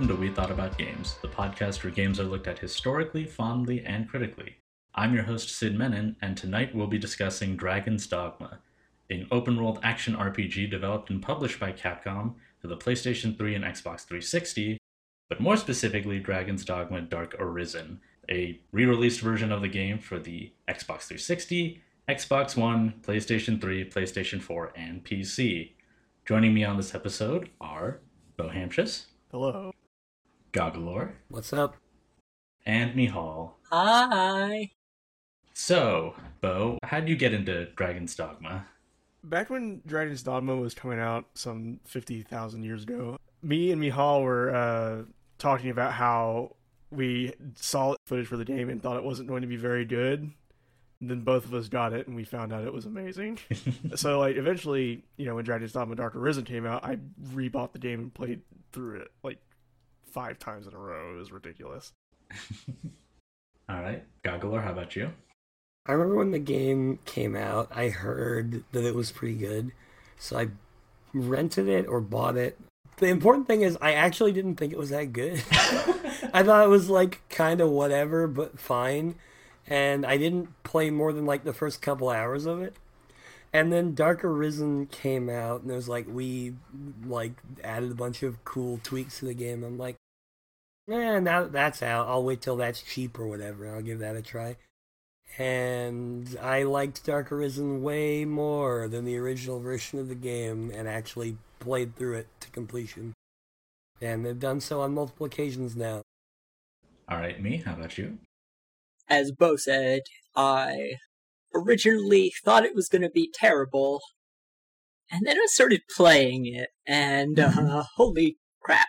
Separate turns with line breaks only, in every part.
Welcome to We Thought About Games, the podcast where games are looked at historically, fondly, and critically. I'm your host, Sid Menon, and tonight we'll be discussing Dragon's Dogma, an open world action RPG developed and published by Capcom for the PlayStation 3 and Xbox 360, but more specifically, Dragon's Dogma Dark Arisen, a re released version of the game for the Xbox 360, Xbox One, PlayStation 3, PlayStation 4, and PC. Joining me on this episode are Bo
Hello.
Goggalore,
What's up?
and Mihal.
Hi.
So, Bo, how'd you get into Dragon's Dogma?
Back when Dragon's Dogma was coming out some 50,000 years ago, me and Mihal were uh, talking about how we saw footage for the game and thought it wasn't going to be very good. And then both of us got it and we found out it was amazing. so, like, eventually, you know, when Dragon's Dogma Dark Arisen came out, I rebought the game and played through it like five times in a row. It was ridiculous.
All right, Goggalore, how about you?
I remember when the game came out, I heard that it was pretty good. So I rented it or bought it. The important thing is, I actually didn't think it was that good. I thought it was like kind of whatever, but fine. And I didn't play more than like the first couple hours of it. And then Dark Arisen came out, and it was like we like added a bunch of cool tweaks to the game. I'm like, eh, now that that's out, I'll wait till that's cheap or whatever. I'll give that a try. And I liked Dark Arisen way more than the original version of the game, and actually played through it to completion. And they've done so on multiple occasions now.
All right, me, how about you?
As Bo said, I originally thought it was going to be terrible, and then I started playing it, and uh, holy crap,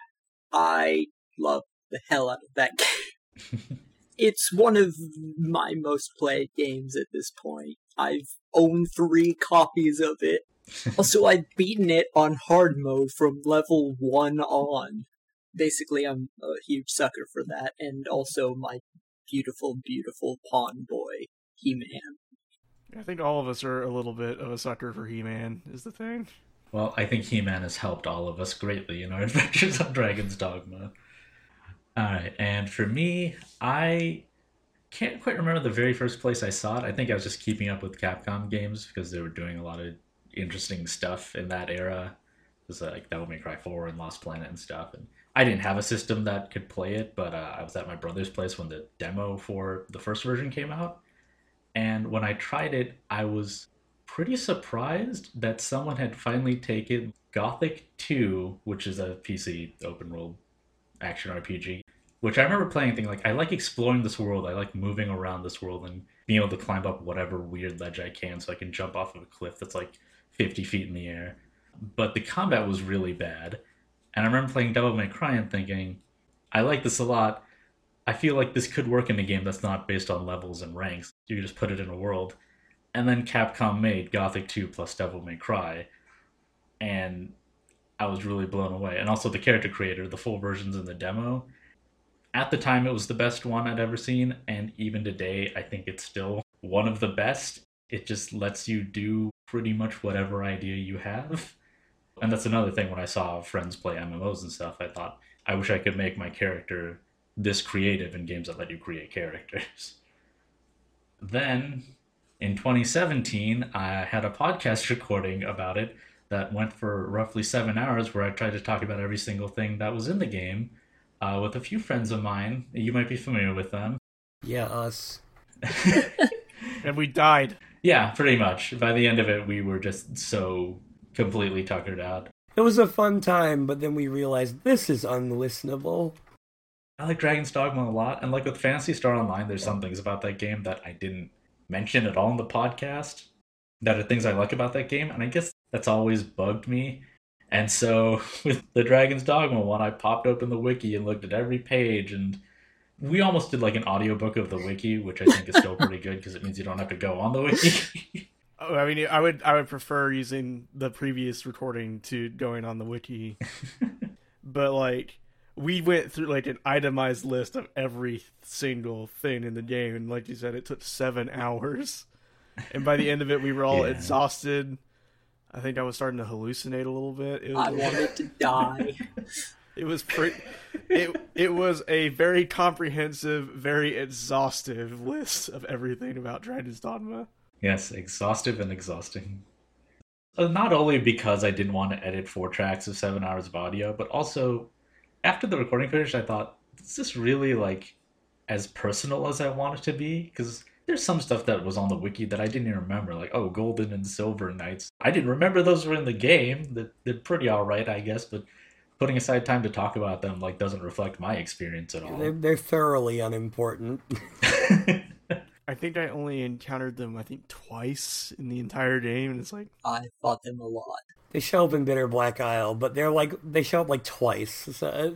I love the hell out of that game. it's one of my most played games at this point. I've owned three copies of it. Also, I've beaten it on hard mode from level one on. Basically, I'm a huge sucker for that, and also my beautiful, beautiful pawn boy, He Man.
I think all of us are a little bit of a sucker for He Man, is the thing.
Well, I think He Man has helped all of us greatly in our adventures on Dragon's Dogma. All right, and for me, I can't quite remember the very first place I saw it. I think I was just keeping up with Capcom games because they were doing a lot of interesting stuff in that era. It was like Devil May Cry 4 and Lost Planet and stuff. And I didn't have a system that could play it, but uh, I was at my brother's place when the demo for the first version came out. And when I tried it, I was pretty surprised that someone had finally taken Gothic 2, which is a PC open world action RPG, which I remember playing thinking like I like exploring this world. I like moving around this world and being able to climb up whatever weird ledge I can so I can jump off of a cliff that's like 50 feet in the air. But the combat was really bad. And I remember playing Devil May Cry and thinking, I like this a lot. I feel like this could work in a game that's not based on levels and ranks. You just put it in a world. And then Capcom made Gothic 2 plus Devil May Cry. And I was really blown away. And also the character creator, the full versions in the demo. At the time, it was the best one I'd ever seen. And even today, I think it's still one of the best. It just lets you do pretty much whatever idea you have. And that's another thing when I saw friends play MMOs and stuff, I thought, I wish I could make my character this creative in games that let you create characters. Then in 2017, I had a podcast recording about it that went for roughly seven hours where I tried to talk about every single thing that was in the game uh, with a few friends of mine. You might be familiar with them.
Yeah, us.
And we died.
Yeah, pretty much. By the end of it, we were just so completely tuckered out.
It was a fun time, but then we realized this is unlistenable.
I like Dragon's Dogma a lot, and like with Phantasy Star Online, there's some things about that game that I didn't mention at all in the podcast that are things I like about that game, and I guess that's always bugged me. And so with the Dragon's Dogma one, I popped open the wiki and looked at every page, and we almost did like an audiobook of the wiki, which I think is still pretty good because it means you don't have to go on the wiki.
Oh, I mean, I would I would prefer using the previous recording to going on the wiki, but like we went through like an itemized list of every single thing in the game, and like you said, it took seven hours, and by the end of it, we were all
Yeah.
exhausted. I think I was starting to hallucinate a little bit. It was
I wanted to die.
It was pretty. It it was a very comprehensive, very exhaustive list of everything about Dragon's Dogma.
Yes, exhaustive and exhausting. Uh, not only because I didn't want to edit four tracks of seven hours of audio, but also after the recording finished, I thought, is this really like as personal as I want it to be? Because there's some stuff that was on the wiki that I didn't even remember, like oh, golden and silver knights. I didn't remember those were in the game. That they're pretty all right, I guess, but putting aside time to talk about them like doesn't reflect my experience at all.
They're, they're thoroughly unimportant.
I think I only encountered them, I think, twice in the entire game, and it's like,
I fought them a lot.
They show up in Bitter Black Isle, but they're like they show up like twice. So, uh,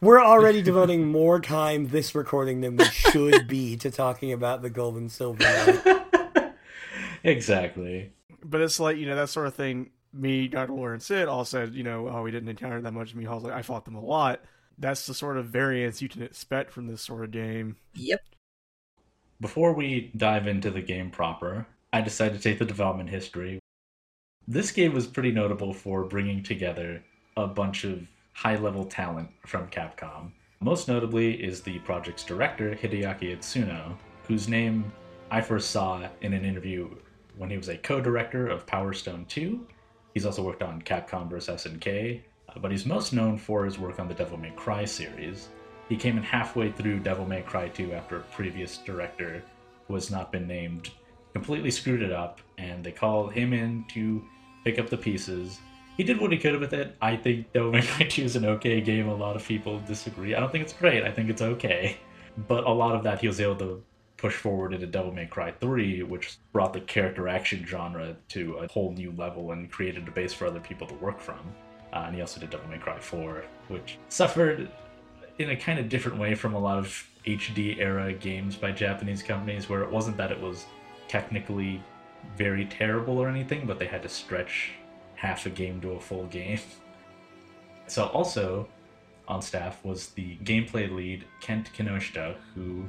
we're already devoting more time this recording than we should be to talking about the gold and silver.
Exactly.
but it's like you know that sort of thing. Me, Dr. Lauren, Sid all said, you know, oh, we didn't encounter that much. Mihal's like, I fought them a lot. That's the sort of variance you can expect from this sort of game.
Yep.
Before we dive into the game proper, I decided to take the development history. This game was pretty notable for bringing together a bunch of high level talent from Capcom. Most notably is the project's director, Hideaki Itsuno, whose name I first saw in an interview when he was a co director of Power Stone 2. He's also worked on Capcom vs. SNK, uh, but he's most known for his work on the Devil May Cry series. He came in halfway through Devil May Cry 2 after a previous director, who has not been named, completely screwed it up, and they call him in to pick up the pieces. He did what he could with it. I think Devil May Cry 2 is an okay game. A lot of people disagree. I don't think it's great. I think it's okay. But a lot of that he was able to push forward into Devil May Cry 3, which brought the character action genre to a whole new level and created a base for other people to work from. Uh, and he also did Devil May Cry 4, which suffered in a kind of different way from a lot of HD era games by Japanese companies, where it wasn't that it was technically very terrible or anything, but they had to stretch half a game to a full game. So also on staff was the gameplay lead Kent Kinoshita, who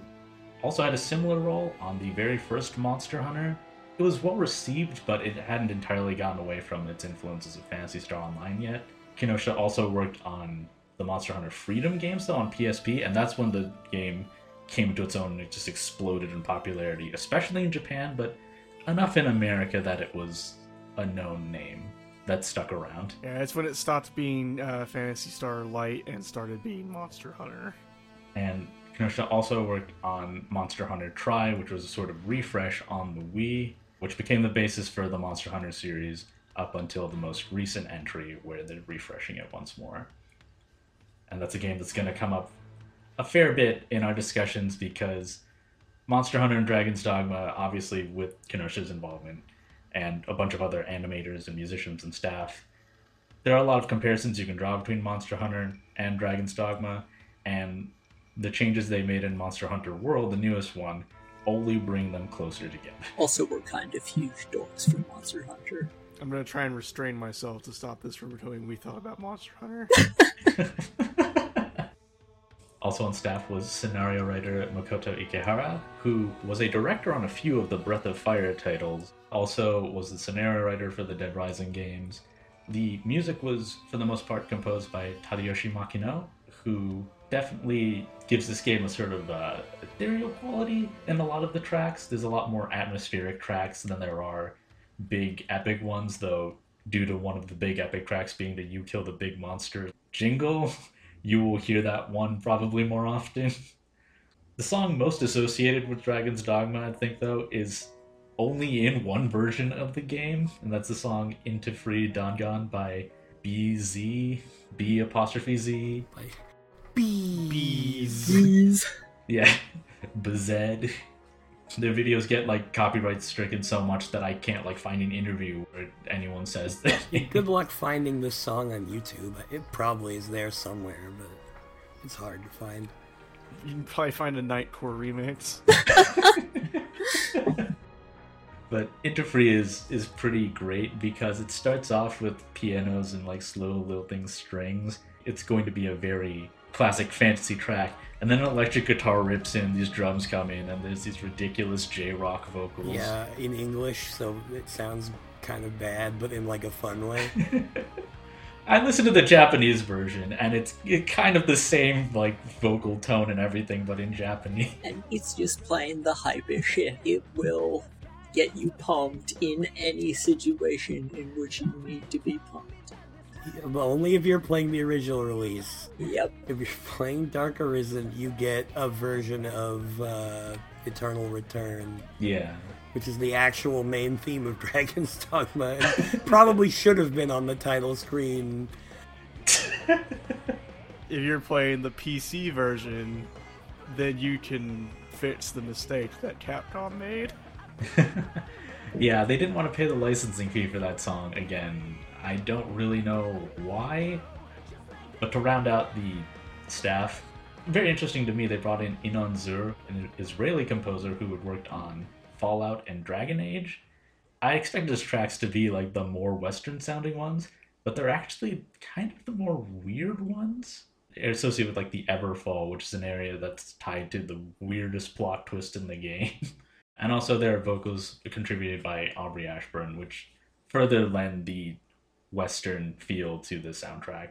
also had a similar role on the very first Monster Hunter. It was well received, but it hadn't entirely gotten away from its influences of Phantasy Star Online yet. Kinoshita also worked on the Monster Hunter Freedom games though on PSP, and that's when the game came to its own and it just exploded in popularity, especially in Japan, but enough in America that it was a known name that stuck around.
Yeah, it's when it stopped being uh, Phantasy Star Light and started being Monster Hunter.
And Kinoshita also worked on Monster Hunter Tri, which was a sort of refresh on the Wii, which became the basis for the Monster Hunter series up until the most recent entry where they're refreshing it once more. And that's a game that's going to come up a fair bit in our discussions because Monster Hunter and Dragon's Dogma, obviously with Kinoshita's involvement, and a bunch of other animators and musicians and staff, there are a lot of comparisons you can draw between Monster Hunter and Dragon's Dogma, and the changes they made in Monster Hunter World, the newest one, only bring them closer together.
Also, we're kind of huge dorks for Monster Hunter.
I'm gonna try and restrain myself to stop this from becoming we thought about Monster Hunter.
Also on staff was scenario writer Makoto Ikehara, who was a director on a few of the Breath of Fire titles. Also was the scenario writer for the Dead Rising games. The music was, for the most part, composed by Tadayoshi Makino, who definitely gives this game a sort of uh, ethereal quality in a lot of the tracks. There's a lot more atmospheric tracks than there are big epic ones, though, due to one of the big epic tracks being the You Kill the Big Monster jingle, you will hear that one probably more often. the song most associated with Dragon's Dogma, I think, though, is only in one version of the game, and that's the song Into Free Dangan by B'z, B apostrophe Z.
By bees.
Please.
Yeah, B'z. Their videos get like copyright stricken so much that I can't like find an interview where anyone says that.
Good luck finding this song on YouTube. It probably is there somewhere, but it's hard to find.
you can probably find a Nightcore remix.
But Interfree is is pretty great because it starts off with pianos and like slow lilting strings. It's going to be a very classic fantasy track, and then an electric guitar rips in, these drums come in, and there's these ridiculous J rock vocals.
Yeah, in English, so it sounds kind of bad, but in like a fun way.
I listened to the Japanese version, and it's it kind of the same like vocal tone and everything, but in Japanese.
And it's just playing the hypish, and it will get you pumped in any situation in which you need to be pumped.
But only if you're playing the original release.
Yep.
If you're playing Dark Arisen, you get a version of uh, Eternal Return,
Yeah.
which is the actual main theme of Dragon's Dogma, and probably should have been on the title screen.
If you're playing the PC version, then you can fix the mistake that Capcom made.
Yeah, they didn't want to pay the licensing fee for that song again. I don't really know why. But to round out the staff, very interesting to me, they brought in Inon Zur, an Israeli composer who had worked on Fallout and Dragon Age. I expected his tracks to be like the more Western sounding ones, but they're actually kind of the more weird ones. They're associated with like the Everfall, which is an area that's tied to the weirdest plot twist in the game. and also there are vocals contributed by Aubrey Ashburn, which further lend the Western feel to the soundtrack.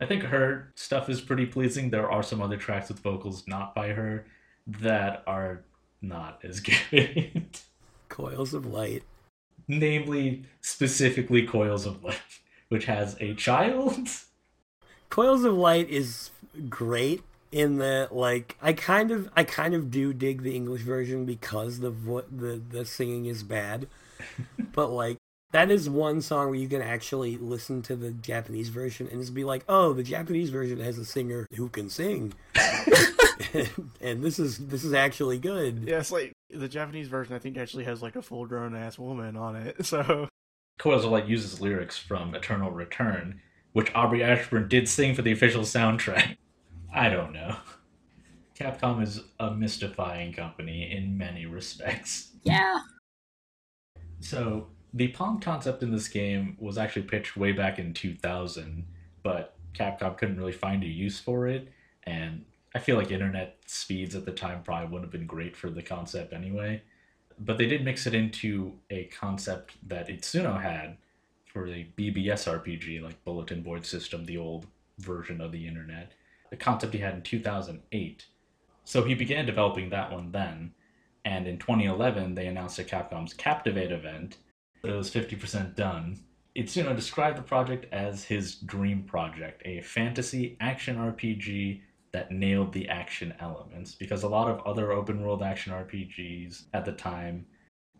I think her stuff is pretty pleasing. There are some other tracks with vocals not by her that are not as good.
Coils of Light.
Namely, specifically Coils of Light, which has a child.
Coils of Light is great in that like I kind of I kind of do dig the English version because the vo- the the singing is bad. but like that is one song where you can actually listen to the Japanese version and just be like, "Oh, the Japanese version has a singer who can sing." and, and this is this is actually good.
Yeah, it's like the Japanese version. I think actually has like a full grown ass woman on it. So
Coils of Light uses lyrics from Eternal Return, which Aubrey Ashburn did sing for the official soundtrack. I don't know. Capcom is a mystifying company in many respects.
Yeah.
So, the pawn concept in this game was actually pitched way back in 2000, but Capcom couldn't really find a use for it, and I feel like internet speeds at the time probably wouldn't have been great for the concept anyway. But they did mix it into a concept that Itsuno had for the BBS RPG, like Bulletin Board System, the old version of the internet. a concept he had in 2008. So he began developing that one then, and in 2011 they announced at Capcom's Captivate event it was 50% done. Itsuno described the project as his dream project, a fantasy action RPG that nailed the action elements because a lot of other open world action RPGs at the time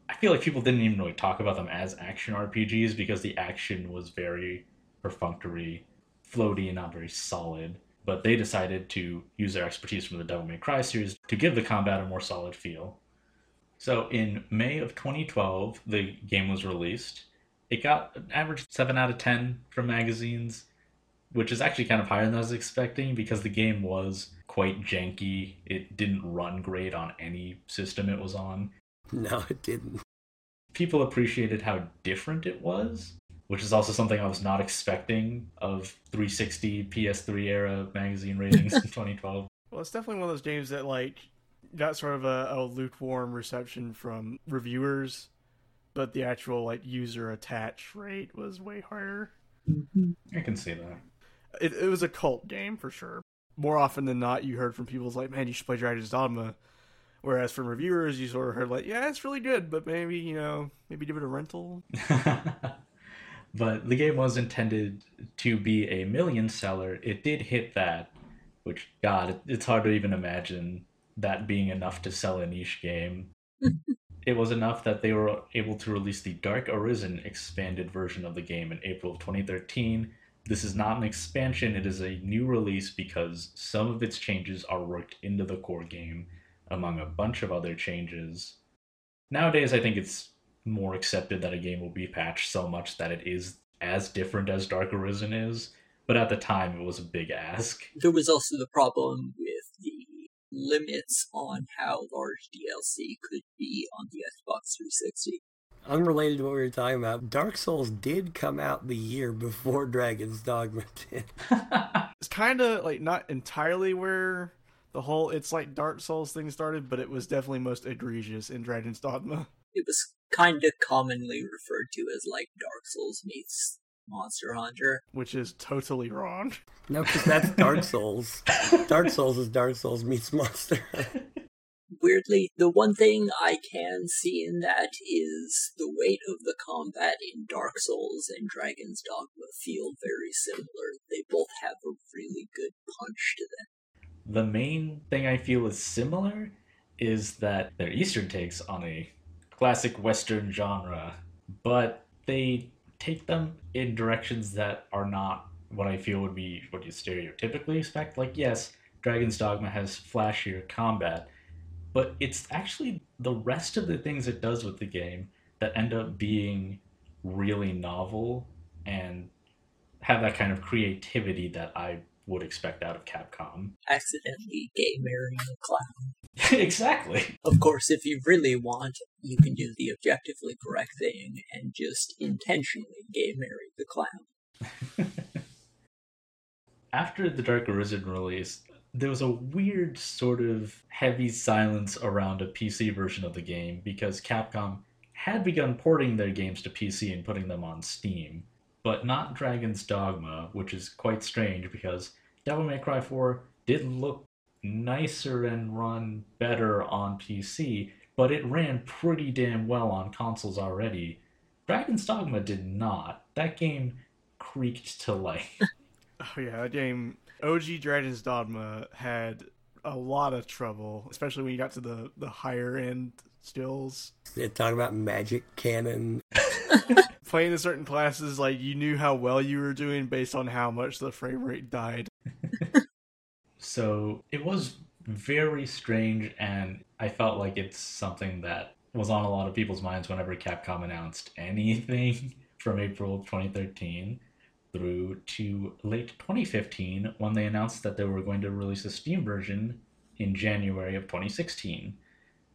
I feel like people didn't even really talk about them as action RPGs because the action was very perfunctory, floaty, and not very solid. But they decided to use their expertise from the Devil May Cry series to give the combat a more solid feel. So in May of 2012, the game was released. It got an average 7 out of 10 from magazines, which is actually kind of higher than I was expecting because the game was quite janky. It didn't run great on any system it was on.
No, it didn't.
People appreciated how different it was, which is also something I was not expecting of 360 PS3 era magazine ratings in 2012.
well, it's definitely one of those games that like got sort of a, a lukewarm reception from reviewers, but the actual like user attach rate was way higher.
I can see that.
It, it was a cult game for sure. More often than not, you heard from people like, "Man, you should play Dragon's Dogma." Whereas from reviewers, you sort of heard like, "Yeah, it's really good, but maybe you know, maybe give it a rental."
but the game was intended to be a million seller. It did hit that, which God, it's hard to even imagine that being enough to sell a niche game. it was enough that they were able to release the Dark Arisen expanded version of the game in April of 2013. This is not an expansion, it is a new release because some of its changes are worked into the core game, among a bunch of other changes. Nowadays, I think it's more accepted that a game will be patched so much that it is as different as Dark Arisen is, but at the time it was a big ask.
There was also the problem limits on how large DLC could be on the Xbox 360.
Unrelated to what we were talking about, Dark Souls did come out the year before Dragon's Dogma did.
It's kind of like not entirely where the whole it's like Dark Souls thing started, but it was definitely most egregious in Dragon's Dogma.
It was kind of commonly referred to as like Dark Souls meets Monster Hunter.
which is totally wrong.
No, because that's Dark Souls. Dark Souls is Dark Souls meets Monster.
Weirdly, the one thing I can see in that is the weight of the combat in Dark Souls and Dragon's Dogma feel very similar. They both have a really good punch to them.
The main thing I feel is similar is that they're Eastern takes on a classic Western genre, but they take them in directions that are not what I feel would be what you stereotypically expect. Like, yes, Dragon's Dogma has flashier combat, but it's actually the rest of the things it does with the game that end up being really novel and have that kind of creativity that I would expect out of Capcom.
Accidentally gay marrying a clown.
exactly.
Of course, if you really want, you can do the objectively correct thing and just intentionally gay marry the clown.
After the Dark Arisen release, there was a weird sort of heavy silence around a PC version of the game because Capcom had begun porting their games to PC and putting them on Steam, but not Dragon's Dogma, which is quite strange because Devil May Cry 4 did look nicer and run better on PC, but it ran pretty damn well on consoles already. Dragon's Dogma did not. That game creaked to life.
Oh yeah, that game OG Dragon's Dogma had a lot of trouble, especially when you got to the the higher end stills.
They're talking about magic cannon.
Playing the certain classes, like you knew how well you were doing based on how much the frame rate died.
So it was very strange, and I felt like it's something that was on a lot of people's minds whenever Capcom announced anything from April of 2013 through to late 2015 when they announced that they were going to release a Steam version in January of 2016.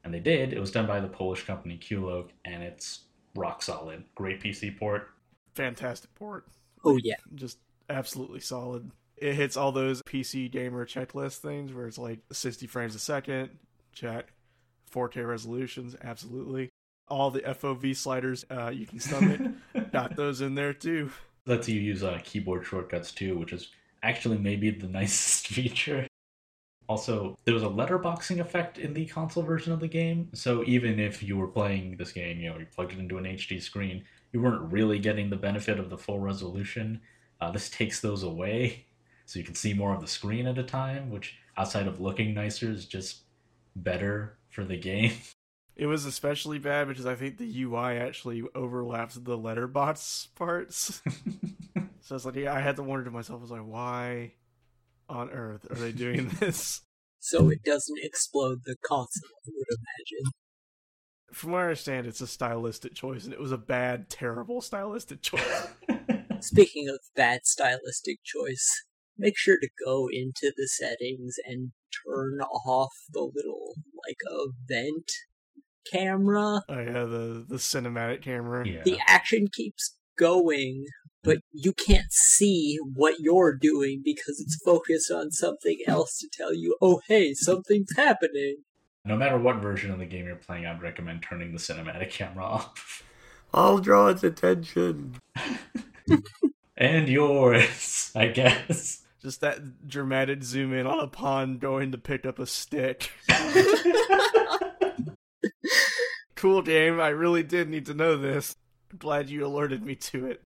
And they did. It was done by the Polish company QLOC, and it's rock solid. Great PC port.
Fantastic port.
Oh, yeah.
Just absolutely solid. It hits all those PC gamer checklist things where it's like 60 frames a second, check. 4K resolutions, absolutely. All the FOV sliders uh, you can stomach, got those in there too.
lets you use uh, keyboard shortcuts too, which is actually maybe the nicest feature. Also, there was a letterboxing effect in the console version of the game, so even if you were playing this game, you know, you plugged it into an HD screen, you weren't really getting the benefit of the full resolution. Uh, this takes those away, so you can see more of the screen at a time, which, outside of looking nicer, is just better for the game.
It was especially bad because I think the UI actually overlaps the letterbox parts. so it's like, yeah, I had to wonder to myself, I was like, why on earth are they doing this?
So it doesn't explode the console, I would imagine.
From what I understand, it's a stylistic choice, and it was a bad, terrible stylistic choice.
Speaking of bad stylistic choice, make sure to go into the settings and turn off the little, like, event camera.
Oh yeah, the the cinematic camera.
yeah.
The action keeps going, but you can't see what you're doing because it's focused on something else to tell you, oh hey, something's happening.
No matter what version of the game you're playing, I'd recommend turning the cinematic camera off.
I'll draw its attention.
and yours, I guess.
Just that dramatic zoom in on a pawn going to pick up a stick. cool game. I really did need to know this. I'm glad you alerted me to it.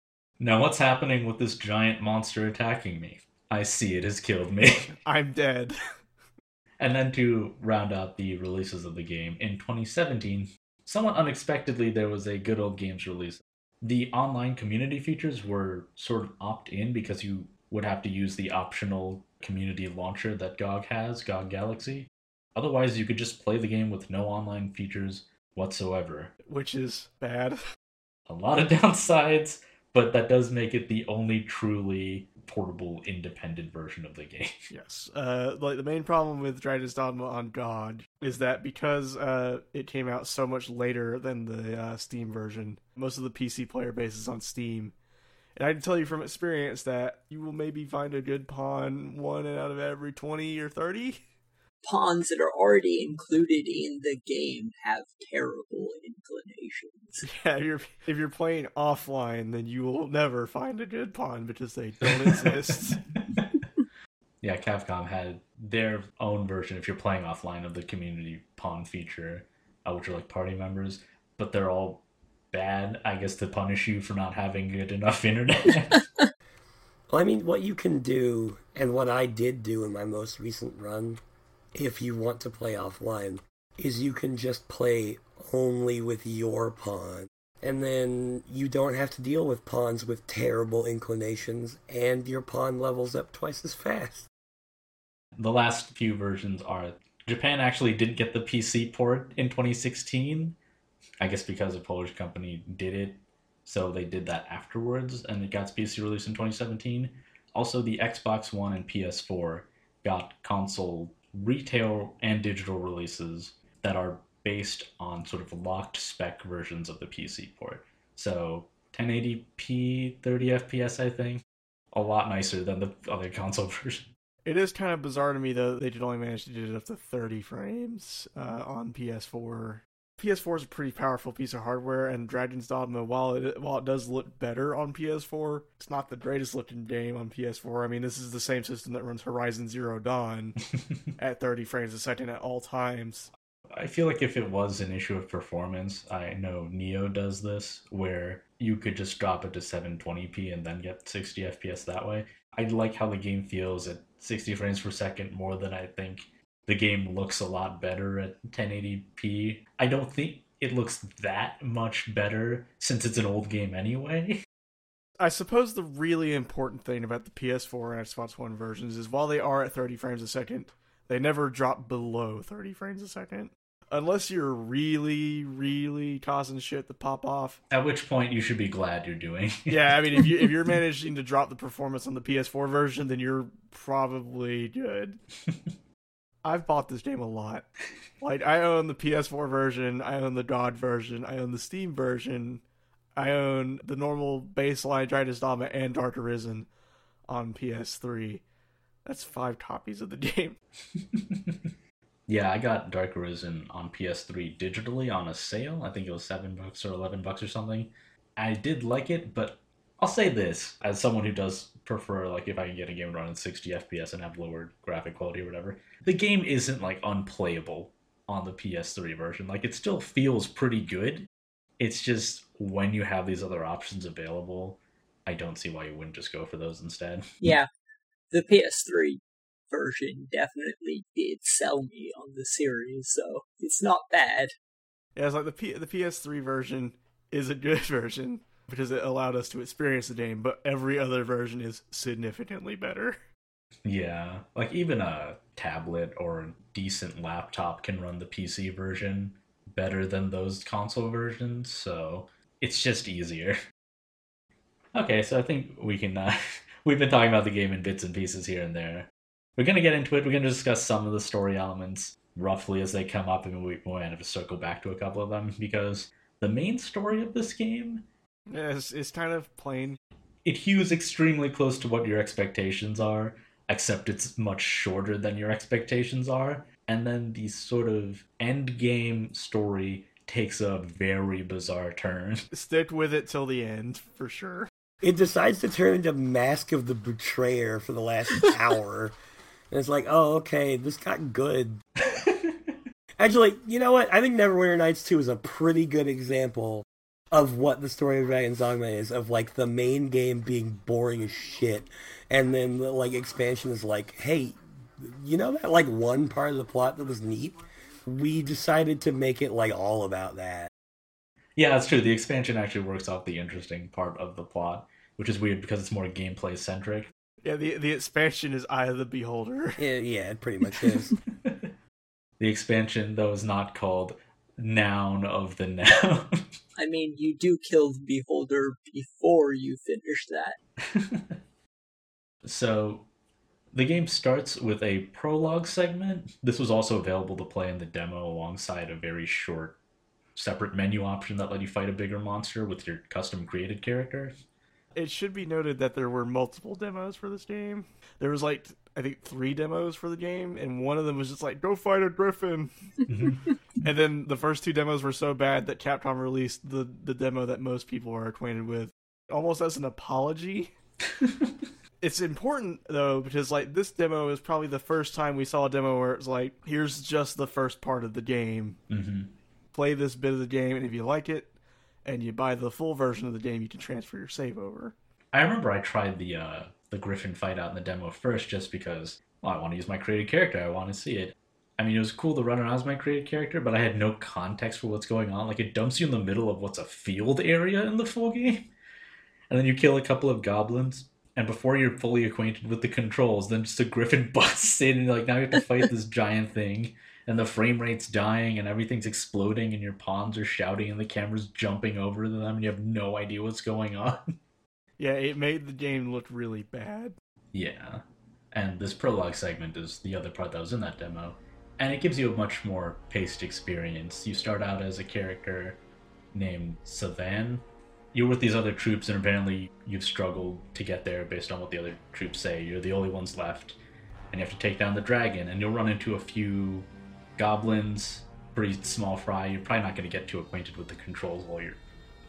Now, what's happening with this giant monster attacking me? I see it has killed me.
I'm dead.
and then to round out the releases of the game, in 2017, somewhat unexpectedly, there was a Good Old Games release. The online community features were sort of opt in because you would have to use the optional community launcher that GOG has, GOG Galaxy. Otherwise, you could just play the game with no online features whatsoever.
Which is bad.
A lot of downsides, but that does make it the only truly portable independent version of the game.
Yes. Uh, like the main problem with Dragon's Dogma on GOG is that because uh, it came out so much later than the uh, Steam version, most of the PC player base is on Steam. And I can tell you from experience that you will maybe find a good pawn one out of every 20 or 30.
Pawns that are already included in the game have terrible inclinations.
Yeah, if you're if you're playing offline, then you will never find a good pawn because they don't exist.
yeah, Capcom had their own version if you're playing offline of the community pawn feature, uh, which are like party members, but they're all bad, I guess, to punish you for not having good enough internet.
Well, I mean, what you can do, and what I did do in my most recent run, if you want to play offline, is you can just play only with your pawn. And then you don't have to deal with pawns with terrible inclinations, and your pawn levels up twice as fast.
the last few versions are Japan actually didn't get the PC port in 2016. I guess because a Polish company did it, so they did that afterwards, and it got PC release in 2017. Also, the Xbox One and PS4 got console retail and digital releases that are based on sort of locked spec versions of the PC port. So 1080p, 30 FPS, I think, a lot nicer than the other console version.
It is kind of bizarre to me though they did only manage to do it up to 30 frames uh, on PS4. PS4 is a pretty powerful piece of hardware, and Dragon's Dogma, while it while it does look better on PS4, it's not the greatest looking game on PS4. I mean, this is the same system that runs Horizon Zero Dawn at 30 frames a second at all times.
I feel like if it was an issue of performance, I know Neo does this, where you could just drop it to 720p and then get 60 FPS that way. I like how the game feels at 60 frames per second more than I think the game looks a lot better at 1080p. I don't think it looks that much better since it's an old game anyway.
I suppose the really important thing about the PS4 and Xbox One versions is while they are at 30 frames a second, they never drop below 30 frames a second. Unless you're really, really causing shit to pop off.
At which point you should be glad you're doing.
Yeah, I mean, if you if you're managing to drop the performance on the PS4 version, then you're probably good. I've bought this game a lot. Like I own the PS4 version, I own the GOG version, I own the Steam version, I own the normal baseline Dragon's Dogma and Dark Arisen on PS3. That's five copies of the game.
Yeah, I got Dark Arisen on PS3 digitally on a sale. I think it was seven bucks or eleven bucks or something. I did like it, but I'll say this as someone who does prefer like if I can get a game running 60 FPS and have lower graphic quality or whatever. The game isn't like unplayable on the PS3 version. Like it still feels pretty good. It's just when you have these other options available, I don't see why you wouldn't just go for those instead.
Yeah, the PS3 version definitely did sell me on the series, so it's not bad.
Yeah, it's like the P- the PS3 version is a good version because it allowed us to experience the game, but every other version is significantly better.
Yeah, like even a tablet or a decent laptop can run the PC version better than those console versions, so it's just easier. Okay, so I think we can. Uh, we've been talking about the game in bits and pieces here and there. We're gonna get into it. We're gonna discuss some of the story elements roughly as they come up, and we might have to circle back to a couple of them because the main story of this game
Yeah, it's, it's kind of plain.
it hews extremely close to what your expectations are, except it's much shorter than your expectations are. And then the sort of end game story takes a very bizarre turn.
Stick with it till the end for sure.
It decides to turn into Mask of the Betrayer for the last hour. And it's like, oh, okay, this got good. Actually, you know what? I think Neverwinter Nights 2 is a pretty good example of what the story of Dragon's Dogma is, of like the main game being boring as shit. And then the like expansion is like, hey, you know that like one part of the plot that was neat? We decided to make it like all about that.
Yeah, that's true. The expansion actually works off the interesting part of the plot, which is weird because it's more gameplay centric.
Yeah, the the expansion is Eye of the Beholder.
Yeah, yeah, it pretty much is.
The expansion, though, is not called Noun of the Noun.
I mean, you do kill the beholder before you finish that.
so, the game starts with a prologue segment. This was also available to play in the demo alongside a very short separate menu option that let you fight a bigger monster with your custom created character.
It should be noted that there were multiple demos for this game. There was like I think three demos for the game, and one of them was just like go fight a griffin. and then the first two demos were so bad that Capcom released the the demo that most people are acquainted with, almost as an apology. it's important though because like this demo is probably the first time we saw a demo where it's like here's just the first part of the game.
hmm
Play this bit of the game, and if you like it, and you buy the full version of the game, you can transfer your save over.
I remember I tried the uh, the Griffin fight out in the demo first just because well, I want to use my created character. I want to see it. I mean, it was cool to run around as my created character, but I had no context for what's going on. Like, it dumps you in the middle of what's a field area in the full game. And then you kill a couple of goblins, and before you're fully acquainted with the controls, then just a griffin busts in, and like, now you have to fight this giant thing. And the frame rate's dying, and everything's exploding, and your pawns are shouting, and the camera's jumping over them, and you have no idea what's going on.
Yeah, it made the game look really bad.
Yeah. And this prologue segment is the other part that was in that demo. And it gives you a much more paced experience. You start out as a character named Savan. You're with these other troops, and apparently you've struggled to get there based on what the other troops say. You're the only ones left. And you have to take down the dragon, and you'll run into a few goblins, pretty small fry. You're probably not going to get too acquainted with the controls while you're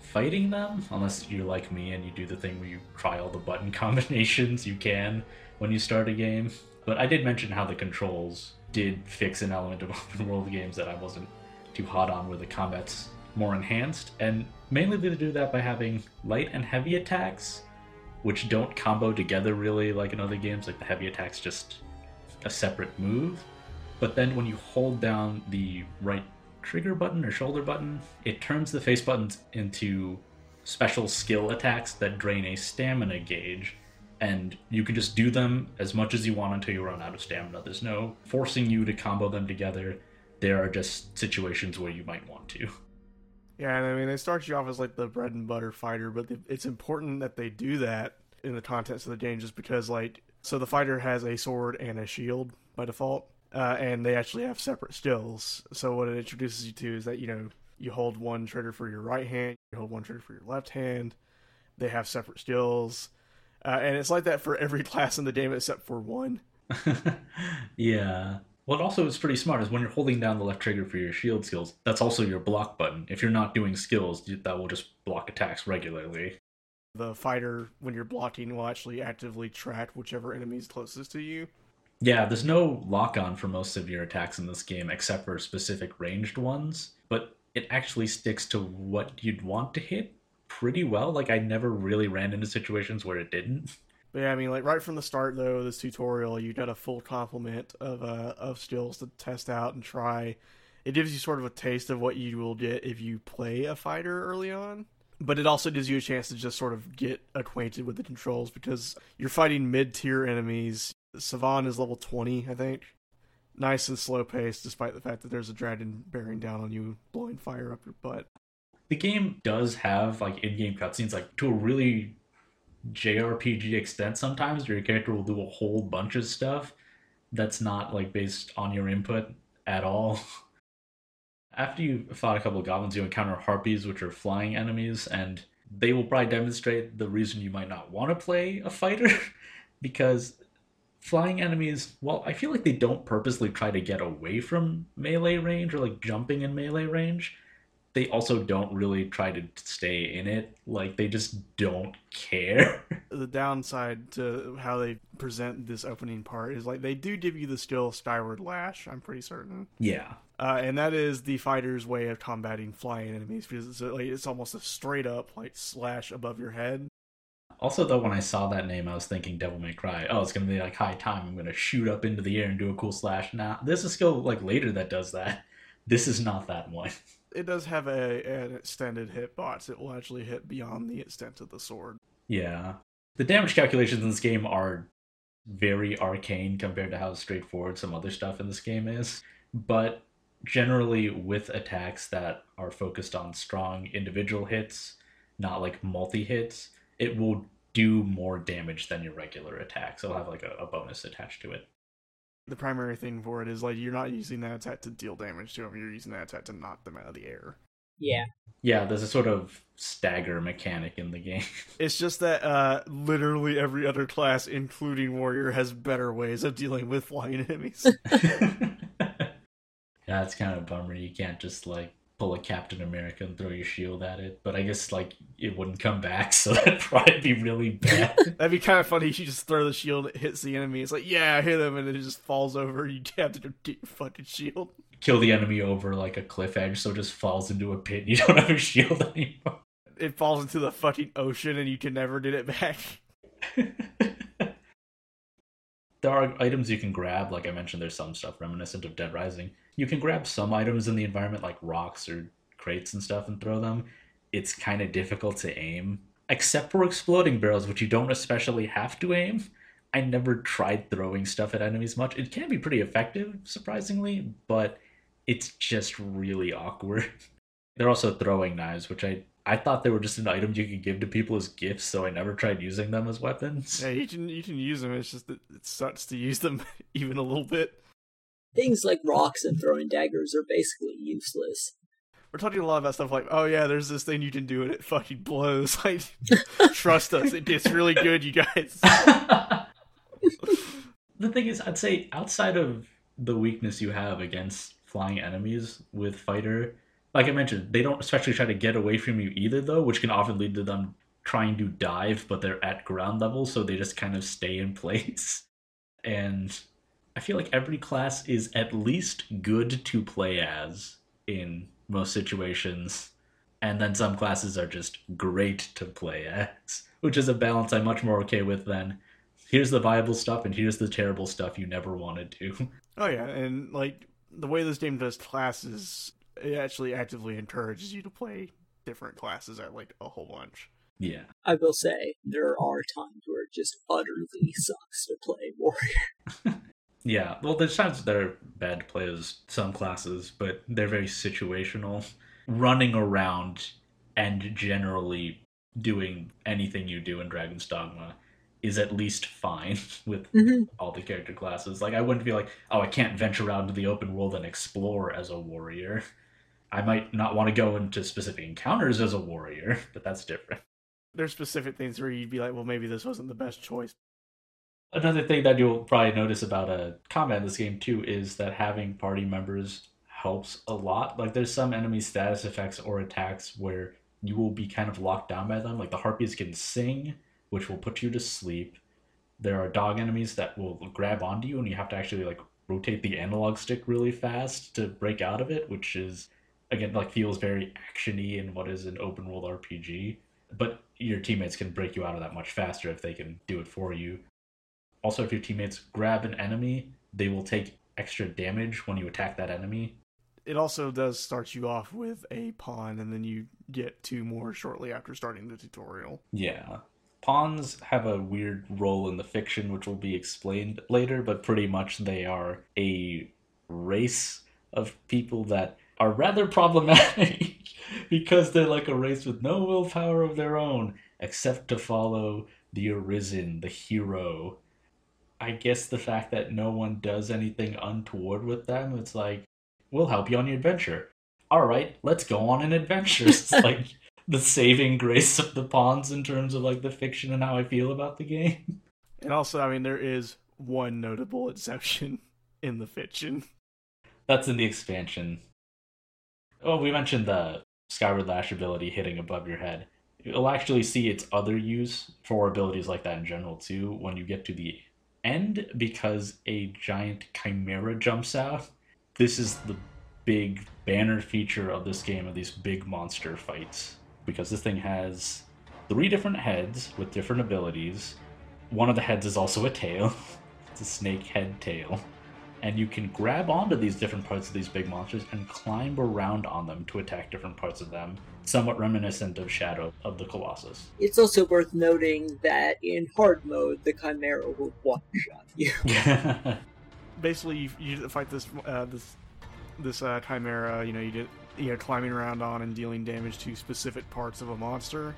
fighting them, unless you're like me and you do the thing where you try all the button combinations you can when you start a game. But I did mention how the controls did fix an element of open world games that I wasn't too hot on, where the combat's more enhanced, and mainly they do that by having light and heavy attacks, which don't combo together really like in other games. Like the heavy attack's just a separate move, but then when you hold down the right trigger button or shoulder button, it turns the face buttons into special skill attacks that drain a stamina gauge. And you can just do them as much as you want until you run out of stamina. There's no forcing you to combo them together. There are just situations where you might want to.
Yeah, and I mean, they start you off as like the bread and butter fighter, but it's important that they do that in the context of the game just because, like, so the fighter has a sword and a shield by default, uh, and they actually have separate skills. So what it introduces you to is that, you know, you hold one trigger for your right hand, you hold one trigger for your left hand. They have separate skills. Uh, and it's like that for every class in the game except for one.
yeah. What also is pretty smart is when you're holding down the left trigger for your shield skills, that's also your block button. If you're not doing skills, that will just block attacks regularly.
The fighter, when you're blocking, will actually actively track whichever enemy is closest to you.
Yeah, there's no lock on for most of your attacks in this game except for specific ranged ones, but it actually sticks to what you'd want to hit pretty well. Like, I never really ran into situations where it didn't.
But yeah, I mean, like right from the start though, this tutorial you got a full complement of uh, of skills to test out and try. It gives you sort of a taste of what you will get if you play a fighter early on. But it also gives you a chance to just sort of get acquainted with the controls because you're fighting mid tier enemies. Savan is level 20, I think. Nice and slow paced, despite the fact that there's a dragon bearing down on you, blowing fire up your butt.
The game does have like in-game cutscenes, like to a really JRPG extent sometimes your character will do a whole bunch of stuff that's not like based on your input at all. After you fought a couple of goblins, you encounter harpies, which are flying enemies, and they will probably demonstrate the reason you might not want to play a fighter because flying enemies, well, I feel like they don't purposely try to get away from melee range or like jumping in melee range they also don't really try to stay in it. Like they just don't care.
The downside to how they present this opening part is like they do give you the skill Skyward Lash. I'm pretty certain.
Yeah.
Uh, and that is the fighter's way of combating flying enemies because it's, like, it's almost a straight up like slash above your head.
Also, though, when I saw that name, I was thinking Devil May Cry. Oh, it's gonna be like high time. I'm gonna shoot up into the air and do a cool slash. Now, nah, there's a skill like later that does that. This is not that one.
it does have a an extended hit box. It will actually hit beyond the extent of the sword.
Yeah. The damage calculations in this game are very arcane compared to how straightforward some other stuff in this game is. But generally with attacks that are focused on strong individual hits, not like multi hits, it will do more damage than your regular attacks. It'll have like a, a bonus attached to it
the primary thing for it is like you're not using that attack to deal damage to them. You're using that attack to knock them out of the air.
Yeah.
Yeah, there's a sort of stagger mechanic in the game.
It's just that uh, literally every other class, including warrior, has better ways of dealing with flying enemies.
yeah, it's kind of a bummer. You can't just like pull a Captain America and throw your shield at it. But I guess like it wouldn't come back, so that'd probably be really bad.
That'd be kind of funny. You just throw the shield, it hits the enemy. It's like, yeah, I hit him, and then it just falls over. You have to get your fucking shield.
Kill the enemy over like a cliff edge, so it just falls into a pit. You don't have a shield anymore.
It falls into the fucking ocean, and you can never get it back.
there are items you can grab. Like I mentioned, there's some stuff reminiscent of Dead Rising. You can grab some items in the environment, like rocks or crates and stuff, and throw them. It's kind of difficult to aim, except for exploding barrels, which you don't especially have to aim. I never tried throwing stuff at enemies much. It can be pretty effective, surprisingly, but it's just really awkward. They're also throwing knives, which I I thought they were just an item you could give to people as gifts, so I never tried using them as weapons.
Yeah, you can you can use them. It's just it sucks to use them even a little bit.
Things like rocks and throwing daggers are basically useless.
We're talking a lot about stuff like, oh yeah, there's this thing you can do and it fucking blows. Like, trust us, it, it's really good, you guys.
the thing is, I'd say outside of the weakness you have against flying enemies with fighter, like I mentioned, they don't especially try to get away from you either, though, which can often lead to them trying to dive, but they're at ground level, so they just kind of stay in place. And I feel like every class is at least good to play as in most situations. And then some classes are just great to play as, which is a balance I'm much more okay with than here's the viable stuff and here's the terrible stuff you never want to do.
Oh yeah, and like the way this game does classes, it actually actively encourages you to play different classes at like a whole bunch.
Yeah.
I will say there are times where it just utterly sucks to play warrior.
Yeah, well, there's times they're bad to play as some classes, but they're very situational. Running around and generally doing anything you do in Dragon's Dogma is at least fine with
Mhm.
all the character classes. Like, I wouldn't be like, oh, I can't venture out into the open world and explore as a warrior. I might not want to go into specific encounters as a warrior, but that's different.
There's specific things where you'd be like, well, maybe this wasn't the best choice.
Another thing that you'll probably notice about a combat in this game too is that having party members helps a lot. Like there's some enemy status effects or attacks where you will be kind of locked down by them. Like the harpies can sing, which will put you to sleep. There are dog enemies that will grab onto you and you have to actually like rotate the analog stick really fast to break out of it, which is again like feels very actiony in what is an open world RPG. But your teammates can break you out of that much faster if they can do it for you. Also, if your teammates grab an enemy, they will take extra damage when you attack that enemy.
It also does start you off with a pawn, and then you get two more shortly after starting the tutorial.
Yeah. Pawns have a weird role in the fiction, which will be explained later, but pretty much they are a race of people that are rather problematic because they're like a race with no willpower of their own except to follow the Arisen, the hero. I guess the fact that no one does anything untoward with them, it's like, we'll help you on your adventure. All right, let's go on an adventure. It's like the saving grace of the pawns in terms of like the fiction and how I feel about the game.
And also, I mean, there is one notable exception in the fiction.
That's in the expansion. Oh, we mentioned the Skyward Lash ability hitting above your head. You'll actually see its other use for abilities like that in general too when you get to the end because a giant chimera jumps out. This is the big banner feature of this game of these big monster fights because this thing has three different heads with different abilities. One of the heads is also a tail. It's a snake head tail. And you can grab onto these different parts of these big monsters and climb around on them to attack different parts of them, somewhat reminiscent of Shadow of the Colossus.
It's also worth noting that in hard mode, the Chimera will one shot you.
Basically, you, you fight this uh, this this uh, chimera. You know, you get you know climbing around on and dealing damage to specific parts of a monster.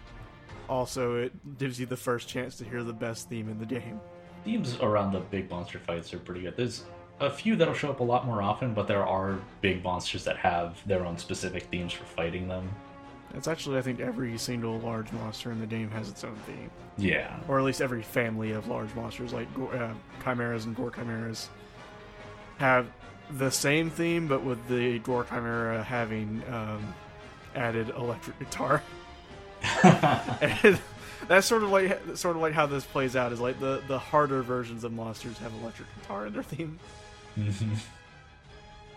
Also, it gives you the first chance to hear the best theme in the game.
Themes around the big monster fights are pretty good. There's a few that'll show up a lot more often, but there are big monsters that have their own specific themes for fighting them.
It's actually, I think, every single large monster in the game has its own theme,
Yeah.
or at least every family of large monsters, like uh, chimeras and gore chimeras, have the same theme, but with the gore chimera having um, added electric guitar. and that's sort of like sort of like how this plays out. Is like the the harder versions of monsters have electric guitar in their theme.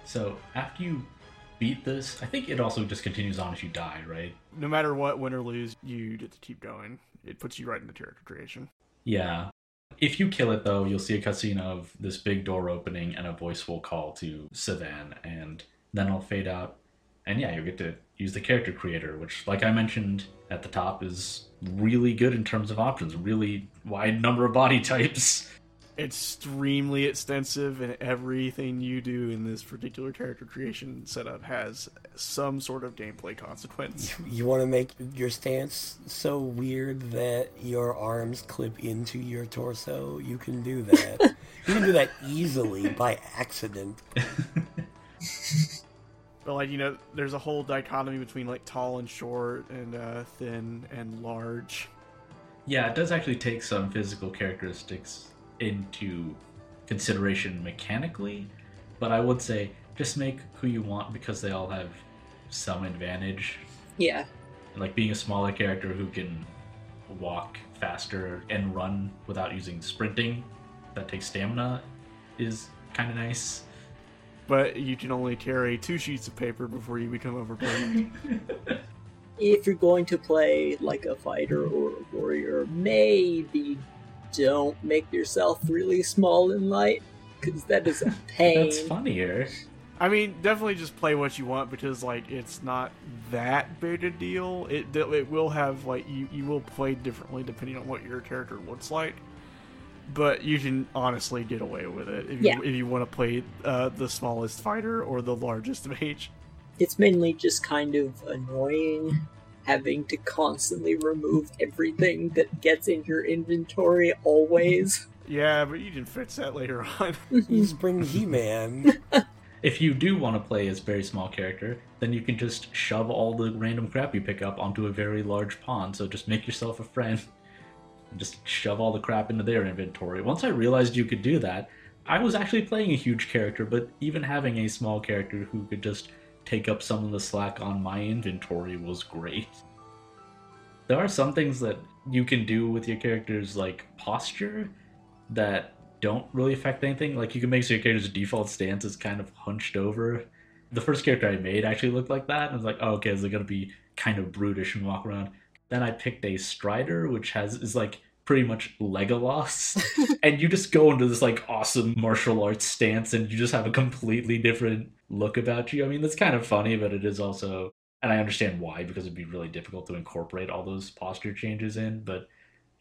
So after you beat this, I think it also just continues on if you die, right?
No matter what, win or lose, you get to keep going. It puts you right into character creation.
Yeah. If you kill it though, you'll see a cutscene of this big door opening and a voice will call to Savan and then it'll fade out. And yeah, you'll get to use the character creator, which like I mentioned at the top is really good in terms of options, really wide number of body types.
extremely extensive and everything you do in this particular character creation setup has some sort of gameplay consequence.
You want to make your stance so weird that your arms clip into your torso? You can do that. you can do that easily by accident.
But like you know, there's a whole dichotomy between like tall and short and uh, thin and large.
Yeah, it does actually take some physical characteristics into consideration mechanically, but I would say just make who you want because they all have some advantage.
Yeah.
Like being a smaller character who can walk faster and run without using sprinting, that takes stamina, is kind of nice.
But you can only carry two sheets of paper before you become overburdened.
If you're going to play like a fighter or a warrior, maybe don't make yourself really small and light, because that is a pain.
That's funnier.
I mean, definitely just play what you want because like it's not that big a deal. It it will have like you you will play differently depending on what your character looks like. But you can honestly get away with it if you, if you want to play uh, the smallest fighter or the largest mage.
It's mainly just kind of annoying having to constantly remove everything that gets in your inventory always.
Yeah, but you can fix that later on.
You just bring He-Man.
If you do want to play as a very small character, then you can just shove all the random crap you pick up onto a very large pawn. So just make yourself a friend. And just shove all the crap into their inventory. Once I realized you could do that, I was actually playing a huge character, but even having a small character who could just take up some of the slack on my inventory was great. There are some things that you can do with your character's like posture that don't really affect anything. Like you can make so your character's default stance is kind of hunched over. The first character I made actually looked like that. And I was like, oh, okay, is it gonna be kind of brutish and walk around? Then I picked a Strider, which has is like pretty much Legolas, and you just go into this like awesome martial arts stance, and you just have a completely different look about you. I mean, that's kind of funny, but it is also, and I understand why because it'd be really difficult to incorporate all those posture changes in. But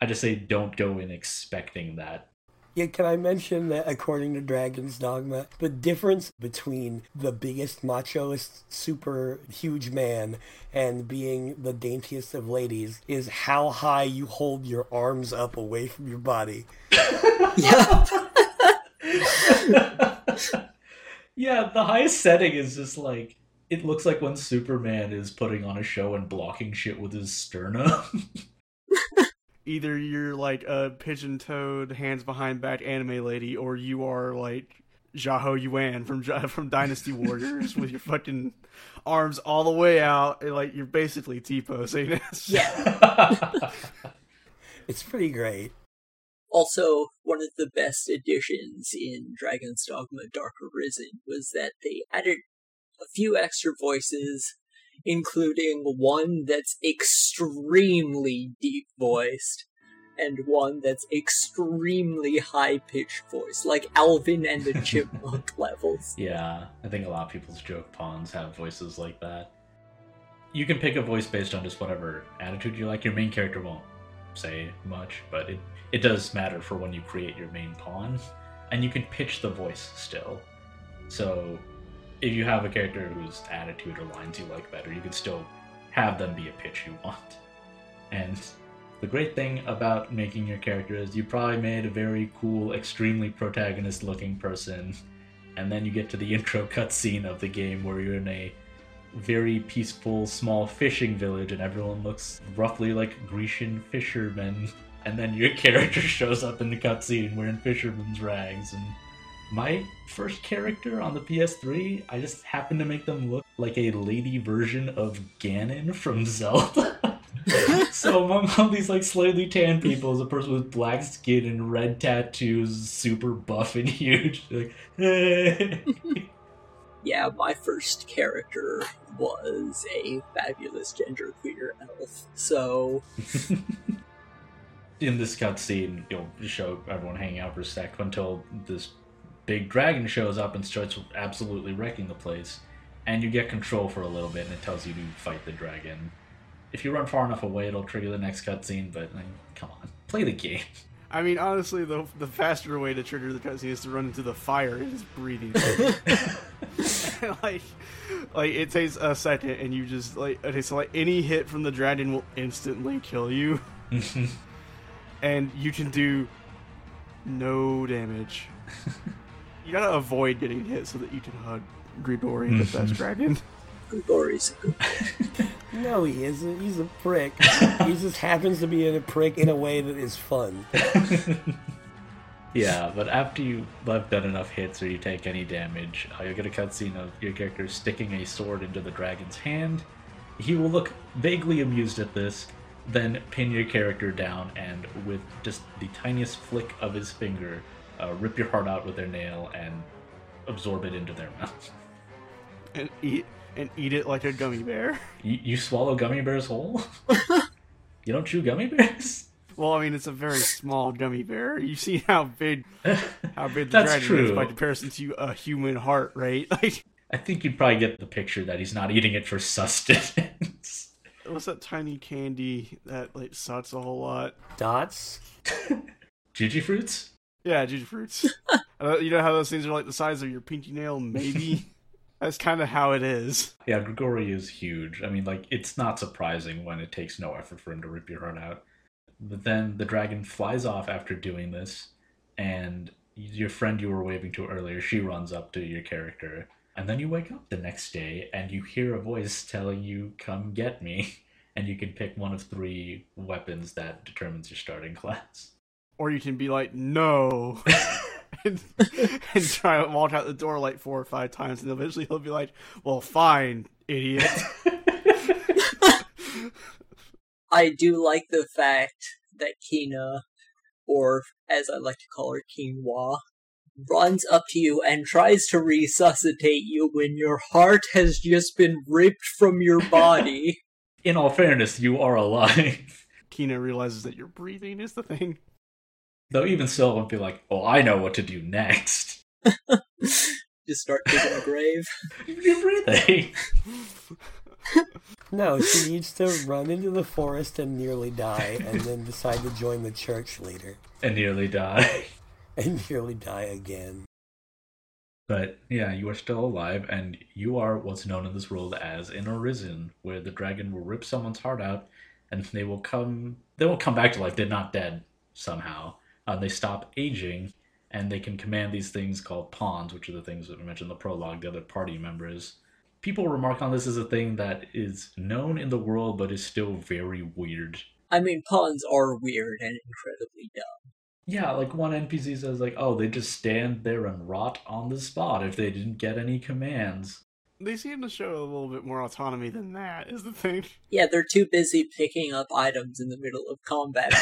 I just say don't go in expecting that.
Yeah, can I mention that according to Dragon's Dogma, the difference between the biggest machoist, super huge man and being the daintiest of ladies is how high you hold your arms up away from your body.
yeah.
Yeah, the highest setting is just like it looks like when Superman is putting on a show and blocking shit with his sternum.
Either you're like a pigeon-toed, hands behind back anime lady, or you are like Xiahou Yuan from from Dynasty Warriors with your fucking arms all the way out, and, like you're basically T-posing.
Yeah.
It's pretty great.
Also, one of the best additions in Dragon's Dogma Dark Arisen was that they added a few extra voices, including one that's extremely deep voiced, and one that's extremely high pitched voice, like Alvin and the Chipmunk levels.
yeah, I think a lot of people's joke pawns have voices like that. You can pick a voice based on just whatever attitude you like. Your main character won't say much, but it, it does matter for when you create your main pawn. And you can pitch the voice still. So if you have a character whose attitude or lines you like better, you can still have them be a pitch you want. And the great thing about making your character is you probably made a very cool, extremely protagonist looking person and then you get to the intro cutscene of the game where you're in a very peaceful small fishing village and everyone looks roughly like Grecian fishermen. And then your character shows up in the cutscene wearing fisherman's rags. And my first character on the PS3, I just happened to make them look like a lady version of Ganon from Zelda. so among all these like slightly tan people is a person with black skin and red tattoos, super buff and huge. Like,
yeah, my first character was a fabulous genderqueer elf. So
in this cutscene, you'll show everyone hanging out for a sec until this big dragon shows up and starts absolutely wrecking the place. And you get control for a little bit, and it tells you to fight the dragon. If you run far enough away, it'll trigger the next cutscene. But like, come on, play the game.
I mean, honestly, the the faster way to trigger the cutscene is to run into the fire and just breathing. like, like it takes a second, and you just like okay, so like any hit from the dragon will instantly kill you, and you can do no damage. you gotta avoid getting hit so that you can hug Grigori, the best dragon.
Grigori's a good
No, he isn't. He's a prick. he just happens to be a prick in a way that is fun.
yeah, but after you have done enough hits or you take any damage, uh, you'll get a cutscene of your character sticking a sword into the dragon's hand. He will look vaguely amused at this, then pin your character down and, with just the tiniest flick of his finger, uh, rip your heart out with their nail and absorb it into their mouth.
And eat and eat it like a gummy bear.
You, you swallow gummy bears whole? you don't chew gummy bears?
Well, I mean, it's a very small gummy bear. You see how big, how big the dragon
true.
is by comparison to a human heart, right? Like,
I think you'd probably get the picture that he's not eating it for sustenance.
What's that tiny candy that like sucks a whole lot?
Dots?
Jujyfruits?
Yeah, Jujyfruits. uh, you know how those things are like the size of your pinky nail, maybe. That's kind of how it is.
Yeah, Grigori is huge. I mean, like, it's not surprising when it takes no effort for him to rip your heart out. But then the dragon flies off after doing this, and your friend you were waving to earlier, she runs up to your character. And then you wake up the next day and you hear a voice telling you, Come get me. And you can pick one of three weapons that determines your starting class.
Or you can be like, no. and, and try to walk out the door like four or five times, and eventually he'll be like, well, fine, idiot.
I do like the fact that Quina, or as I like to call her, Quinoa, runs up to you and tries to resuscitate you when your heart has just been ripped from your body.
In all fairness, you are alive.
Quina realizes that your breathing is the thing.
Though even still, I would be like, oh, I know what to do next.
just start digging a grave.
You're breathing.
No, she needs to run into the forest and nearly die, and then decide to join the church later.
And nearly die.
And nearly die again.
But yeah, you are still alive, and you are what's known in this world as an arisen, where the dragon will rip someone's heart out, and they will come. They won't come back to life. They're not dead somehow. Uh, they stop aging, and they can command these things called pawns, which are the things that we mentioned in the prologue. The other party members. People remark on this as a thing that is known in the world, but is still very weird.
I mean, pawns are weird and incredibly dumb.
Yeah, like one NPC says, like, oh, they just stand there and rot on the spot if they didn't get any commands.
They seem to show a little bit more autonomy than that, is the thing.
Yeah, they're too busy picking up items in the middle of combat.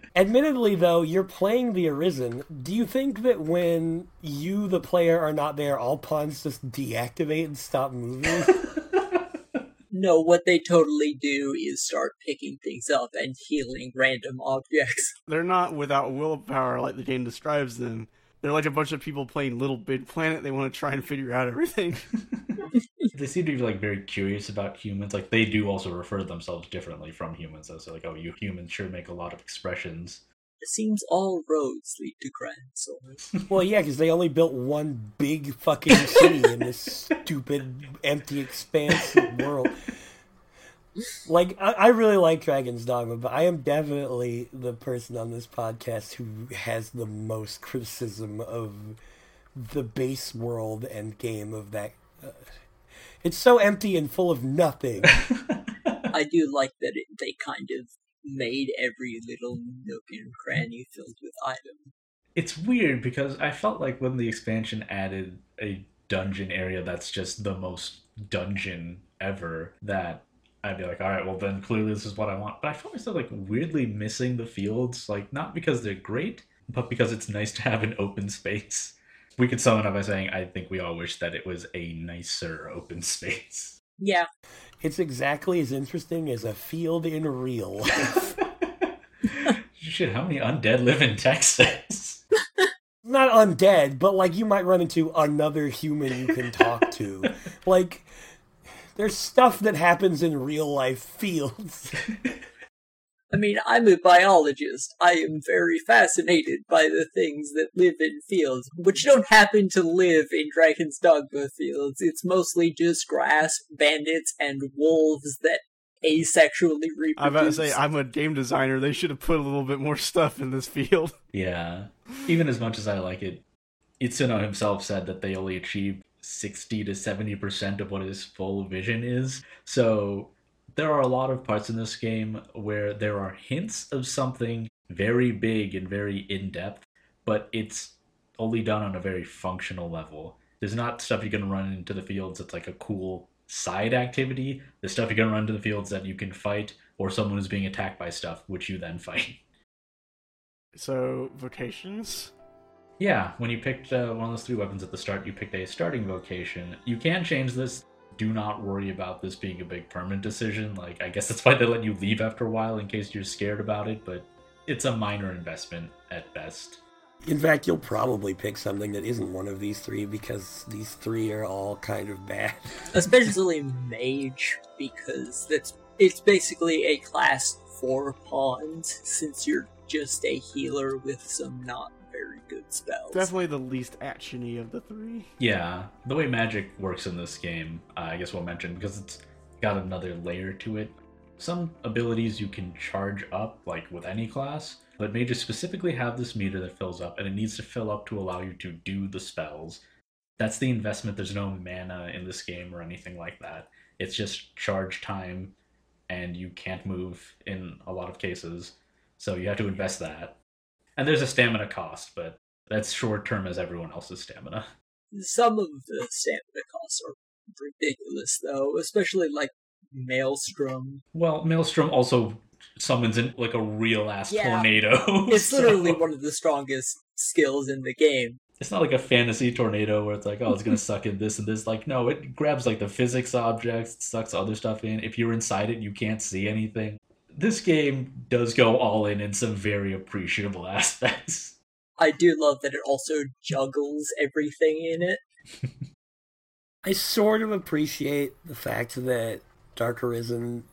Admittedly, though, you're playing the Arisen. Do you think that when you, the player, are not there, all pawns just deactivate and stop moving?
no, what they totally do is start picking things up and healing random objects.
They're not without willpower like the game describes them. They're like a bunch of people playing Little Big Planet. They want to try and figure out everything.
they seem to be like very curious about humans. Like they do also refer to themselves differently from humans. So like, oh, you humans sure make a lot of expressions.
It seems all roads lead to Grand
well, yeah, because they only built one big fucking city in this stupid, empty, expansive world. Like, I, I really like Dragon's Dogma, but I am definitely the person on this podcast who has the most criticism of the base world and game of that. Uh, it's so empty and full of nothing.
I do like that it, they kind of made every little nook and cranny filled with items.
It's weird because I felt like when the expansion added a dungeon area that's just the most dungeon ever, that I'd be like, all right, well then clearly this is what I want. But I felt myself like weirdly missing the fields, like not because they're great, but because it's nice to have an open space. We could sum it up by saying I think we all wish that it was a nicer open space.
Yeah,
It's exactly as interesting as a field in real life.
Shit, how many undead live in Texas?
Not undead, but like you might run into another human you can talk to. like, there's stuff that happens in real life fields.
I mean, I'm a biologist. I am very fascinated by the things that live in fields, which don't happen to live in Dragon's Dogma fields. It's mostly just grass, bandits, and wolves that asexually reproduce.
I'm about to say I'm a game designer. They should have put a little bit more stuff in this field.
Yeah. Even as much as I like it, Itsuno himself said that they only achieved 60 to 70% of what his full vision is. So there are a lot of parts in this game where there are hints of something very big and very in depth, but it's only done on a very functional level. There's not stuff you can run into the fields that's like a cool side activity. The stuff you can run into the fields that you can fight, or someone who's being attacked by stuff, which you then fight.
So vocations.
Yeah, when you picked uh, one of those three weapons at the start, you picked a starting vocation. You can change this. Do not worry about this being a big permanent decision. Like, I guess that's why they let you leave after a while in case you're scared about it, but it's a minor investment at best.
In fact, you'll probably pick something that isn't one of these three because these three are all kind of bad.
especially mage because that's it's basically a class for pawns since you're just a healer with some not very good spells.
Definitely the least actiony of the three.
Yeah, the way magic works in this game, uh, I guess we'll mention because it's got another layer to it. Some abilities you can charge up, like with any class, but mages specifically have this meter that fills up, and it needs to fill up to allow you to do the spells. That's the investment. There's no mana in this game or anything like that. It's just charge time, and you can't move in a lot of cases, so you have to invest that. And there's a stamina cost, but that's short term as everyone else's stamina.
Some of the stamina costs are ridiculous though, especially like Maelstrom.
Well, Maelstrom also summons in like a real ass
Yeah.
tornado.
It's
so-
literally one of the strongest skills in the game.
It's not like a fantasy tornado where it's like, oh, it's gonna suck in this and this. Like, no, it grabs like the physics objects, sucks other stuff in. If you're inside it, you can't see anything. This game does go all in in some very appreciable aspects.
I do love that it also juggles everything in it.
I sort of appreciate the fact that Dark Arisen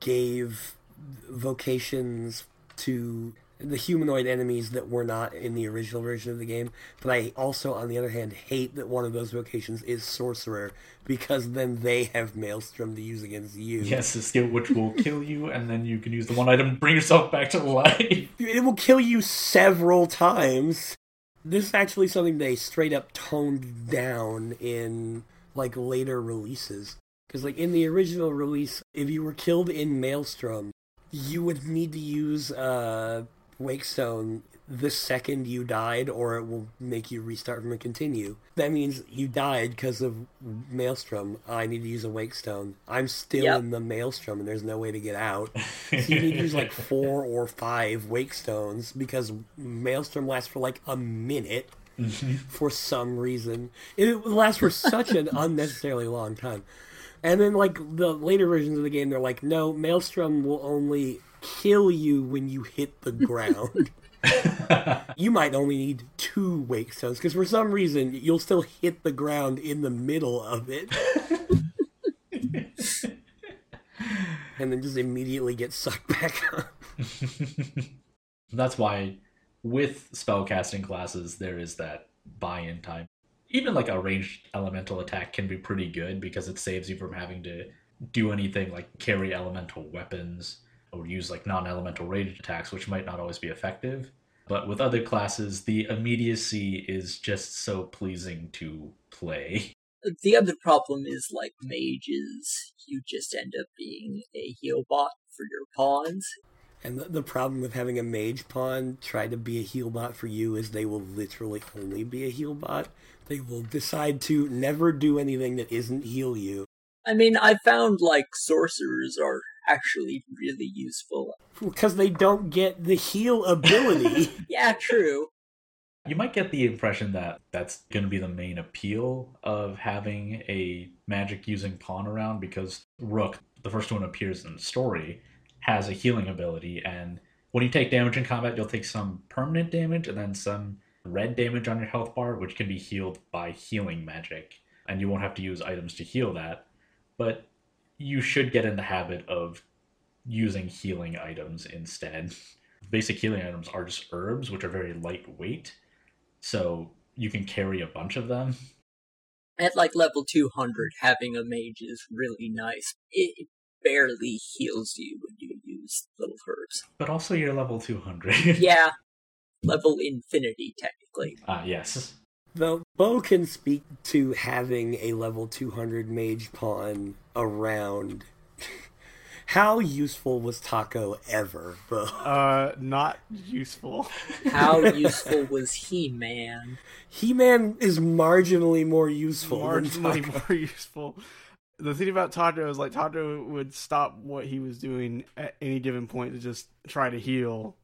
gave vocations to the humanoid enemies that were not in the original version of the game. But I also, on the other hand, hate that one of those vocations is Sorcerer because then they have Maelstrom to use against you.
Yes, a skill which will kill you, and then you can use the one item bring yourself back to life.
It will kill you several times. This is actually something they straight up toned down in like later releases. Because like in the original release, if you were killed in Maelstrom, you would need to use uh, Wakestone the second you died, or it will make you restart from and continue. That means you died because of Maelstrom. I need to use a Wakestone. I'm still
Yep.
in the Maelstrom, and there's no way to get out. So you need to use like four or five wake stones because Maelstrom lasts for like a minute mm-hmm. for some reason. It lasts for such an unnecessarily long time. And then like the later versions of the game, they're like, no, Maelstrom will only kill you when you hit the ground. you might only need two wake stones because for some reason you'll still hit the ground in the middle of it. and then just immediately get sucked back up.
That's why with spellcasting classes there is that buy-in time. Even like a ranged elemental attack can be pretty good because it saves you from having to do anything like carry elemental weapons or use like non-elemental ranged attacks, which might not always be effective. But with other classes, the immediacy is just so pleasing to play.
The other problem is like mages, you just end up being a heal bot for your pawns.
And the, the problem with having a mage pawn try to be a heal bot for you is they will literally only be a heal bot. They will decide to never do anything that isn't heal you.
I mean, I found like sorcerers are actually really useful.
Because they don't get the heal ability.
Yeah, true.
You might get the impression that that's going to be the main appeal of having a magic using pawn around because Rook, the first one appears in the story, has a healing ability. And when you take damage in combat, you'll take some permanent damage and then some red damage on your health bar, which can be healed by healing magic. And you won't have to use items to heal that. But you should get in the habit of using healing items instead. Basic healing items are just herbs, which are very lightweight so you can carry a bunch of them.
At like level 200, having a mage is really nice. It barely heals you when you use little herbs.
But also you're level 200.
Yeah, level infinity, technically.
Ah, yes.
Though Bo can speak to having a level 200 mage pawn around. How useful was Taco ever, Bo?
Uh, not useful.
How useful was He Man?
He Man is marginally more useful than
Marginally
Taco.
more useful. The thing about Taco is like Taco would stop what he was doing at any given point to just try to heal.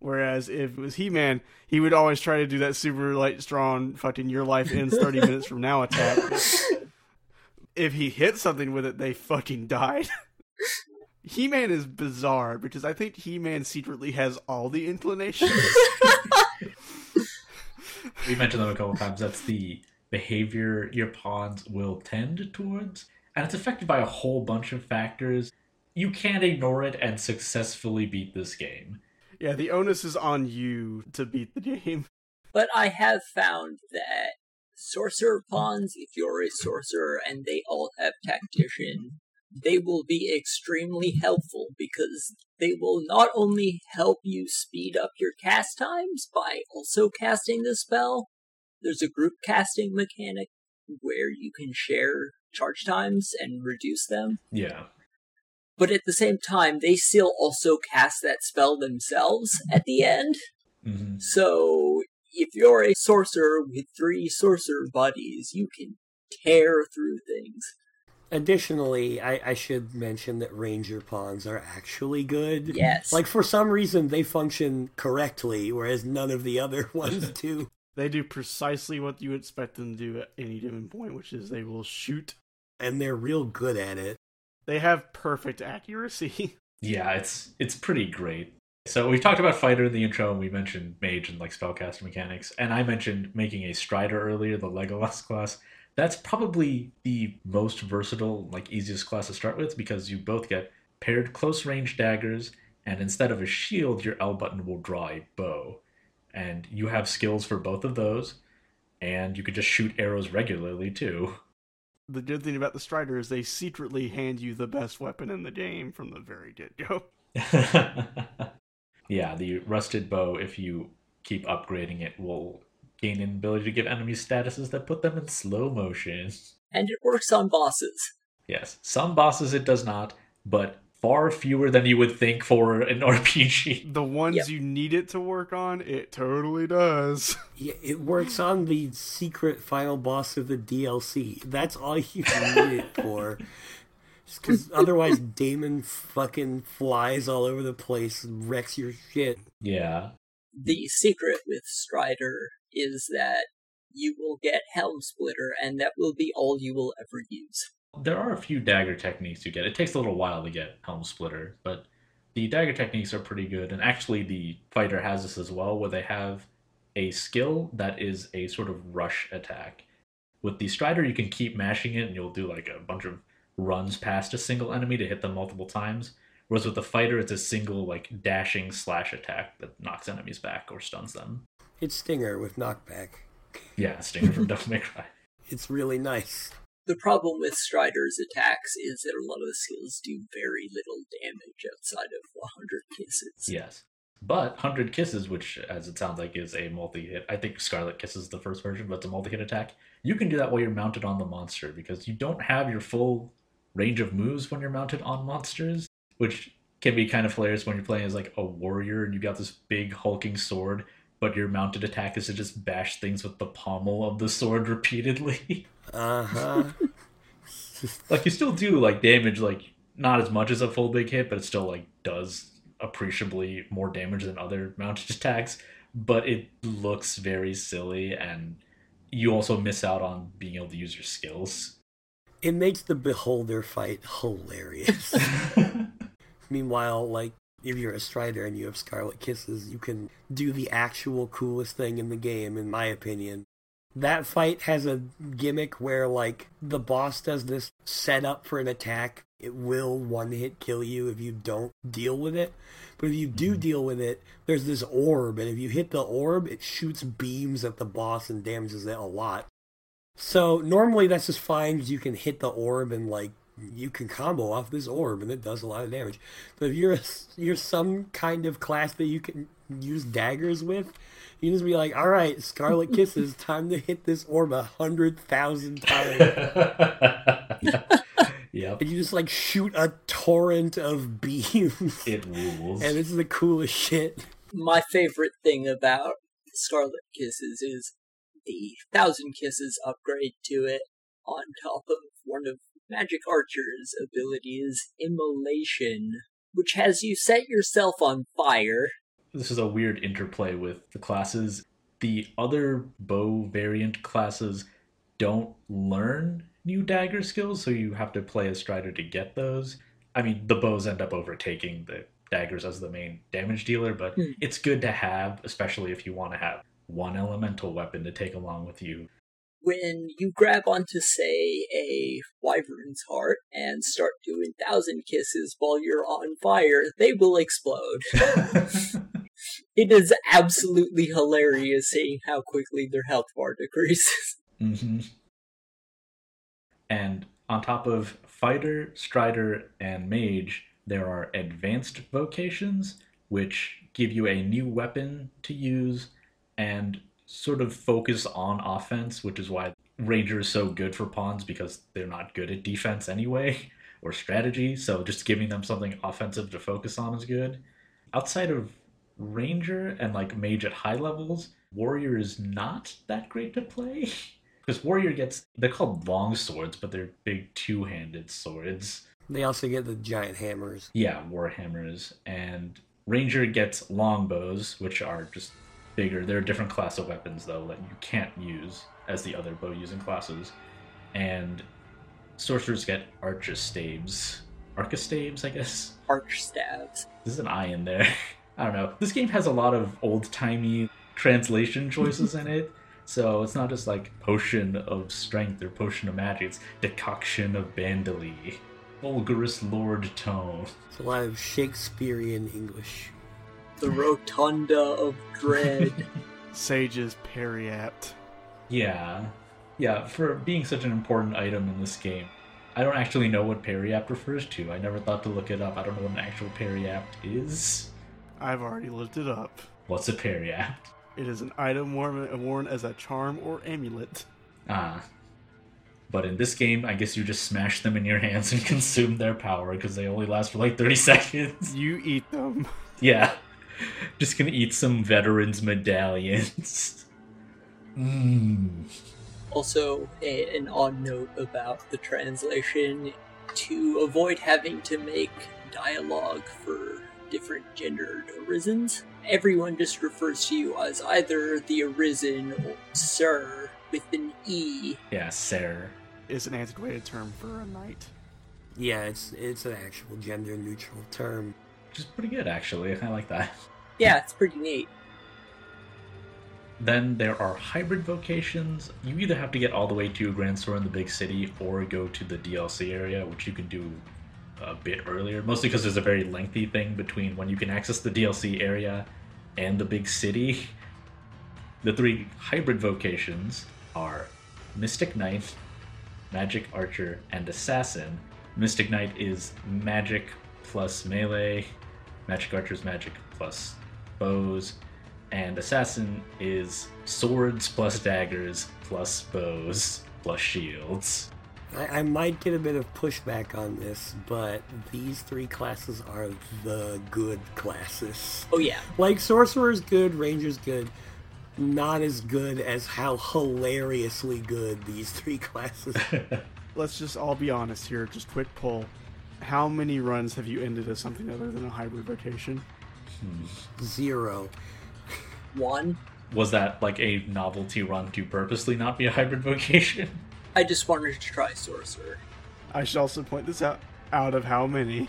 Whereas if it was He Man, he would always try to do that super light strong fucking your life ends thirty minutes from now attack. if he hit something with it, they fucking died. He Man is bizarre because I think He Man secretly has all the inclinations.
We mentioned them a couple times. That's the behavior your pawns will tend towards. And it's affected by a whole bunch of factors. You can't ignore it and successfully beat this game.
Yeah, the onus is on you to beat the game.
But I have found that sorcerer pawns, if you're a sorcerer and they all have tactician, they will be extremely helpful because they will not only help you speed up your cast times by also casting the spell, there's a group casting mechanic where you can share charge times and reduce them.
Yeah.
But at the same time, they still also cast that spell themselves at the end.
hmm
So if you're a sorcerer with three sorcerer buddies, you can tear through things.
Additionally, I, I should mention that ranger pawns are actually good.
Yes.
Like for some reason they function correctly, whereas none of the other ones do.
They do precisely what you expect them to do at any given point, which is they will shoot.
And they're real good at it.
They have perfect accuracy.
Yeah, it's it's pretty great. So we talked about fighter in the intro, and we mentioned mage and like spellcaster mechanics, and I mentioned making a strider earlier, the Legolas class. That's probably the most versatile, like easiest class to start with because you both get paired close range daggers, and instead of a shield, your L button will draw a bow, and you have skills for both of those, and you could just shoot arrows regularly too.
The good thing about the Strider is they secretly hand you the best weapon in the game from the very get go.
yeah, the rusted bow, if you keep upgrading it, will gain an ability to give enemies statuses that put them in slow motion.
And it works on bosses.
Yes, some bosses it does not, but far fewer than you would think for an RPG.
The ones
Yep.
you need it to work on, it totally does.
Yeah, it works on the secret final boss of the DLC. That's all you need it for. Because otherwise, Daimon fucking flies all over the place and wrecks your shit.
Yeah.
The secret with Strider is that you will get Helm Splitter, and that will be all you will ever use.
There are a few dagger techniques you get. It takes a little while to get Helm Splitter, but the dagger techniques are pretty good. And actually, the fighter has this as well, where they have a skill that is a sort of rush attack. With the Strider, you can keep mashing it, and you'll do like a bunch of runs past a single enemy to hit them multiple times. Whereas with the fighter, it's a single like dashing slash attack that knocks enemies back or stuns them.
It's Stinger with knockback.
Yeah, Stinger from Devil May Cry.
It's really nice.
The problem with Strider's attacks is that a lot of the skills do very little damage outside of 100 kisses.
Yes. But 100 Kisses, which, as it sounds like, is a multi hit, I think Scarlet Kisses is the first version, but it's a multi hit attack. You can do that while you're mounted on the monster because you don't have your full range of moves when you're mounted on monsters, which can be kind of hilarious when you're playing as like a warrior and you've got this big hulking sword, but your mounted attack is to just bash things with the pommel of the sword repeatedly.
Uh huh.
like you still do like damage, like not as much as a full big hit, but it still like does appreciably more damage than other mounted attacks. But it looks very silly, and you also miss out on being able to use your skills.
it makes the beholder fight hilarious. Meanwhile, like if you're a Strider and you have Scarlet Kisses, you can do the actual coolest thing in the game, in my opinion. That fight has a gimmick where like the boss does this setup for an attack. It will one hit kill you if you don't deal with it. But if you do mm-hmm. deal with it, there's this orb, and if you hit the orb, it shoots beams at the boss and damages it a lot. So normally that's just fine because you can hit the orb and like you can combo off this orb and it does a lot of damage. But if you're a, you're some kind of class that you can use daggers with, you just be like, all right, Scarlet Kisses, time to hit this orb a hundred thousand times,
yep,
and you just like shoot a torrent of beams,
it rules.
and it's the coolest shit.
My favorite thing about Scarlet Kisses is the Thousand Kisses upgrade to it on top of one of Magic Archer's abilities, Immolation, which has you set yourself on fire.
this is a weird interplay with the classes. The other bow variant classes don't learn new dagger skills, so you have to play as Strider to get those. I mean, the bows end up overtaking the daggers as the main damage dealer, but
Hmm.
it's good to have, especially if you want to have one elemental weapon to take along with you.
When you grab onto, say, a Wyvern's heart and start doing Thousand Kisses while you're on fire, they will explode. It is absolutely hilarious seeing how quickly their health bar decreases.
Mm-hmm. And on top of fighter, strider, and mage, there are advanced vocations, which give you a new weapon to use and sort of focus on offense, which is why ranger is so good for pawns because they're not good at defense anyway or strategy. So just giving them something offensive to focus on is good. Outside of ranger and like mage at high levels, warrior is not that great to play. Because warrior gets they're called long swords, but they're big two-handed swords.
They also get the giant hammers.
Yeah, war hammers. And ranger gets longbows, which are just bigger. They're a different class of weapons though that you can't use as the other bow using classes. And sorcerers get archistaves. Archistaves, I guess.
Arch stabs.
There's an I in there. I don't know. This game has a lot of old timey translation choices in it. So it's not just like potion of strength or potion of magic, it's decoction of Bandali. Vulgarous Lord Tone.
It's a lot of Shakespearean English.
The Rotunda of Dread.
Sage's Periapt.
Yeah. Yeah, for being such an important item in this game. I don't actually know what periapt refers to. I never thought to look it up. I don't know what an actual periapt is.
I've already looked it up.
What's a periapt?
It is an item worn, worn as a charm or amulet.
Ah. But in this game, I guess you just smash them in your hands and consume their power because they only last for like 30 seconds.
You eat them.
Yeah. Just gonna eat some veterans medallions. Mmm.
also, a, an odd note about the translation to avoid having to make dialogue for different gendered arisens. Everyone just refers to you as either the arisen or ser with an E.
Yeah, ser.
Is an antiquated term for a knight.
Yeah, it's it's an actual gender neutral term.
Which is pretty good, actually. I like that.
Yeah, it's pretty neat.
Then there are hybrid vocations. You either have to get all the way to Gran Soren in the big city or go to the DLC area, which you can do a bit earlier. Mostly because there's a very lengthy thing between when you can access the DLC area and the big city. The three hybrid vocations are Mystic Knight, Magic Archer, and Assassin. Mystic Knight is magic plus melee, Magic Archer's magic plus bows, and assassin is swords plus daggers plus bows plus shields.
I, I might get a bit of pushback on this, but these three classes are the good classes.
Oh yeah,
Like sorcerer's good, ranger's good, not as good as how hilariously good these three classes.
Let's just all be honest here. Just quick poll. How many runs have you ended as something other than a hybrid vocation?
Zero.
one.
Was that like a novelty run to purposely not be a hybrid vocation?
I just wanted to try sorcerer.
I should also point this out. Out of how many?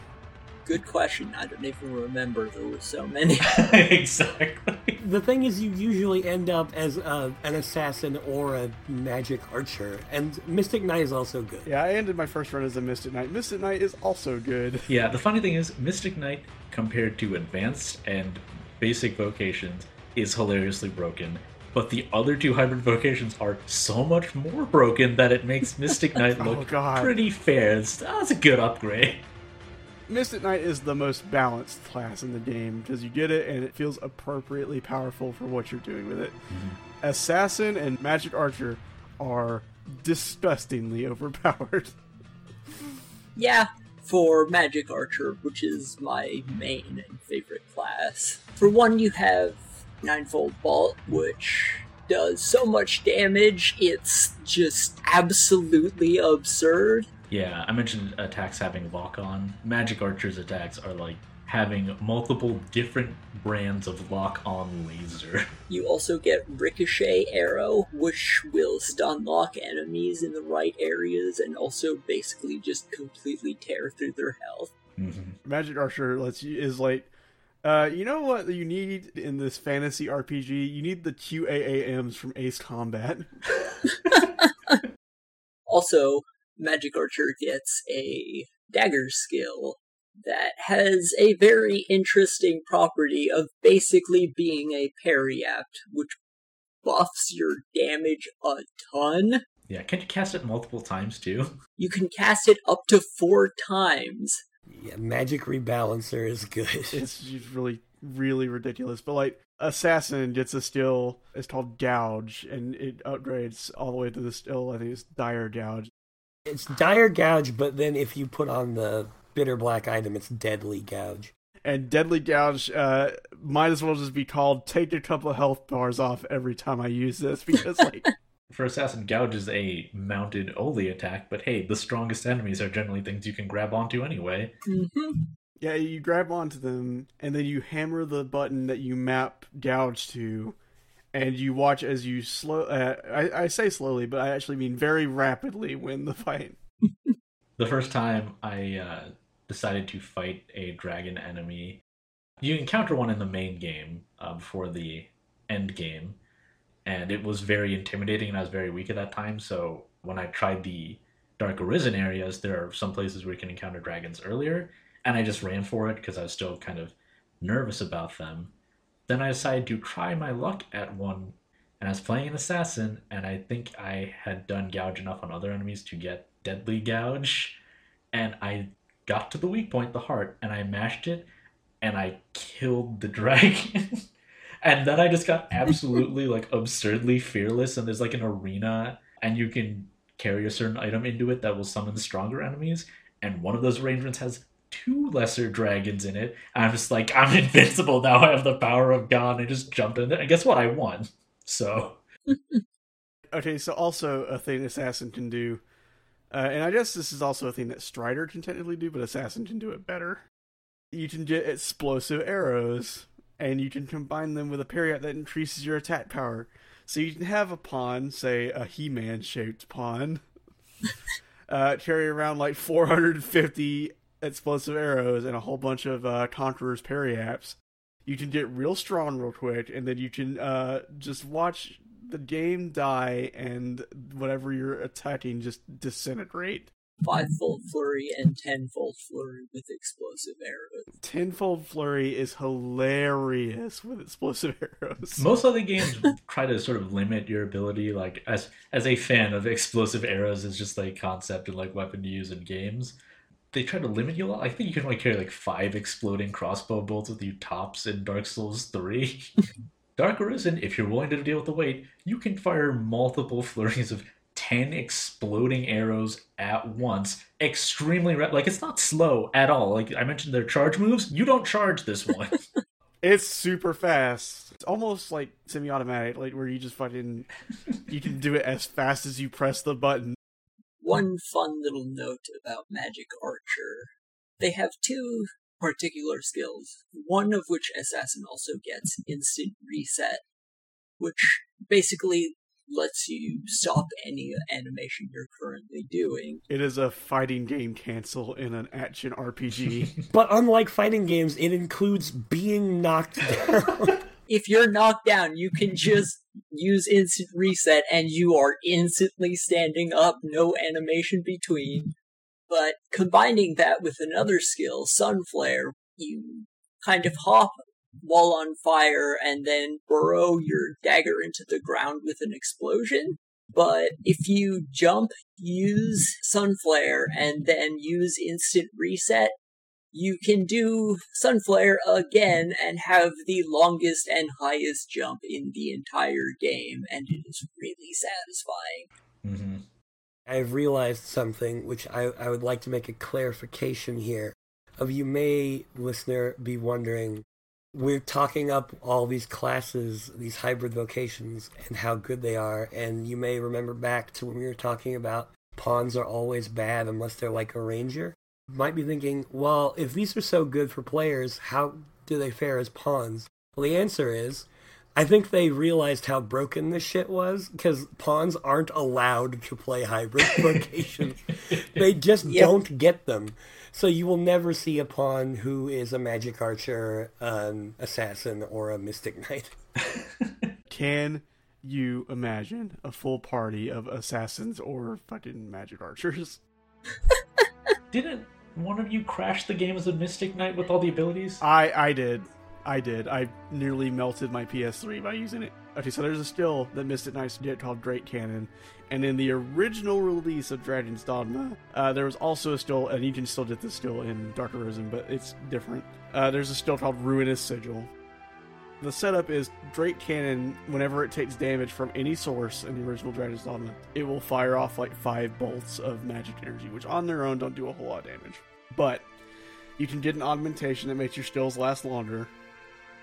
Good question. I don't even remember. There were so many.
exactly.
The thing is, you usually end up as a, an assassin or a magic archer, and Mystic Knight is also good.
Yeah, I ended my first run as a Mystic Knight. Mystic Knight is also good.
Yeah, the funny thing is, Mystic Knight compared to advanced and basic vocations is hilariously broken. But the other two hybrid vocations are so much more broken that it makes Mystic Knight
Oh,
look
God.
pretty fair. It's, that's a good upgrade.
Mystic Knight is the most balanced class in the game because you get it and it feels appropriately powerful for what you're doing with it. Mm-hmm. Assassin and Magic Archer are disgustingly overpowered.
yeah, for magic archer, which is my main and favorite class. For one, you have ninefold bolt, which does so much damage. It's just absolutely absurd.
Yeah, I mentioned attacks having lock on. Magic Archer's attacks are like having multiple different brands of lock on laser.
You also get Ricochet Arrow, which will stun lock enemies in the right areas and also basically just completely tear through their health.
Mhm.
Magic Archer lets you is like, uh, you know what you need in this fantasy RPG? You need the QAAMs from Ace Combat.
Also, Magic Archer gets a dagger skill that has a very interesting property of basically being a periapt, which buffs your damage a ton.
Yeah, can't you cast it multiple times too?
You can cast it up to four times.
Yeah, magic rebalancer is good.
it's just really really ridiculous but like assassin gets a skill it's called gouge and it upgrades all the way to the skill i think it's dire gouge
It's dire gouge, but then if you put on the bitter black item, it's deadly gouge.
and deadly gouge uh might as well just be called take a couple of health bars off every time i use this because like
For Assassin, Gouge is a mounted only attack, but hey, the strongest enemies are generally things you can grab onto anyway.
Mm-hmm.
yeah you grab onto them and then you hammer the button that you map gouge to and you watch as you slow uh, I, I say slowly but i actually mean very rapidly win the fight
The first time I uh, decided to fight a dragon enemy, you encounter one in the main game uh, before the end game, and it was very intimidating, and I was very weak at that time. So when I tried the Dark Arisen areas, there are some places where you can encounter dragons earlier, and I just ran for it because I was still kind of nervous about them. Then I decided to try my luck at one, and I was playing an assassin, and I think I had done gouge enough on other enemies to get deadly gouge, and I got to the weak point, the heart, and I mashed it, and I killed the dragon. and then I just got absolutely like absurdly fearless, and there's like an arena, and you can carry a certain item into it that will summon stronger enemies, and one of those arrangements has two lesser dragons in it. I'm just like, I'm invincible now. I have the power of God. I just jumped in there. And guess what? I won. So
Okay, so also a thing Assassin can do, uh, and I guess this is also a thing that Strider can technically do, but Assassin can do it better. You can get explosive arrows, and you can combine them with a parry that increases your attack power. So you can have a pawn, say a He-Man shaped pawn, uh, carry around like 450 explosive arrows and a whole bunch of uh, Conqueror's Periapts. You can get real strong real quick, and then you can uh, just watch the game die and whatever you're attacking just disintegrate.
Five-fold flurry and ten-fold flurry with explosive arrows.
Tenfold Flurry is hilarious with explosive arrows.
most other games try to sort of limit your ability. Like as as a fan of explosive arrows is just like concept and like weapon to use in games. They try to limit you a lot. I think you can only carry like five exploding crossbow bolts with you tops in Dark Souls 3. Dark Arisen, if you're willing to deal with the weight, you can fire multiple flurries of 10 exploding arrows at once. Extremely, ra- like, it's not slow at all. Like, I mentioned their charge moves. You don't charge this one.
It's super fast. It's almost like semi-automatic, like where you just fucking you can do it as fast as you press the button.
One mm. fun little note about Magic Archer. They have two particular skills, one of which Assassin also gets instant reset, which basically lets you stop any animation you're currently doing.
It is a fighting game cancel in an action RPG.
But unlike fighting games, it includes being knocked down.
If you're knocked down, you can just use instant reset and you are instantly standing up, no animation between. But combining that with another skill, Sunflare, you kind of hop while on fire and then burrow your dagger into the ground with an explosion. But if you jump, use Sunflare, and then use instant reset, you can do Sunflare again and have the longest and highest jump in the entire game, and it is really satisfying.
Mm-hmm.
I've realized something which I, I would like to make a clarification here. Of you may, listener, be wondering, we're talking up all these classes, these hybrid vocations, and how good they are, and you may remember back to when we were talking about pawns are always bad unless they're like a ranger. You might be thinking, well, if these are so good for players, how do they fare as pawns? Well, the answer is I think they realized how broken this shit was because pawns aren't allowed to play hybrid vocations. they just
Yep.
don't get them. So you will never see a pawn who is a magic archer, an assassin, or a mystic knight.
Can you imagine a full party of assassins or fucking magic archers?
Didn't one of you crash the game as a Mystic Knight with all the abilities?
I I did. I did. I nearly melted my PS3 by using it. Okay, so there's a skill that Mystic Knights did called Great Cannon, and in the original release of Dragon's Dogma, uh, there was also a skill, and you can still get this skill in Dark Arisen, but it's different. Uh, there's a skill called Ruinous Sigil. The setup is Great Cannon, whenever it takes damage from any source in the original Dragon's Dogma, it will fire off like five bolts of magic energy, which on their own don't do a whole lot of damage. But you can get an augmentation that makes your skills last longer.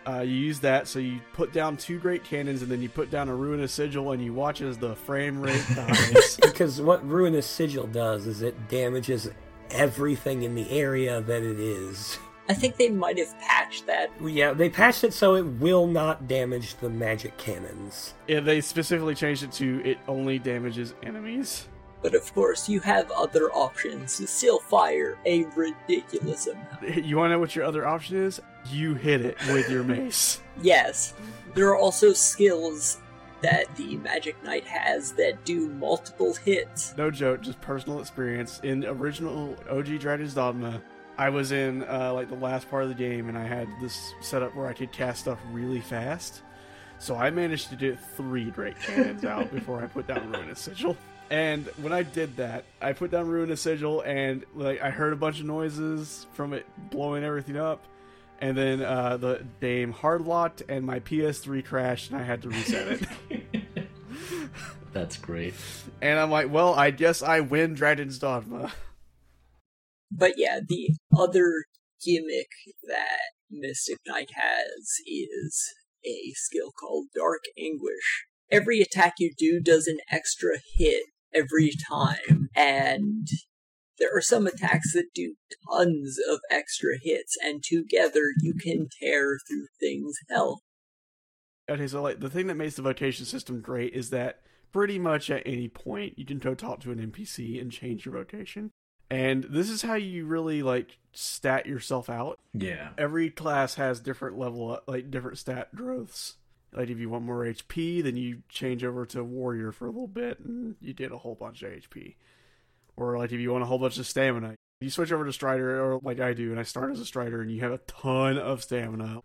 Uh, you use that, so you put down two great cannons, and then you put down a ruinous sigil, and you watch as the frame rate dies.
Because what Ruinous Sigil does is it damages everything in the area that it is.
I think they might have patched that.
Yeah, they patched it so it will not damage the magic cannons.
yeah, they specifically changed it to it only damages enemies.
But of course, you have other options to still fire a ridiculous amount.
You want to know what your other option is? You hit it with your mace.
Yes, there are also skills that the Magic Knight has that do multiple hits.
No joke, just personal experience. In original OG Dragon's Dogma, I was in uh, like the last part of the game, and I had this setup where I could cast stuff really fast. So I managed to do three Great cannons out before I put down Ruinous Sigil. And when I did that, I put down Ruinous Sigil, and like I heard a bunch of noises from it blowing everything up. And then uh, the game hard locked, and my PS3 crashed, and I had to reset it.
That's great.
and I'm like, well, I guess I win Dragon's Dogma.
But yeah, the other gimmick that Mystic Knight has is a skill called Dark Anguish. Every attack you do does an extra hit every time, and there are some attacks that do tons of extra hits, and together you can tear through things hell.
Okay, so like the thing that makes the vocation system great is that pretty much at any point you can go talk to an NPC and change your vocation. And this is how you really like stat yourself out.
Yeah.
Every class has different level like different stat growths. Like if you want more HP, then you change over to warrior for a little bit and you get a whole bunch of HP. Or like if you want a whole bunch of stamina, you switch over to strider or like I do and I start as a strider and you have a ton of stamina.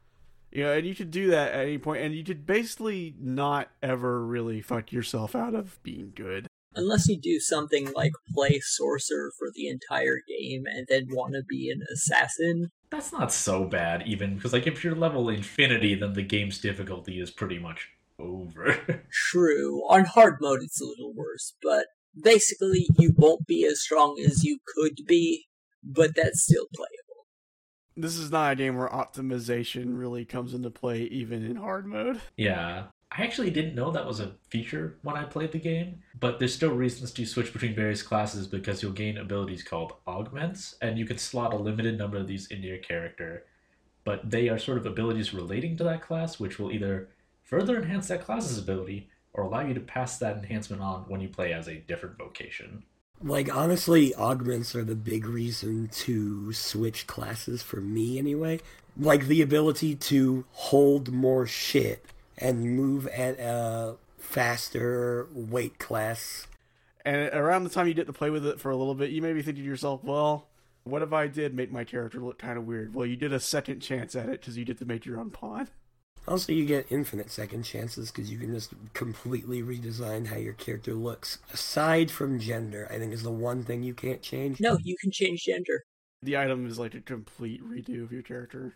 You know, and you could do that at any point, and you could basically not ever really fuck yourself out of being good.
Unless you do something like play Sorcerer for the entire game and then want to be an assassin.
That's not so bad, even because like if you're level infinity, then the game's difficulty is pretty much over.
True. On hard mode, it's a little worse, but basically, you won't be as strong as you could be, but that's still playable.
This is not a game where optimization really comes into play, even in hard mode.
yeah. I actually didn't know that was a feature when I played the game, but there's still reasons to switch between various classes because you'll gain abilities called augments, and you can slot a limited number of these into your character. But they are sort of abilities relating to that class, which will either further enhance that class's ability or allow you to pass that enhancement on when you play as a different vocation.
Like honestly, augments are the big reason to switch classes for me anyway. Like the ability to hold more shit and move at a faster weight class.
And around the time you get to play with it for a little bit, you may be thinking to yourself, well, what if I did make my character look kind of weird? Well, you did a second chance at it because you get to make your own pawn.
Also, you get infinite second chances because you can just completely redesign how your character looks. Aside from gender, I think is the one thing you can't change.
No, you can change gender.
The item is like a complete redo of your character.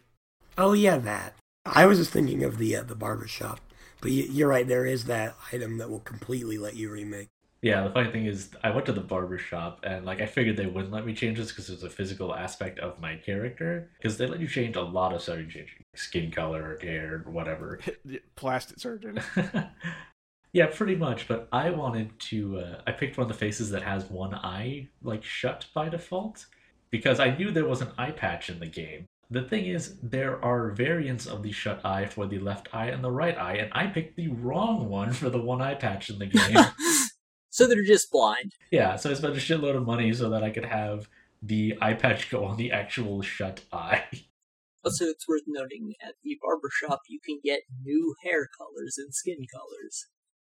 Oh yeah, that. I was just thinking of the uh, the barber shop, but you, you're right. There is that item that will completely let you remake.
Yeah, the funny thing is, I went to the barber shop and like I figured they wouldn't let me change this because it's a physical aspect of my character. Because they let you change a lot of stuff. You change skin color, hair, whatever.
Plastic surgeon.
yeah, pretty much. But I wanted to. Uh, I picked one of the faces that has one eye like shut by default because I knew there was an eye patch in the game. The thing is, there are variants of the shut eye for the left eye and the right eye, and I picked the wrong one for the one eye patch in the game.
so they're just blind.
Yeah, so I spent a shitload of money so that I could have the eye patch go on the actual shut eye.
Oh, also, it's worth noting at the barber shop you can get new hair colors and skin colors.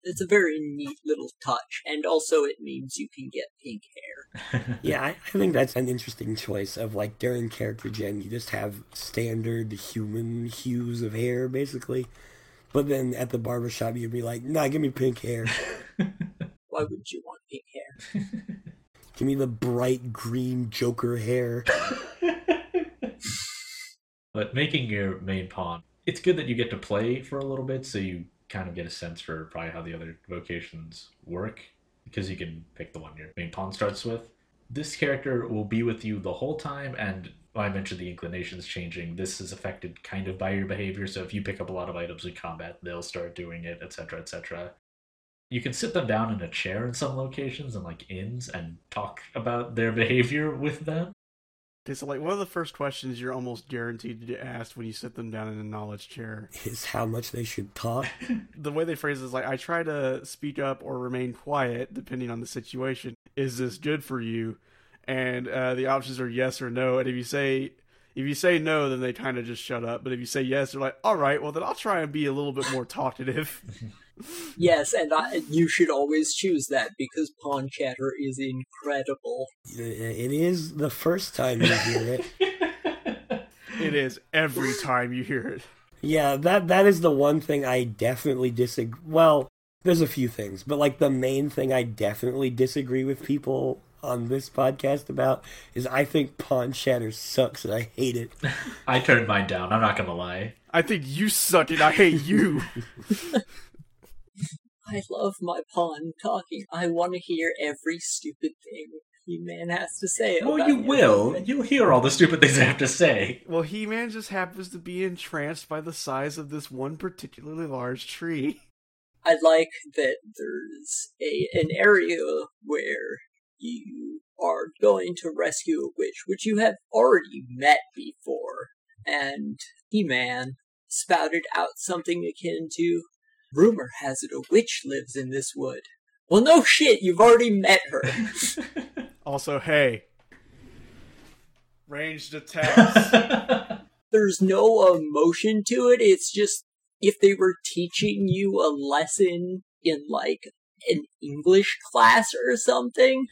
It's a very neat little touch, and also it means you can get pink hair.
yeah, I, I, think that's an interesting choice of like during character gen, you just have standard human hues of hair, basically. But then at the barbershop, you'd be like, nah, give me pink hair.
Why would you want pink hair?
give me the bright green Joker hair.
but making your main pawn, it's good that you get to play for a little bit, so you kind of get a sense for probably how the other vocations work because you can pick the one your main pawn starts with. This character will be with you the whole time, and I mentioned the inclinations changing. This is affected kind of by your behavior. So if you pick up a lot of items in combat, they'll start doing it, etc., etc. You can sit them down in a chair in some locations and like inns and talk about their behavior with them.
Okay, so like one of the first questions you're almost guaranteed to get asked when you sit them down in a knowledge chair
is how much they should talk.
the way they phrase it is like, I try to speak up or remain quiet depending on the situation. Is this good for you? And uh, the options are yes or no. And if you say if you say no, then they kind of just shut up. But if you say yes, they're like, all right, well then I'll try and be a little bit more talkative.
yes, and I, you should always choose that because pawn chatter is incredible.
It is the first time you hear it.
it is every time you hear it.
Yeah, that that is the one thing I definitely disagree. Well, there's a few things, but like the main thing I definitely disagree with people on this podcast about is I think Pawn Chatter sucks and I hate it.
I turned mine down. I'm not gonna lie.
I think you suck and I hate you.
I love my pawn talking. I want to hear every stupid thing He Man has to say.
Well, you will. You'll hear all the stupid things I have to say.
Well, He Man just happens to be entranced by the size of this one particularly large tree.
I like that there's a an area where you are going to rescue a witch, which you have already met before, and He Man spouted out something akin to Rumor has it a witch lives in this wood. Well, no shit, you've already met her.
also, hey, ranged attacks.
There's no emotion to it. It's just if they were teaching you a lesson in like an English class or something.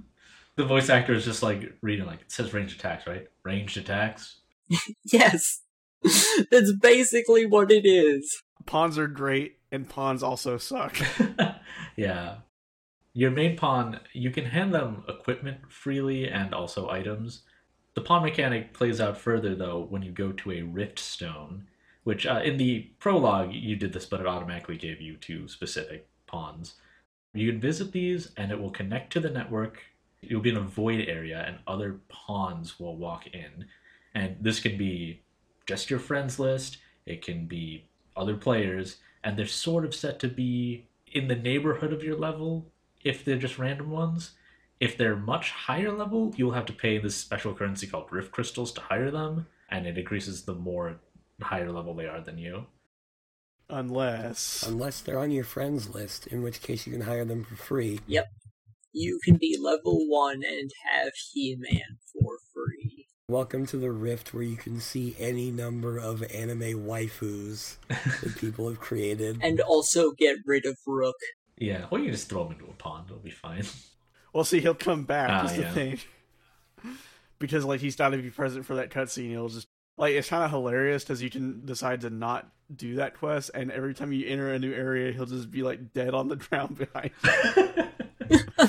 the voice actor is just like reading like it says ranged attacks, right? Ranged attacks.
yes. That's basically what it is
pawns are great and pawns also suck.
yeah. Your main pawn, you can hand them equipment freely and also items. The pawn mechanic plays out further though when you go to a rift stone, which uh, in the prologue you did this, but it automatically gave you two specific pawns. You can visit these and it will connect to the network. You'll be in a void area and other pawns will walk in. And this can be just your friends list, it can be other players, and they're sort of set to be in the neighborhood of your level if they're just random ones. If they're much higher level, you'll have to pay this special currency called Rift Crystals to hire them, and it increases the more higher level they are than you.
Unless
Unless they're on your friends list, in which case you can hire them for free. Yep.
You can be level one and have He-Man for free.
Welcome to the Rift where you can see any number of anime waifus that people have created.
And also get rid of Rook.
Yeah, or you can just throw him into a pond, it'll be fine.
Well, see, he'll come back.
Ah,
is the
yeah.
thing. Because like he's not going to be present for that cutscene. He'll just like it's kind of hilarious because you can decide to not do that quest, and every time you enter a new area, he'll just be like dead on the ground behind. you.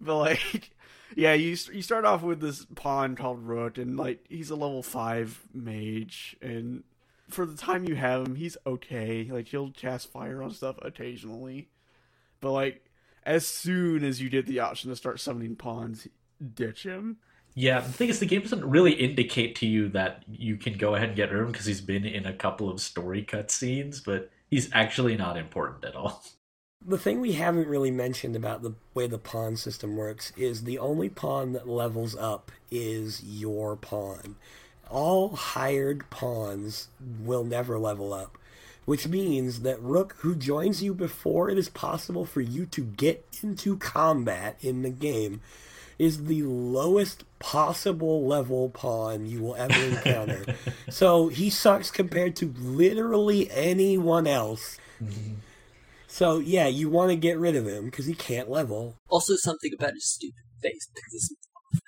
but like, yeah, you you start off with this pawn called Rook, and like he's a level five mage, and for the time you have him, he's okay. Like he'll cast fire on stuff occasionally, but like as soon as you get the option to start summoning pawns, ditch him.
Yeah, the thing is, the game doesn't really indicate to you that you can go ahead and get rid of him because he's been in a couple of story cutscenes, but he's actually not important at all.
The thing we haven't really mentioned about the way the pawn system works is the only pawn that levels up is your pawn. All hired pawns will never level up, which means that Rook, who joins you before it is possible for you to get into combat in the game, is the lowest possible level pawn you will ever encounter. so he sucks compared to literally anyone else. Mm-hmm. So yeah, you want to get rid of him because he can't level.
Also, something about his stupid face pisses me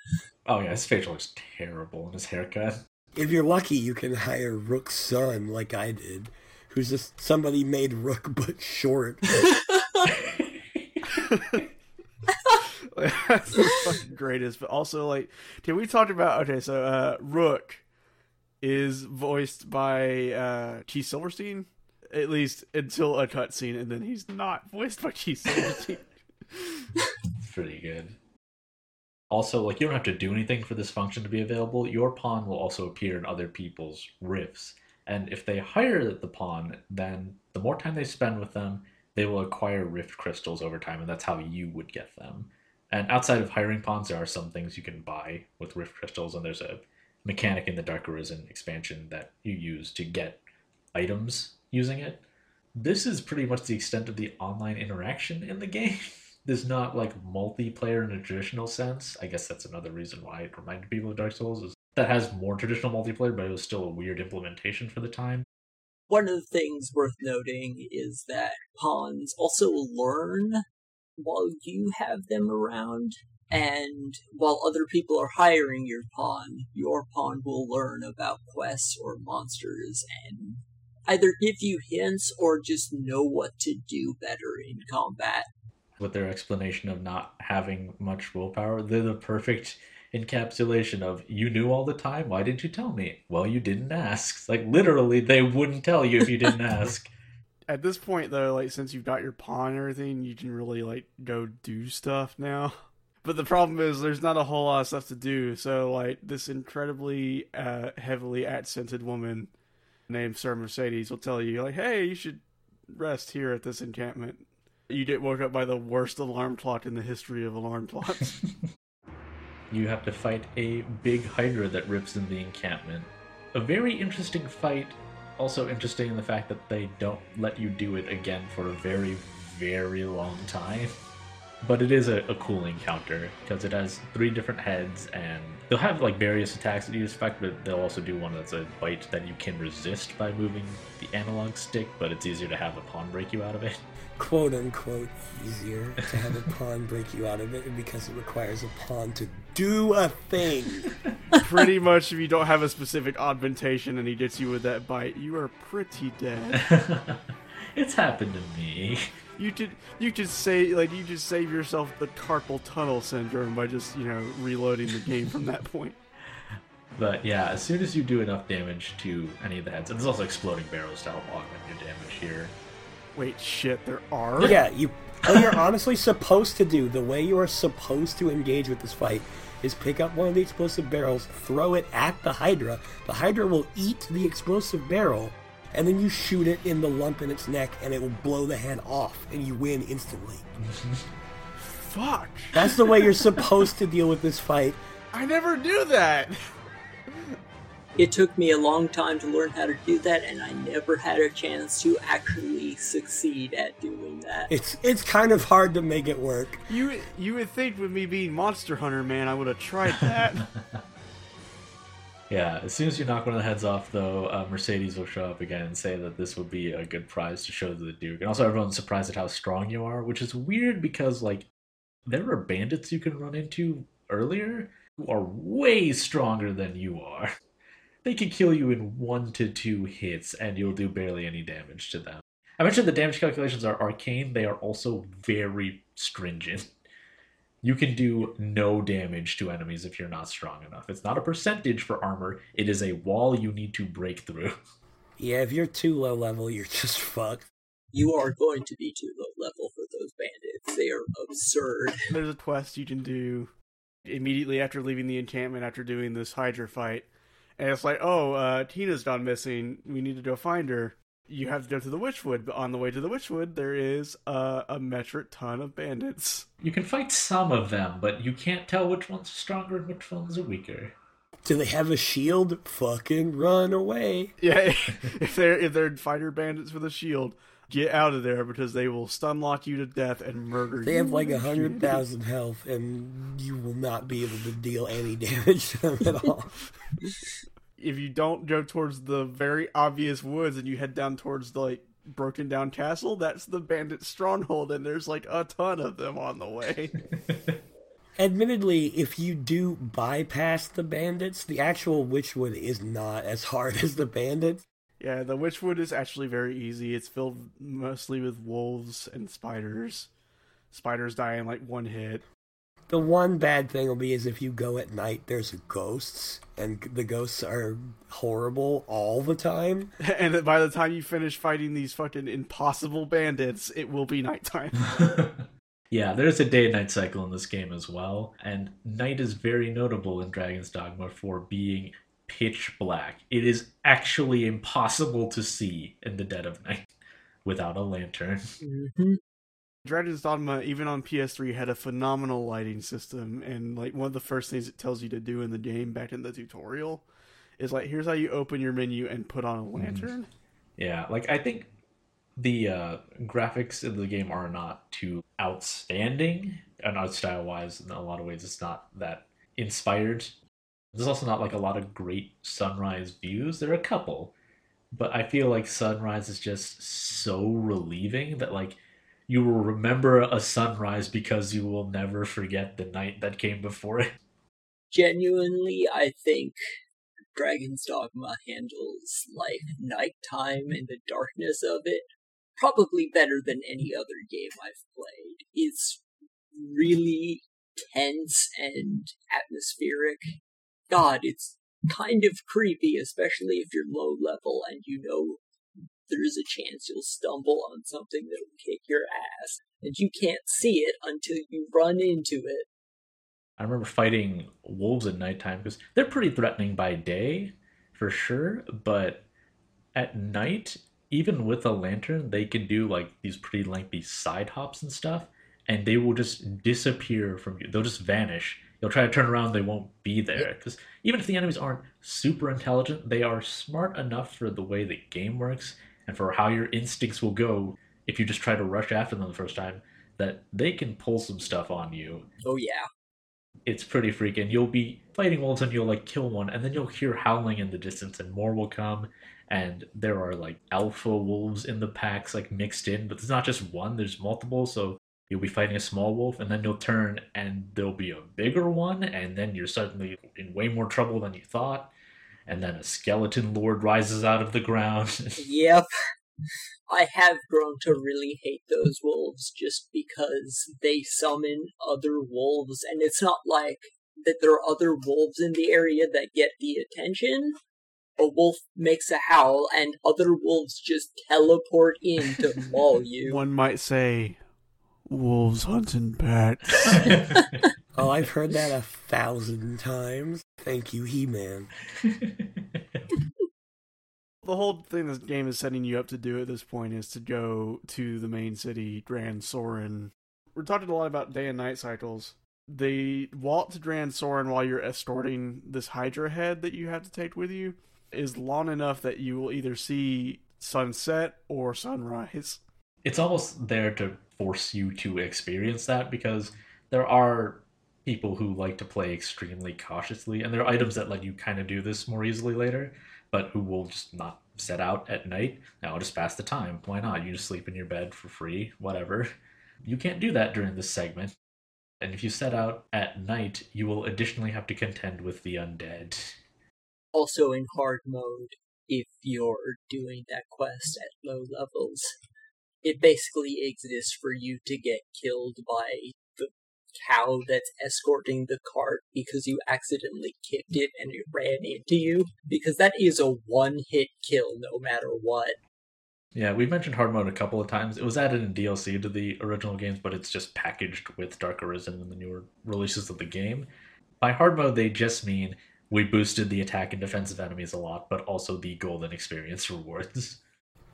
Oh yeah, his facial looks terrible and his haircut.
If you're lucky, you can hire Rook's son, like I did, who's just somebody made Rook but short.
That's the fucking greatest. But also, like, can we talk about? Okay, so uh, Rook is voiced by uh, Keith Silverstein, at least until a cutscene, and then he's not voiced by Keith Silverstein.
Pretty good. Also, like you don't have to do anything for this function to be available. Your pawn will also appear in other people's rifts. And if they hire the pawn, then the more time they spend with them, they will acquire rift crystals over time, and that's how you would get them. And outside of hiring pawns, there are some things you can buy with rift crystals, and there's a mechanic in the Dark Arisen expansion that you use to get items using it. This is pretty much the extent of the online interaction in the game. There's not like multiplayer in a traditional sense. I guess that's another reason why it reminded people of Dark Souls is that has more traditional multiplayer, but it was still a weird implementation for the time.
One of the things worth noting is that pawns also learn while you have them around. And while other people are hiring your pawn, your pawn will learn about quests or monsters and either give you hints or just know what to do better in combat.
With their explanation of not having much willpower, they're the perfect encapsulation of you knew all the time. Why didn't you tell me? Well, you didn't ask. Like literally, they wouldn't tell you if you didn't ask.
At this point, though, like since you've got your pawn and everything, you can really like go do stuff now. But the problem is, there's not a whole lot of stuff to do. So, like this incredibly uh, heavily accented woman named Ser Mercedes will tell you, like, "Hey, you should rest here at this encampment." You get woke up by the worst alarm clock in the history of alarm clocks.
you have to fight a big hydra that rips in the encampment. A very interesting fight. Also interesting in the fact that they don't let you do it again for a very, very long time. But it is a, a cool encounter because it has three different heads and they'll have like various attacks that you expect, but they'll also do one that's a bite that you can resist by moving the analog stick, but it's easier to have a pawn break you out of it.
Quote unquote easier to have a pawn break you out of it because it requires a pawn to do a thing.
pretty much, if you don't have a specific augmentation and he gets you with that bite, you are pretty dead.
it's happened to me.
You could you could say like you just save yourself the carpal tunnel syndrome by just you know reloading the game from that point.
But yeah, as soon as you do enough damage to any of the heads, and there's also exploding barrels to help augment your damage here.
Wait, shit, there are.
Yeah, you. What you're honestly supposed to do, the way you are supposed to engage with this fight, is pick up one of the explosive barrels, throw it at the Hydra. The Hydra will eat the explosive barrel, and then you shoot it in the lump in its neck, and it will blow the head off, and you win instantly.
Fuck.
That's the way you're supposed to deal with this fight.
I never knew that.
It took me a long time to learn how to do that, and I never had a chance to actually succeed at doing that.
It's it's kind of hard to make it work.
You you would think with me being Monster Hunter, man, I would have tried that.
Yeah, as soon as you knock one of the heads off, though, uh, Mercedes will show up again and say that this would be a good prize to show to the Duke. And also, everyone's surprised at how strong you are, which is weird because, like, there are bandits you can run into earlier who are way stronger than you are. They can kill you in one to two hits, and you'll do barely any damage to them. I mentioned the damage calculations are arcane, they are also very stringent you can do no damage to enemies if you're not strong enough. It's not a percentage for armor, it is a wall you need to break through.
Yeah, if you're too low level, you're just fucked.
You are going to be too low level for those bandits. They are absurd.
There's a quest you can do immediately after leaving the encampment after doing this Hydra fight. And it's like, oh, uh, Quina's gone missing. We need to go find her. You have to go to the Witchwood, but on the way to the Witchwood, there is uh, a metric ton of bandits.
You can fight some of them, but you can't tell which ones are stronger and which ones are weaker.
Do they have a shield? Fucking run away.
Yeah, if they're if they're fighter bandits with a shield, get out of there because they will stun lock you to death and murder
They
you.
They have like a hundred thousand health, and you will not be able to deal any damage to them at all.
If you don't go towards the very obvious woods and you head down towards the like broken down castle, that's the bandit stronghold, and there's like a ton of them on the way.
Admittedly, if you do bypass the bandits, the actual Witchwood is not as hard as the bandits.
yeah, the Witchwood is actually very easy. It's filled mostly with wolves and spiders. Spiders die in like one hit.
The one bad thing will be is if you go at night, there's ghosts, and the ghosts are horrible all the time.
And by the time you finish fighting these fucking impossible bandits, it will be nighttime.
yeah, there's a day and night cycle in this game as well, and night is very notable in Dragon's Dogma for being pitch black. It is actually impossible to see in the dead of night without a lantern.
Mm-hmm.
Dragon's Dogma, even on PS3, had a phenomenal lighting system, and like one of the first things it tells you to do in the game back in the tutorial is like, here's how you open your menu and put on a lantern.
Yeah, like I think the uh, graphics in the game are not too outstanding, and art style wise, in a lot of ways, it's not that inspired. There's also not like a lot of great sunrise views. There are a couple, but I feel like sunrise is just so relieving that like you will remember a sunrise because you will never forget the night that came before it.
Genuinely, I think Dragon's Dogma handles like nighttime and the darkness of it probably better than any other game I've played. It's really tense and atmospheric. God, it's kind of creepy, especially if you're low level and you know there's a chance you'll stumble on something that'll kick your ass, and you can't see it until you run into it.
I remember fighting wolves at nighttime because they're pretty threatening by day, for sure. But at night, even with a lantern, they can do like these pretty lengthy side hops and stuff, and they will just disappear from you. They'll just vanish. You'll try to turn around, they won't be there. Because even if the enemies aren't super intelligent, they are smart enough for the way the game works and for how your instincts will go if you just try to rush after them the first time. That they can pull some stuff on you
Oh yeah.
it's pretty freaking. You'll be fighting wolves and you'll like kill one, and then you'll hear howling in the distance, and more will come. And there are like alpha wolves in the packs, like mixed in, but there's not just one, there's multiple. So you'll be fighting a small wolf, and then you'll turn, and there'll be a bigger one, and then you're suddenly in way more trouble than you thought. And then a skeleton lord rises out of the ground.
Yep. I have grown to really hate those wolves just because they summon other wolves, and it's not like that there are other wolves in the area that get the attention. A wolf makes a howl, and other wolves just teleport in to maul you.
One might say, wolves hunting pets.
Oh, I've heard that a thousand times. Thank you, He Man.
the whole thing this game is setting you up to do at this point is to go to the main city, Gran Soren. We're talking a lot about day and night cycles. The walk to Gran Soren while you're escorting this Hydra head that you have to take with you is long enough that you will either see sunset or sunrise.
it's almost there to force you to experience that because there are people who like to play extremely cautiously and there are items that let you kind of do this more easily later but who will just not set out at night. Now just pass the time. Why not? You just sleep in your bed for free whatever. You can't do that during this segment. And if you set out at night you will additionally have to contend with the undead.
Also, in hard mode, if you're doing that quest at low levels, it basically exists for you to get killed by cow that's escorting the cart because you accidentally kicked it and it ran into you. Because that is a one hit kill no matter what.
Yeah, we've mentioned hard mode a couple of times. It was added in DLC to the original games, but it's just packaged with Dark Arisen and the newer releases of the game. By hard mode, they just mean we boosted the attack and defense of enemies a lot, but also the golden experience rewards.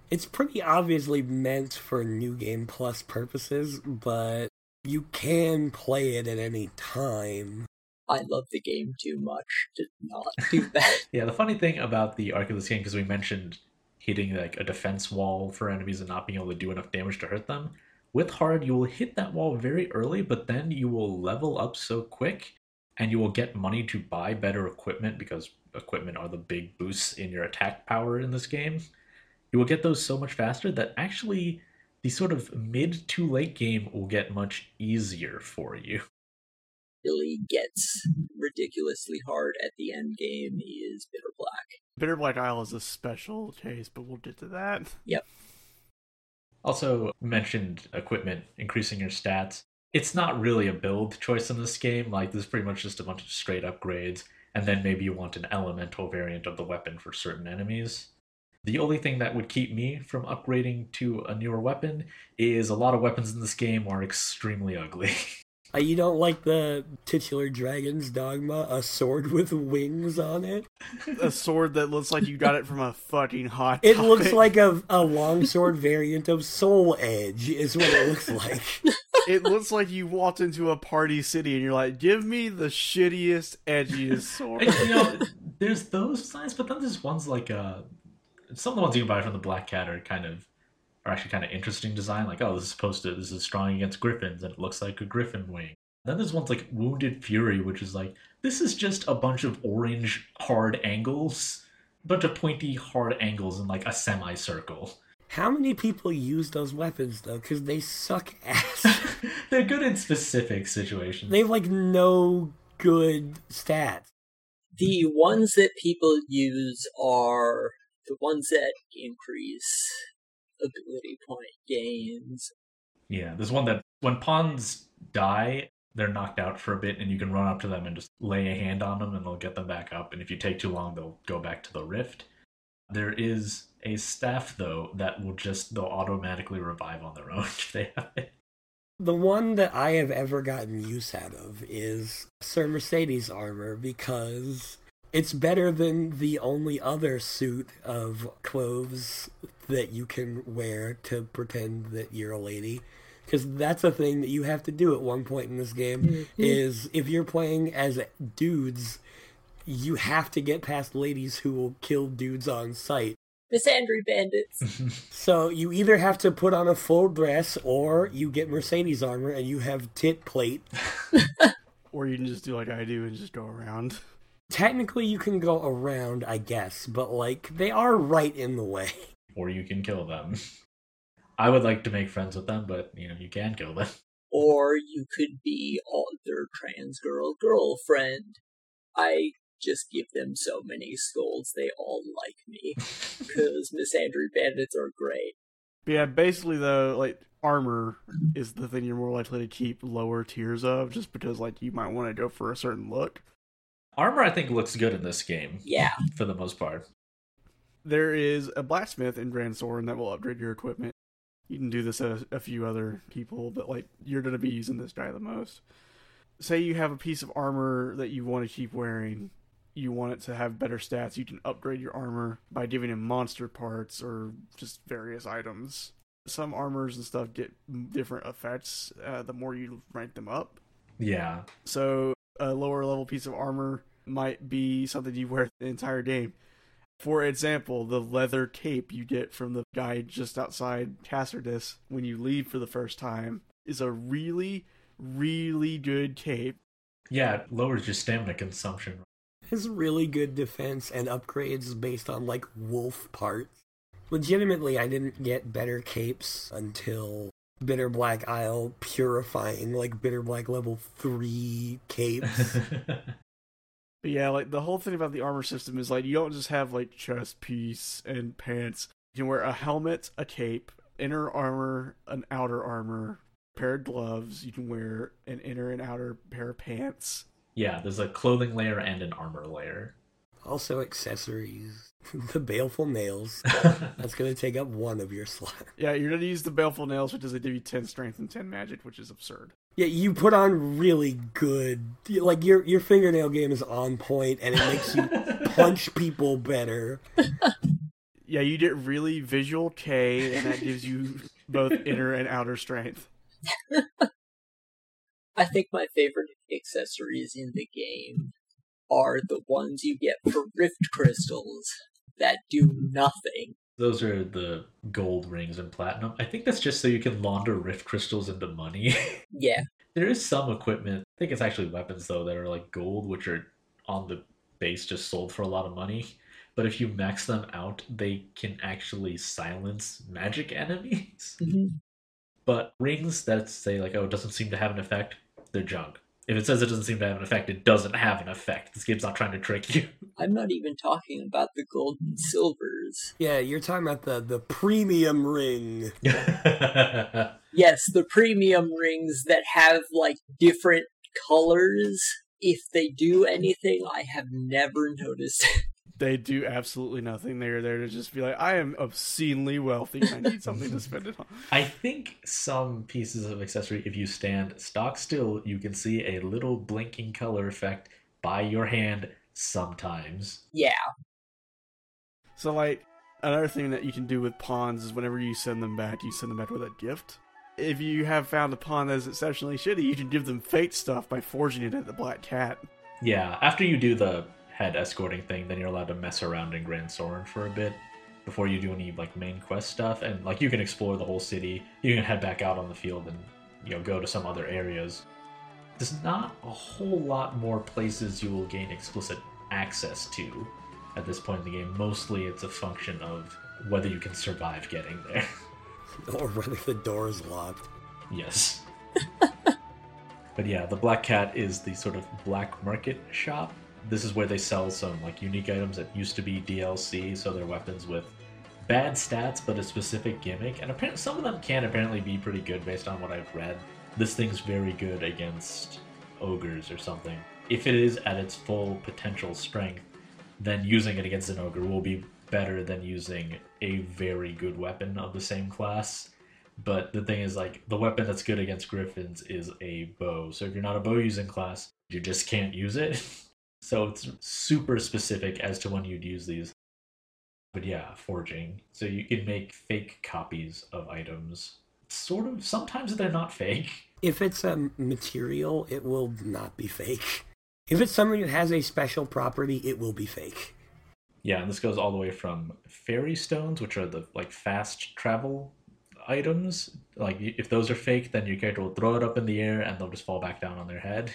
It's pretty obviously meant for New Game Plus purposes, but you can play it at any time.
I love the game too much to not do that.
Yeah, the funny thing about the arc of this game, because we mentioned hitting like a defense wall for enemies and not being able to do enough damage to hurt them. With hard, you will hit that wall very early, but then you will level up so quick and you will get money to buy better equipment because equipment are the big boosts in your attack power in this game. You will get those so much faster that actually the sort of mid to late game will get much easier for you.
really gets ridiculously hard at the end game He is Bitter Black.
Bitter Black Isle is a special case, but we'll get to that. Yep.
Also mentioned equipment increasing your stats. It's not really a build choice in this game. Like this is pretty much just a bunch of straight upgrades, and then maybe you want an elemental variant of the weapon for certain enemies. The only thing that would keep me from upgrading to a newer weapon is a lot of weapons in this game are extremely ugly.
Uh, you don't like the titular dragon's dogma, a sword with wings on it?
a sword that looks like you got it from a fucking hot.
It looks like a, a longsword variant of Soul Edge, is what it looks like.
it looks like you walked into a party city and you're like, "Give me the shittiest, edgiest sword."
And, you know, there's those signs, but then there's ones like uh, some of the ones you can buy from the Black Cat are kind of are actually kind of interesting design. Like, oh, this is supposed to this is strong against griffins, and it looks like a griffin wing. Then there's ones like Wounded Fury, which is like this is just a bunch of orange hard angles, a bunch of pointy hard angles in like a semicircle.
How many people use those weapons, though? Because they suck ass.
They're good in specific situations.
they have, like, no good stats.
The ones that people use are the ones that increase ability point gains.
Yeah, there's one that when pawns die, they're knocked out for a bit, and you can run up to them and just lay a hand on them, and they'll get them back up. And if you take too long, they'll go back to the rift. There is a staff though that will just they'll automatically revive on their own if they have it.
The one that I have ever gotten use out of is Ser Mercedes armor because it's better than the only other suit of clothes that you can wear to pretend that you're a lady. Because that's a thing that you have to do at one point in this game. Mm-hmm. Is if you're playing as dudes, you have to get past ladies who will kill dudes on sight.
Misandry bandits.
So you either have to put on a full dress or you get Mercedes armor and you have tit plate.
or you can just do like I do and just go around.
Technically you can go around, I guess, but like they are right in the way.
or you can kill them. I would like to make friends with them, but you know you can kill them.
or you could be all their trans girl girlfriend. I just give them so many scolds, they all like me. Because Misandry bandits are great.
Yeah, basically though, like armor is the thing you're more likely to keep lower tiers of, just because like you might want to go for a certain look.
Armor, I think, looks good in this game
Yeah.
for the most part.
There is a blacksmith in Gran Soren that will upgrade your equipment. You can do this at a, a few other people, but like you're going to be using this guy the most. Say you have a piece of armor that you want to keep wearing, you want it to have better stats, you can upgrade your armor by giving him monster parts or just various items. Some armors and stuff get different effects uh, the more you rank them up.
Yeah.
So a lower level piece of armor might be something you wear the entire game. For example, the leather cape you get from the guy just outside Cassardis when you leave for the first time is a really, really good cape.
Yeah, it lowers your stamina consumption.
It's really good defense and upgrades based on like wolf parts. Legitimately, I didn't get better capes until Bitter Black Isle purifying like Bitter Black level 3 capes.
But yeah, like the whole thing about the armor system is like you don't just have like chest piece and pants. You can wear a helmet, a cape, inner armor, an outer armor, pair of gloves. You can wear an inner and outer pair of pants.
yeah, there's a clothing layer and an armor layer.
Also, accessories. the baleful nails. That's going to take up one of your slots.
Yeah, you're gonna use the baleful nails, which is does give you ten strength and ten magic, which is absurd.
Yeah, you put on really good. Like your your fingernail game is on point, and it makes you punch people better.
Yeah, you get really visual kei, and that gives you both inner and outer strength.
I think my favorite accessory is in the game are the ones you get for rift crystals that do nothing.
Those are the gold rings and platinum. I think that's just so you can launder rift crystals into money.
Yeah.
there is some equipment, I think it's actually weapons though, that are like gold, which are on the base just sold for a lot of money. But if you max them out, they can actually silence magic enemies. Mm-hmm. But rings that say like, oh, it doesn't seem to have an effect, they're junk. If it says it doesn't seem to have an effect, it doesn't have an effect. This game's not trying to trick you.
I'm not even talking about the gold and silvers.
Yeah, you're talking about the the premium ring.
Yes, the premium rings that have like different colors. If they do anything, I have never noticed.
They do absolutely nothing. They are there to just be like, I am obscenely wealthy. I need something to spend it on.
I think some pieces of accessory, if you stand stock still, you can see a little blinking color effect by your hand sometimes.
yeah,
So, like, another thing that you can do with pawns is whenever you send them back, you send them back with a gift. If you have found a pawn that is exceptionally shitty, you can give them fate stuff by forging it at the Black Cat.
Yeah, after you do the head escorting thing, then you're allowed to mess around in Gran Soren for a bit before you do any like main quest stuff. And like you can explore the whole city. You can head back out on the field and you know go to some other areas. There's not a whole lot more places you will gain explicit access to at this point in the game. Mostly it's a function of whether you can survive getting there.
Or whether the door is locked.
Yes. but yeah, the Black Cat is the sort of black market shop. This is where they sell some like unique items that used to be DLC, so they're weapons with bad stats but a specific gimmick. And apparently some of them can apparently be pretty good based on what I've read. This thing's very good against ogres or something. If it is at its full potential strength, then using it against an ogre will be better than using a very good weapon of the same class. But the thing is, like, the weapon that's good against griffins is a bow. So if you're not a bow using class, you just can't use it. so it's super specific as to when you'd use these. But yeah, forging. So you can make fake copies of items. Sort of, sometimes they're not fake.
If it's a material, it will not be fake. If it's something that has a special property, it will be fake.
Yeah, and this goes all the way from ferrystones, which are the like fast travel items. Like if those are fake, then your character will throw it up in the air and they'll just fall back down on their head.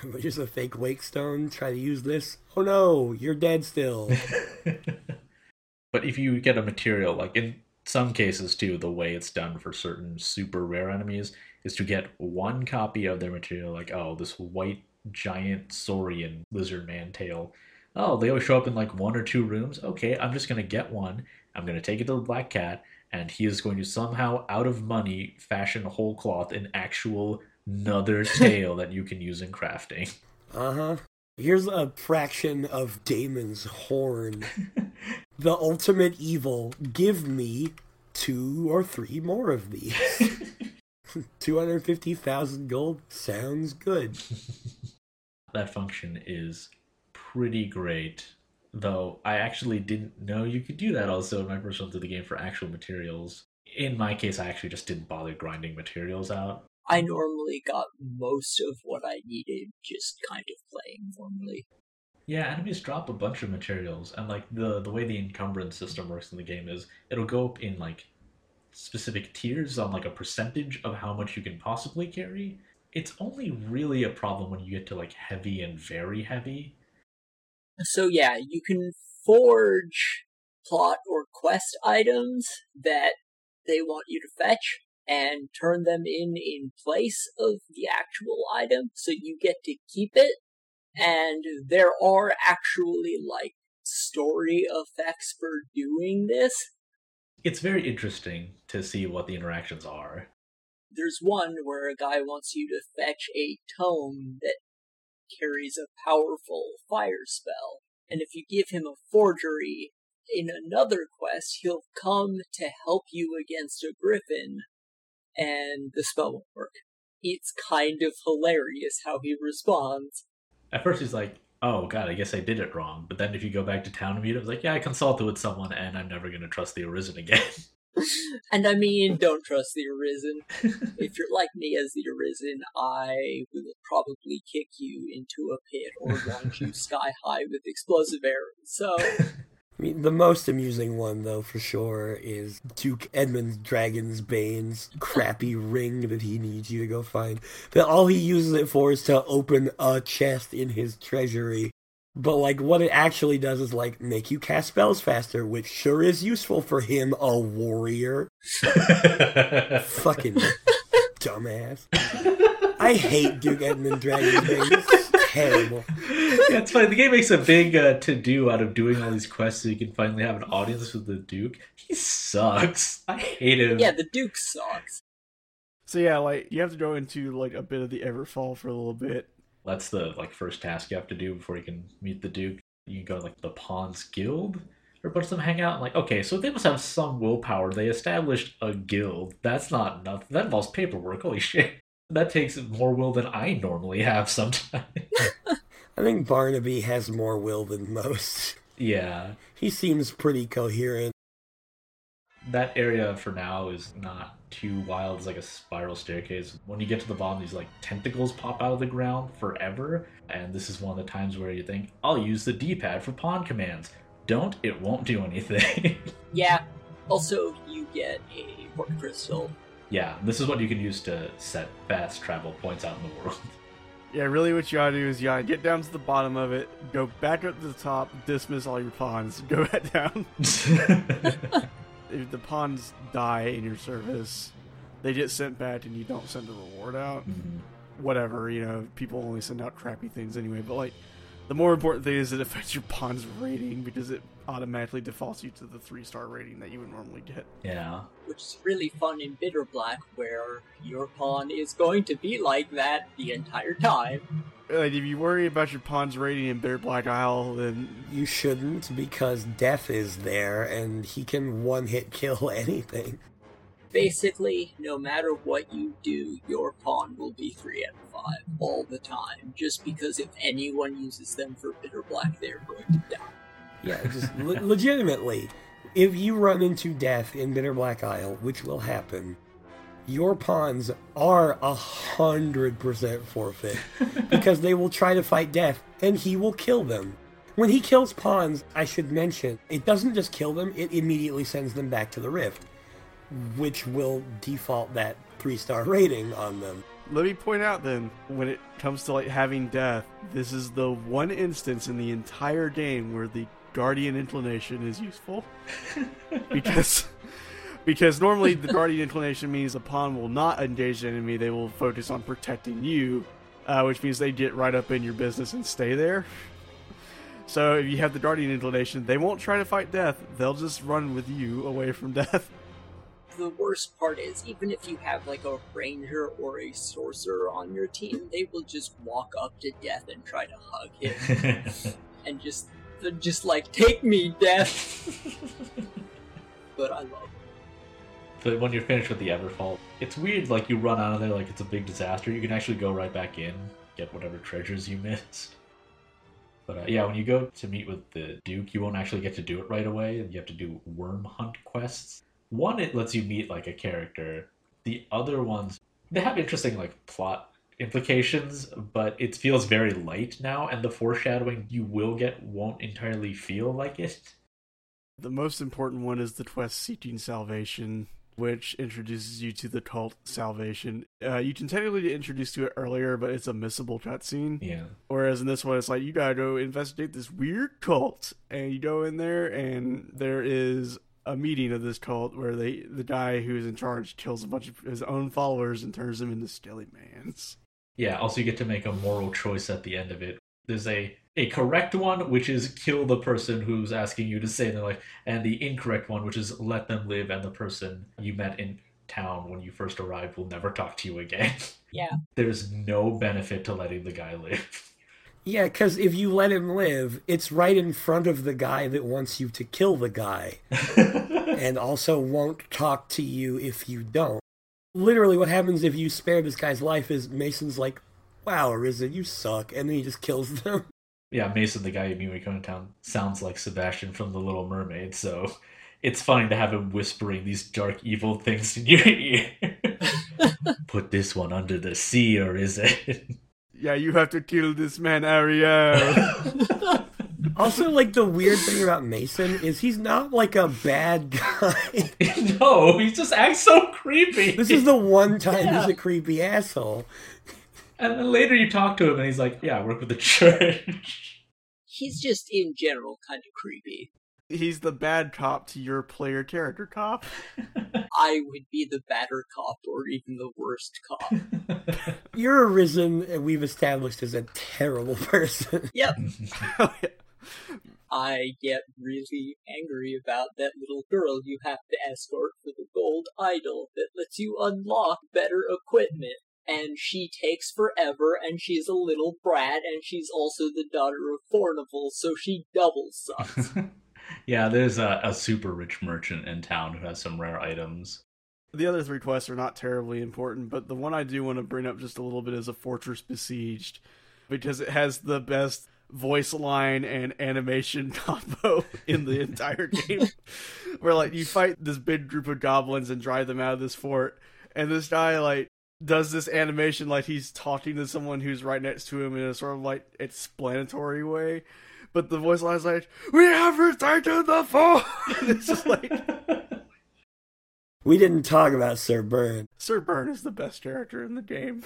Here's a fake wake stone. Try to use this. Oh no, you're dead still.
but if you get a material, like in some cases too, the way it's done for certain super rare enemies is to get one copy of their material, like oh, this white giant saurian lizard man tail. Oh, they always show up in like one or two rooms. Okay, I'm just gonna get one, I'm to take it to the Black Cat, and he is going to somehow, out of money, fashion whole cloth an actual another tail that you can use in crafting.
Uh huh. Here's a fraction of Daimon's horn. the ultimate evil. Give me two or three more of these. 250,000 gold sounds good.
that function is pretty great. Though I actually didn't know you could do that also in my first run through the game for actual materials. In my case, I actually just didn't bother grinding materials out.
I normally got most of what I needed just kind of playing normally.
Yeah, enemies drop a bunch of materials, and like the the way the encumbrance system works in the game is it'll go up in like specific tiers on like a percentage of how much you can possibly carry. It's only really a problem when you get to like heavy and very heavy.
So yeah, you can forge plot or quest items that they want you to fetch and turn them in in place of the actual item so you get to keep it. And there are actually like story effects for doing this.
It's very interesting to see what the interactions are.
There's one where a guy wants you to fetch a tome that carries a powerful fire spell. And if you give him a forgery in another quest, he'll come to help you against a griffin, and the spell won't work. It's kind of hilarious how he responds.
At first, he's like, "Oh God, I guess I did it wrong." But then, if you go back to town and meet him, like, "Yeah, I consulted with someone, and I'm never going to trust the Arisen again."
and I mean, don't trust the Arisen. if you're like me as the Arisen, I will probably kick you into a pit or launch you sky high with explosive arrows. So.
I mean, the most amusing one, though, for sure, is Duke Edmund Dragonsbane's crappy ring that he needs you to go find. That all he uses it for is to open a chest in his treasury but like what it actually does is like make you cast spells faster, which sure is useful for him, a warrior. Fucking dumbass. I hate Duke Edmund Dragonsbane. It's terrible.
Yeah, it's funny. The game makes a big uh, to do out of doing all these quests so you can finally have an audience with the Duke. He sucks. I hate him.
Yeah, the Duke sucks.
So yeah, like you have to go into like a bit of the Everfall for a little bit
that's the like first task you have to do before you can meet the Duke. You can go to, like the Pawns Guild or a bunch of them hang out. like, okay, so they must have some willpower. They established a guild. That's not enough. That involves paperwork. Holy shit. That takes more will than I normally have sometimes.
I think Barnaby has more will than most.
Yeah.
He seems pretty coherent.
That area for now is not too wild. It's like a spiral staircase. When you get to the bottom, these like tentacles pop out of the ground forever. And this is one of the times where you think, I'll use the D pad for pawn commands. Don't, it won't do anything.
yeah. Also, you get a port crystal.
Yeah, this is what you can use to set fast travel points out in the world.
Yeah, really what you gotta do is you gotta get down to the bottom of it, go back up to the top, dismiss all your pawns, go back down. if the pawns die in your service, they get sent back and you don't send a reward out. Mm-hmm. Whatever, you know, people only send out crappy things anyway. But like, the more important thing is it affects your pawn's rating because it automatically defaults you to the three star rating that you would normally get.
Yeah.
Which is really fun in Bitter Black, where your pawn is going to be like that the entire time.
Like, if you worry about your pawn's rating in Bitter Black Isle, then.
You shouldn't, because Death is there and he can one hit kill anything.
Basically, no matter what you do, your pawn will be 3 out of 5 all the time, just because if anyone uses them for Bitter Black, they're going to die.
Yeah, just le- legitimately. If you run into death in Bitter Black Isle, which will happen, your pawns are a hundred percent forfeit because they will try to fight death and he will kill them. When he kills pawns, I should mention, it doesn't just kill them, it immediately sends them back to the rift, which will default that three star rating on them.
Let me point out then, when it comes to like having death, this is the one instance in the entire game where the guardian inclination is useful. because because normally the guardian inclination means the pawn will not engage the enemy; they will focus on protecting you, uh, which means they get right up in your business and stay there. So if you have the guardian inclination, they won't try to fight death. They'll just run with you away from death.
The worst part is, even if you have like a ranger or a sorcerer on your team, they will just walk up to death and try to hug him and just, just like take me, death. but I love.
But when you're finished with the Everfall, it's weird. Like you run out of there like it's a big disaster. You can actually go right back in, get whatever treasures you missed. But uh, yeah, when you go to meet with the Duke, you won't actually get to do it right away, and you have to do wyrm hunt quests. One, it lets you meet like a character. The other ones, they have interesting like plot implications, but it feels very light now, and the foreshadowing you will get won't entirely feel like it.
The most important one is the quest Seeking Salvation, which introduces you to the cult Salvation. Uh, you can technically get introduced to it earlier, but it's a missable cutscene.
Yeah.
Whereas in this one, it's like you gotta go investigate this weird cult, and you go in there, and there is a meeting of this cult where they the guy who's in charge kills a bunch of his own followers and turns them into skelly mans.
Yeah, also you get to make a moral choice at the end of it. There's a a correct one, which is kill the person who's asking you to save their life, and the incorrect one, which is let them live, and the person you met in town when you first arrived will never talk to you again.
Yeah.
There's no benefit to letting the guy live.
Yeah, because if you let him live, it's right in front of the guy that wants you to kill the guy, and also won't talk to you if you don't. Literally, what happens if you spare this guy's life is Mason's like, "Wow, Arisen, you suck," and then he just kills them.
Yeah, Mason, the guy you meet when you come to town, sounds like Sebastian from The Little Mermaid, so it's funny to have him whispering these dark, evil things in your ear. Put this one under the sea, or is it?
Yeah, you have to kill this man, Ariel.
Also, like the weird thing about Mason is he's not like a bad guy.
no, he just acts so creepy.
this is the one time
Yeah.
he's a creepy asshole.
And then later you talk to him, and he's like, "Yeah, I work with the church."
He's just in general kind of creepy.
He's the bad cop to your player character cop.
I would be the badder cop or even the worst cop.
You're uh, we've established is a terrible person.
Yep.
Oh, yeah.
I get really angry about that little girl you have to escort for the gold idol that lets you unlock better equipment. And she takes forever, and she's a little brat, and she's also the daughter of Fornival, so she double sucks.
Yeah, there's a, a super rich merchant in town who has some rare items.
The other three quests are not terribly important, but the one I do want to bring up just a little bit is a Fortress Besieged, because it has the best voice line and animation combo in the entire game. Where like you fight this big group of goblins and drive them out of this fort, and this guy like does this animation like he's talking to someone who's right next to him in a sort of like explanatory way. But the voice line is like, "We have retaken the fort." it's just like
We didn't talk about Sir Burn.
Sir Burn is the best character in the game.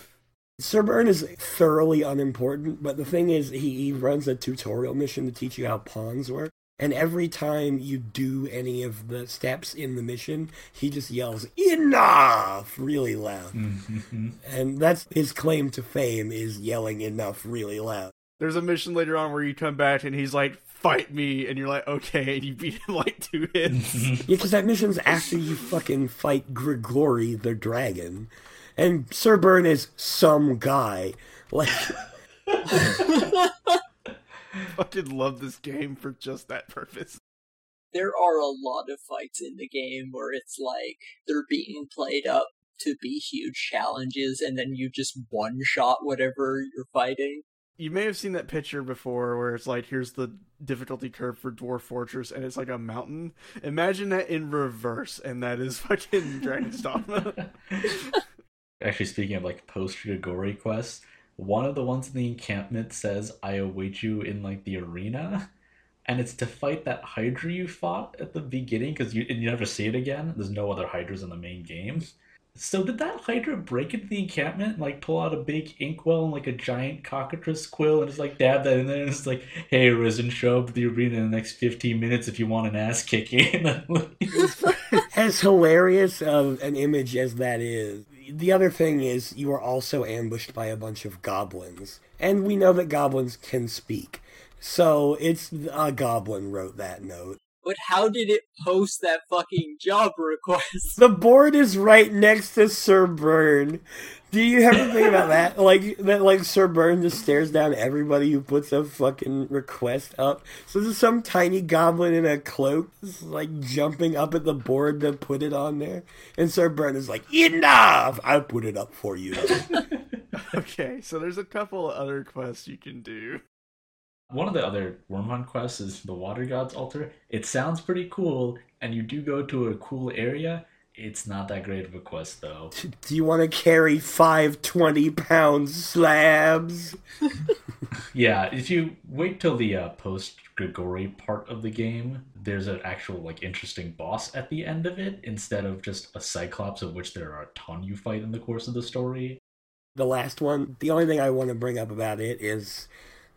Sir Burn is thoroughly unimportant, but the thing is, he, he runs a tutorial mission to teach you how pawns work. And every time you do any of the steps in the mission, he just yells, enough, really loud. Mm-hmm. And that's his claim to fame is yelling enough really loud.
There's a mission later on where you come back and he's like, "Fight me," and you're like, "Okay," and you beat him like two hits.
Yeah, because that mission's after you fucking fight Grigori the dragon. And Sir Burn is some guy. Like,
Fucking love this game for just that purpose.
there are a lot of fights in the game where it's like they're being played up to be huge challenges, and then you just one shot whatever you're fighting.
You may have seen that picture before where it's like, here's the difficulty curve for Dwarf Fortress, and it's like a mountain. Imagine that in reverse, and that is fucking Dragon's Dogma.
Actually, speaking of like post Grigori quests, one of the ones in the encampment says, "I await you in like the arena," and it's to fight that Hydra you fought at the beginning because you you never see it again. There's no other Hydras in the main game. So did that Hydra break into the encampment and like pull out a big inkwell and like a giant cockatrice quill and just like dab that in there and it's like, "Hey, Risen, show up at the arena in the next 15 minutes if you want an ass kicking."
As hilarious of an image as that is, the other thing is you are also ambushed by a bunch of goblins. And we know that goblins can speak. So it's a goblin wrote that note.
But how did it post that fucking job request?
The board is right next to Sir Burn. Do you ever think about that? Like that, like Sir Burn just stares down everybody who puts a fucking request up. So there's some tiny goblin in a cloak, just, like jumping up at the board to put it on there, and Sir Burn is like, "Enough! I'll put it up for you."
Okay, so there's a couple other quests you can do.
One of the other worm Wyrmhunt quests is the Water God's Altar. It sounds pretty cool, and you do go to a cool area. It's not that great of a quest, though.
Do you want to carry five 20 pound slabs?
Yeah, if you wait till the uh, post Grigori part of the game, there's an actual like interesting boss at the end of it instead of just a Cyclops of which there are a ton you fight in the course of the story.
The last one, the only thing I want to bring up about it is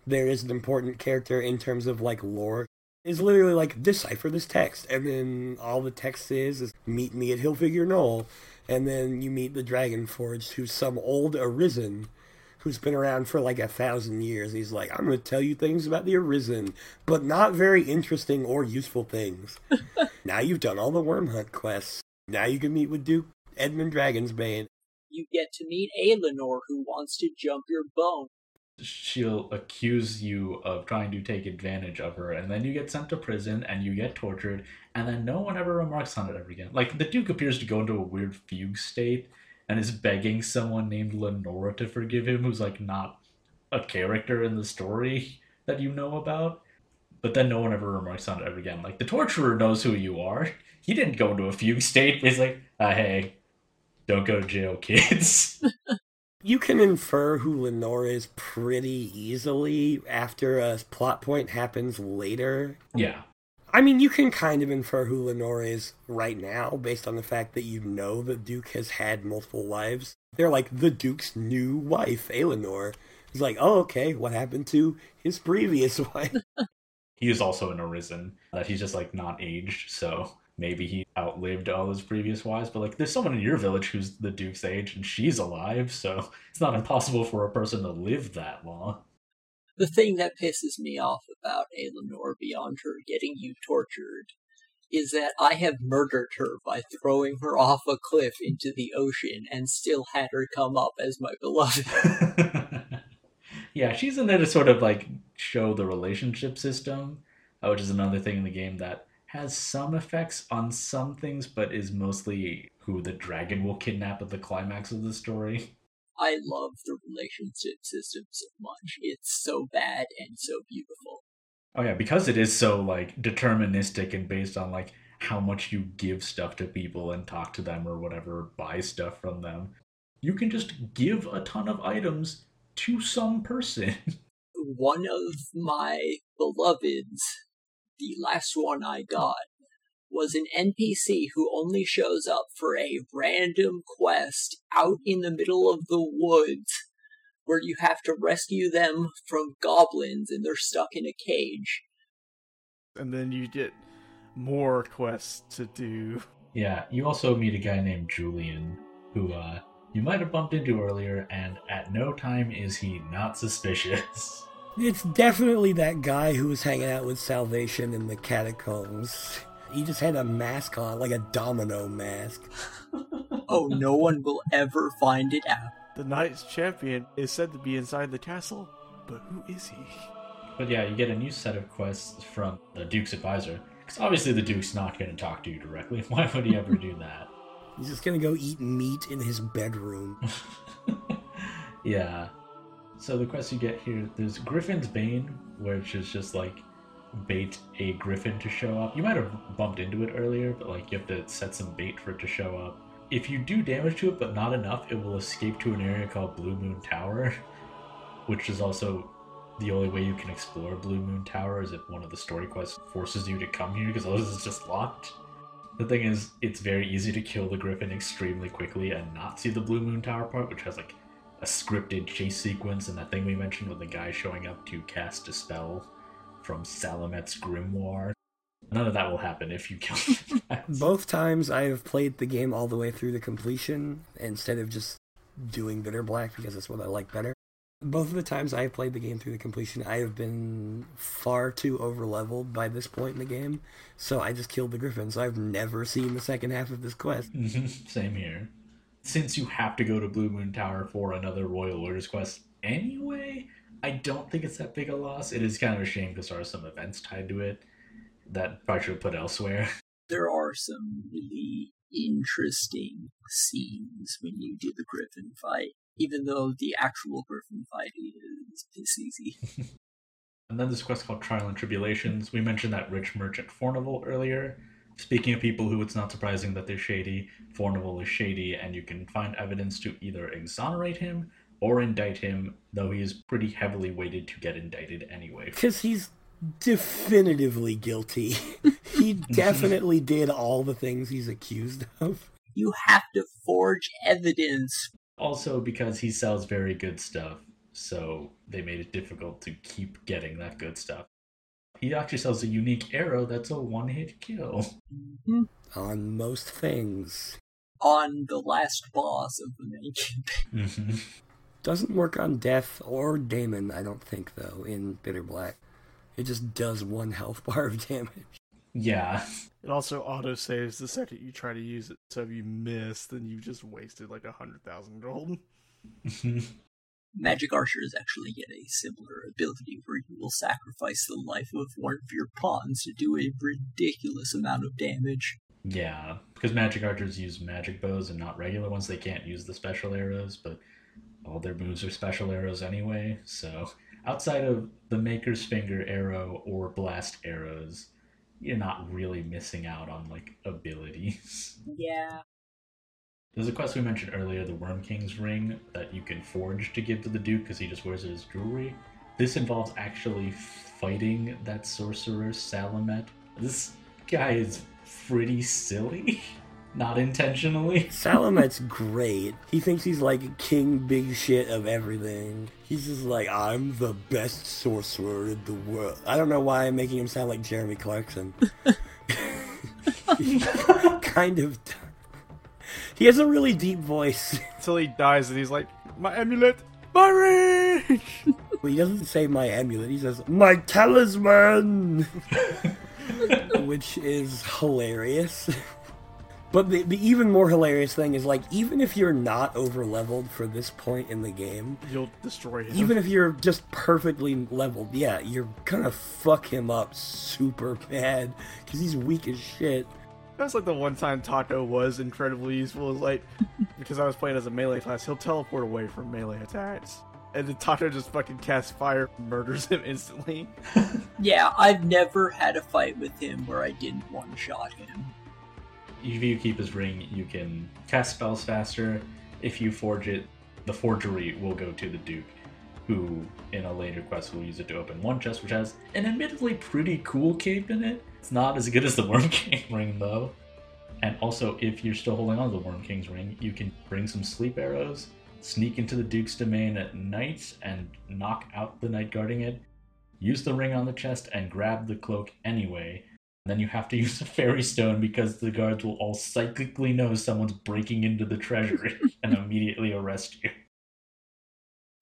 there is an important character in terms of like lore. It's literally like decipher this text, and then all the text is is meet me at Hillfigure Knoll, and then you meet the Dragon Forged, who's some old Arisen, who's been around for like a thousand years. He's like, I'm going to tell you things about the Arisen, but not very interesting or useful things. now you've done all the Wyrm Hunt quests. Now you can meet with Duke Edmund Dragonsbane.
You get to meet Aelinor, who wants to jump your bone.
She'll accuse you of trying to take advantage of her, and then you get sent to prison and you get tortured, and then no one ever remarks on it ever again. Like, the Duke appears to go into a weird fugue state and is begging someone named Lenora to forgive him, who's like not a character in the story that you know about. But then no one ever remarks on it ever again. Like, the torturer knows who you are. He didn't go into a fugue state. He's like, uh, hey, don't go to jail, kids.
You can infer who Lenore is pretty easily after a plot point happens later.
yeah.
I mean, you can kind of infer who Lenore is right now based on the fact that you know the Duke has had multiple wives. They're like the Duke's new wife, Aelinor. It's like, oh, okay, what happened to his previous wife?
He is also an arisen that he's just like not aged, so maybe he outlived all his previous wives. But like, there's someone in your village who's the Duke's age and she's alive, so it's not impossible for a person to live that long.
The thing that pisses me off about Aelinor beyond her getting you tortured is that I have murdered her by throwing her off a cliff into the ocean and still had her come up as my beloved.
yeah, she's in there to sort of like show the relationship system, uh, which is another thing in the game that has some effects on some things, but is mostly who the dragon will kidnap at the climax of the story.
I love the relationship system so much. It's so bad and so beautiful.
Oh yeah, because it is so like deterministic and based on like how much you give stuff to people and talk to them or whatever, buy stuff from them. You can just give a ton of items to some person.
One of my beloveds, the last one I got, was an NPC who only shows up for a random quest out in the middle of the woods where you have to rescue them from goblins and they're stuck in a cage.
And then you get more quests to do.
yeah, you also meet a guy named Julian who uh you might have bumped into earlier and at no time is he not suspicious.
It's definitely that guy who was hanging out with Salvation in the catacombs. He just had a mask on, like a domino mask.
Oh, no one will ever find it out.
The Knights Champion is said to be inside the castle, but who is he?
But yeah, you get a new set of quests from the Duke's advisor. Because obviously the Duke's not going to talk to you directly. Why would he ever do that?
He's just gonna go eat meat in his bedroom.
yeah. So the quest you get here, there's Griffin's Bane, which is just like bait a griffin to show up. You might have bumped into it earlier, but like you have to set some bait for it to show up. If you do damage to it, but not enough, it will escape to an area called Blue Moon Tower, which is also the only way you can explore Blue Moon Tower is if one of the story quests forces you to come here because otherwise it's just locked. The thing is, it's very easy to kill the griffin extremely quickly and not see the Blue Moon Tower part, which has like a scripted chase sequence and that thing we mentioned with the guy showing up to cast a spell from Salomet's grimoire. None of that will happen if you kill him.
Both times I have played the game all the way through the completion instead of just doing Bitter Black because that's what I like better. Both of the times I have played the game through the completion, I have been far too overleveled by this point in the game, so I just killed the griffin. So I've never seen the second half of this quest.
Same here. Since you have to go to Blue Moon Tower for another Royal Orders quest anyway, I don't think it's that big a loss. It is kind of a shame because there are some events tied to it that probably should have put elsewhere.
There are some really interesting scenes when you do the Griffin fight, even though the actual Griffin fight is piss easy.
And then this quest called Trial and Tribulations. We mentioned that rich merchant Fornival earlier. Speaking of people who it's not surprising that they're shady, Fornival is shady, and you can find evidence to either exonerate him or indict him, though he is pretty heavily weighted to get indicted anyway.
Because he's definitively guilty. he definitely did all the things he's accused of.
You have to forge evidence.
Also, because he sells very good stuff, so they made it difficult to keep getting that good stuff. He actually sells a unique arrow that's a one hit kill.
Mhm.
On most things.
On the last boss of the main campaign.
hmm
Doesn't work on Death or Daimon, I don't think, though, in Bitter Black. It just does one health bar of damage.
Yeah.
It also auto saves the second you try to use it, so if you miss, then you just wasted like a hundred thousand gold.
Magic archers actually get a similar ability where you will sacrifice the life of one of your pawns to do a ridiculous amount of damage.
Yeah, because magic archers use magic bows and not regular ones. They can't use the special arrows, but all their moves are special arrows anyway. So outside of the Maker's Finger arrow or blast arrows, you're not really missing out on like abilities.
Yeah.
There's a quest we mentioned earlier, the Wyrm King's ring that you can forge to give to the Duke because he just wears it as jewelry. This involves actually fighting that sorcerer Salomet. This guy is pretty silly, not intentionally.
Salomet's great. He thinks he's like king big shit of everything. He's just like, I'm the best sorcerer in the world. I don't know why I'm making him sound like Jeremy Clarkson. kind of. He has a really deep voice.
Until he dies and he's like, My amulet, my ring!
He doesn't say my amulet, he says, my talisman! Which is hilarious. But the, the even more hilarious thing is like, even if you're not over leveled for this point in the game,
You'll destroy him.
even if you're just perfectly leveled, yeah, you're gonna fuck him up super bad because he's weak as shit.
That's like the one time Taco was incredibly useful. Is like because I was playing as a melee class, he'll teleport away from melee attacks, and then Taco just fucking casts fire, murders him instantly.
Yeah, I've never had a fight with him where I didn't one shot him.
If you keep his ring, you can cast spells faster. If you forge it, the forgery will go to the Duke, who in a later quest will use it to open one chest, which has an admittedly pretty cool cape in it. It's not as good as the Wyrm King ring though. And also, if you're still holding on to the Wyrm King's ring, you can bring some sleep arrows, sneak into the Duke's domain at night, and knock out the knight guarding it. Use the ring on the chest and grab the cloak anyway. Then you have to use a ferrystone because the guards will all psychically know someone's breaking into the treasury and immediately arrest you.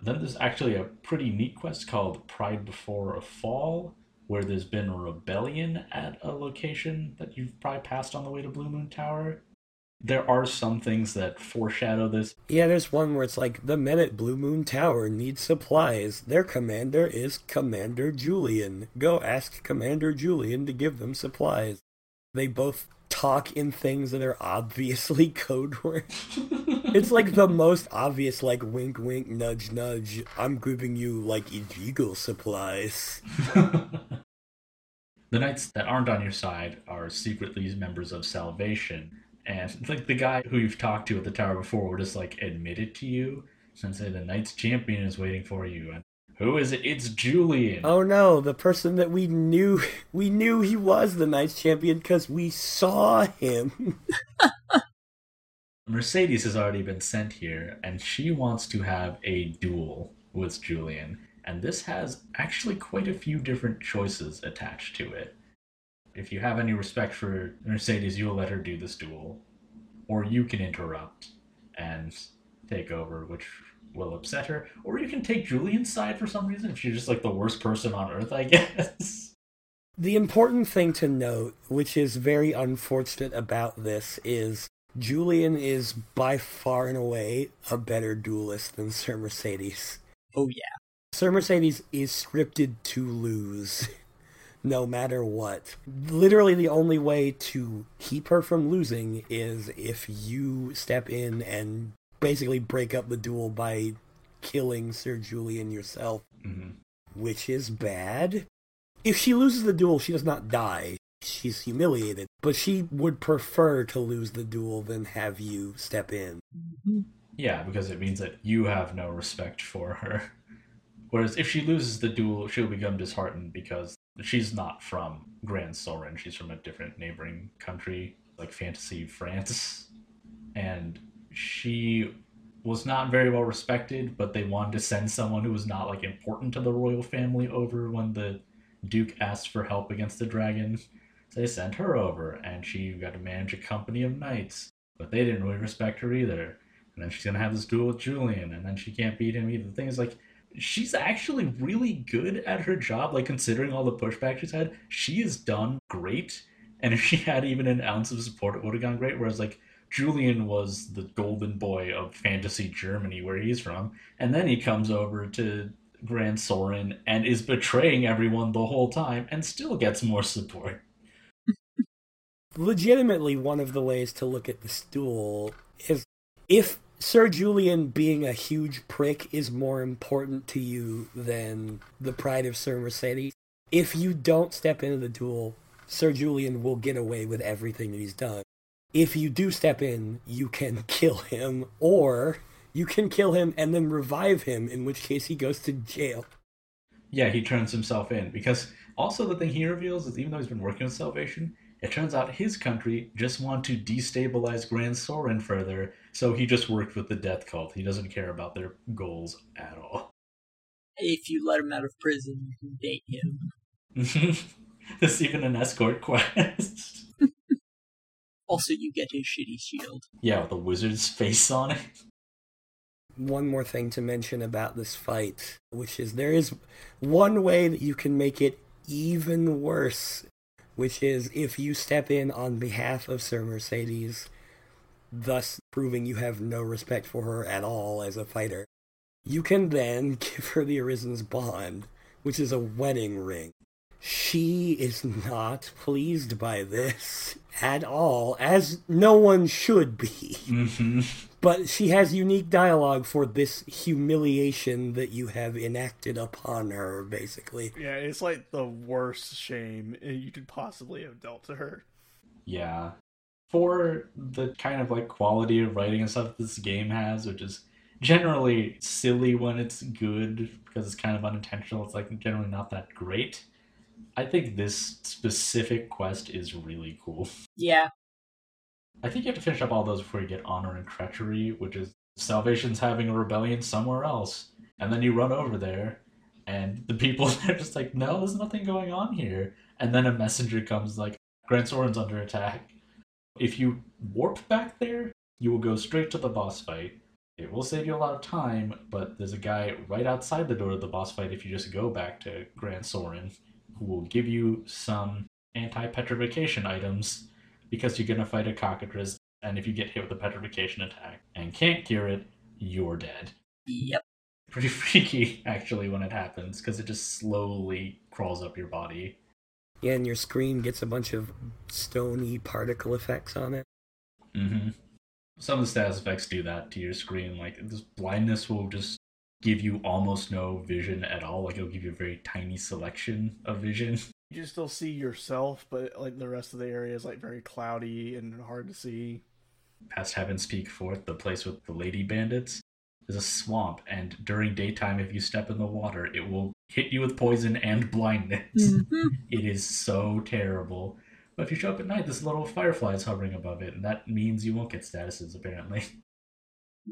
Then there's actually a pretty neat quest called Pride Before a Fall, where there's been a rebellion at a location that you've probably passed on the way to Blue Moon Tower. There are some things that foreshadow this.
Yeah, there's one where it's like, the men at Blue Moon Tower need supplies. Their commander is Commander Julian. Go ask Commander Julian to give them supplies. They both talk in things that are obviously code words. it's like the most obvious, like, wink wink, nudge nudge. I'm giving you, like, illegal supplies.
the knights that aren't on your side are secretly members of Salvation, and like the guy who you've talked to at the tower before will just like admit it to you and say the knight's champion is waiting for you. And who is it? It's Julian.
Oh no, the person that we knew, we knew he was the Knights champion because we saw him.
Mercedes has already been sent here, and she wants to have a duel with Julian. And this has actually quite a few different choices attached to it. If you have any respect for Mercedes, you'll let her do this duel. Or you can interrupt and take over, which will upset her. Or you can take Julian's side for some reason if she's just like the worst person on earth, I guess.
The important thing to note, which is very unfortunate about this, is Julian is by far and away a better duelist than Ser Mercedes.
Oh yeah.
Ser Mercedes is scripted to lose. no matter what. Literally, the only way to keep her from losing is if you step in and basically break up the duel by killing Ser Julian yourself,
hmm
which is bad. If she loses the duel, she does not die. She's humiliated, but she would prefer to lose the duel than have you step in. Mm-hmm.
Yeah, because it means that you have no respect for her. Whereas if she loses the duel, she'll become disheartened because she's not from Gran Soren. She's from a different neighboring country, like Fantasy France. And she was not very well respected, but they wanted to send someone who was not like important to the royal family over when the Duke asked for help against the dragon. They sent her over, and she got to manage a company of knights. But they didn't really respect her either. And then she's gonna have this duel with Julian, and then she can't beat him either. The thing is, like, she's actually really good at her job. Like, considering all the pushback she's had, she has done great. And if she had even an ounce of support, it would have gone great. Whereas, like, Julian was the golden boy of fantasy Germany, where he's from, and then he comes over to Gran Soren and is betraying everyone the whole time, and still gets more support.
Legitimately one of the ways to look at the duel is if Ser Julian being a huge prick is more important to you than the pride of Ser Mercedes, if you don't step into the duel, Ser Julian will get away with everything that he's done. If you do step in, you can kill him, or you can kill him and then revive him, in which case he goes to jail.
Yeah, he turns himself in because also the thing he reveals is even though he's been working on Salvation, it turns out his country just want to destabilize Gran Soren further, so he just worked with the Death Cult. He doesn't care about their goals at all.
If you let him out of prison, you can date him.
There's even an escort quest.
Also, you get his shitty shield.
yeah, with a wizard's face on it.
one more thing to mention about this fight, which is there is one way that you can make it even worse, which is if you step in on behalf of Ser Mercedes, thus proving you have no respect for her at all as a fighter. You can then give her the Arisen's bond, which is a wedding ring. She is not pleased by this at all, as no one should be
hmm
but she has unique dialogue for this humiliation that you have enacted upon her basically
Yeah, it's like the worst shame you could possibly have dealt to her.
Yeah. For the kind of like quality of writing and stuff this game has, which is generally silly when it's good because it's kind of unintentional, it's like generally not that great. I think this specific quest is really cool.
Yeah,
I think you have to finish up all those before you get honor and treachery, which is Salvation's having a rebellion somewhere else. And then you run over there, and the people are just like, no, there's nothing going on here. And then a messenger comes like, Gran Soren's under attack. If you warp back there, you will go straight to the boss fight. It will save you a lot of time, but there's a guy right outside the door of the boss fight if you just go back to Gran Soren who will give you some anti-petrification items because you're gonna fight a cockatrice, and if you get hit with a petrification attack and can't cure it, you're dead.
yep.
Pretty freaky, actually, when it happens, because it just slowly crawls up your body.
yeah, and your screen gets a bunch of stony particle effects on it
Mm-hmm. Some of the status effects do that to your screen. Like this blindness will just give you almost no vision at all. Like it'll give you a very tiny selection of vision.
You can still see yourself, but like the rest of the area is like very cloudy and hard to see.
Past Heaven's Peak Fourth, the place with the lady bandits, is a swamp, and during daytime, if you step in the water, it will hit you with poison and blindness.
Mhm.
It is so terrible. But if you show up at night, there's little fireflies hovering above it, and that means you won't get statuses, apparently.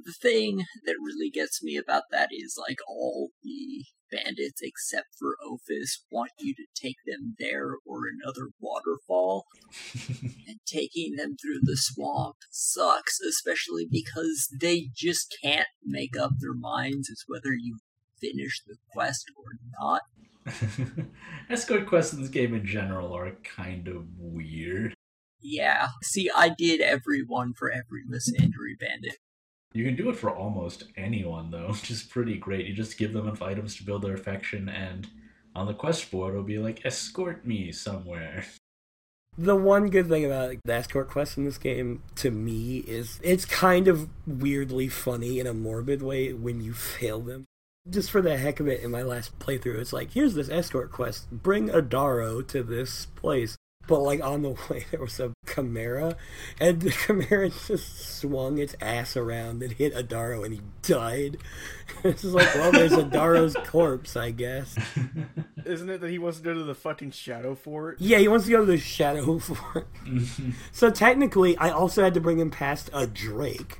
the thing that really gets me about that is like all the bandits except for Ophis want you to take them there or another waterfall. and taking them through the swamp sucks, especially because they just can't make up their minds as whether you finish the quest or not.
Escort quests in this game in general are kind of weird.
Yeah. See, I did every one for every Misandry bandit.
You can do it for almost anyone, though, which is pretty great. You just give them enough items to build their affection, and on the quest board, it'll be like, escort me somewhere.
The one good thing about the escort quest in this game, to me, is it's kind of weirdly funny in a morbid way when you fail them. Just for the heck of it, in my last playthrough, it's like, here's this escort quest. Bring Adaro to this place. But like on the way, there was a Chimera, and the Chimera just swung its ass around and hit Adaro, and he died. it's just like, well, there's Adaro's corpse, I guess.
Isn't it that he wants to go to the fucking Shadow Fort?
Yeah, he wants to go to the Shadow Fort. so technically, I also had to bring him past a Drake.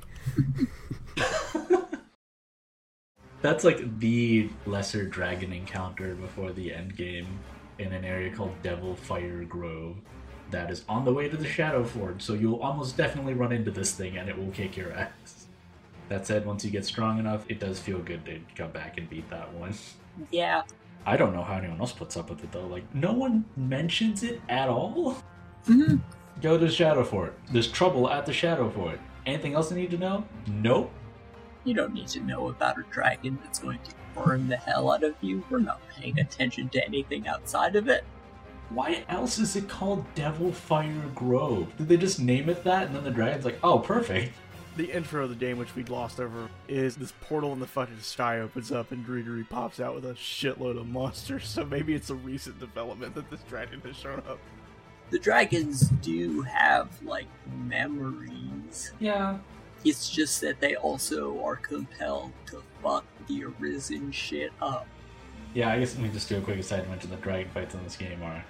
That's like the lesser dragon encounter before the end game in an area called Devil Fire Grove that is on the way to the Shadow Fort, so you'll almost definitely run into this thing and it will kick your ass. That said, once you get strong enough, it does feel good to come back and beat that one.
Yeah.
I don't know how anyone else puts up with it though. Like, no one mentions it at all.
Mhm.
Go to the Shadow Fort. There's trouble at the Shadow Fort. Anything else I need to know? Nope.
You don't need to know about a dragon that's going to burn the hell out of you. We're not paying attention to anything outside of it.
Why else is it called Devil Fire Grove? Did they just name it that and then the dragon's like, oh, perfect?
The intro of the game, which we glossed over, is this portal in the fucking sky opens up and Grigori pops out with a shitload of monsters. So maybe it's a recent development that this dragon has shown up.
The dragons do have, like, memories.
Yeah.
It's just that they also are compelled to fuck the arisen shit up.
Yeah, I guess let me just do a quick aside mention the dragon fights in this game are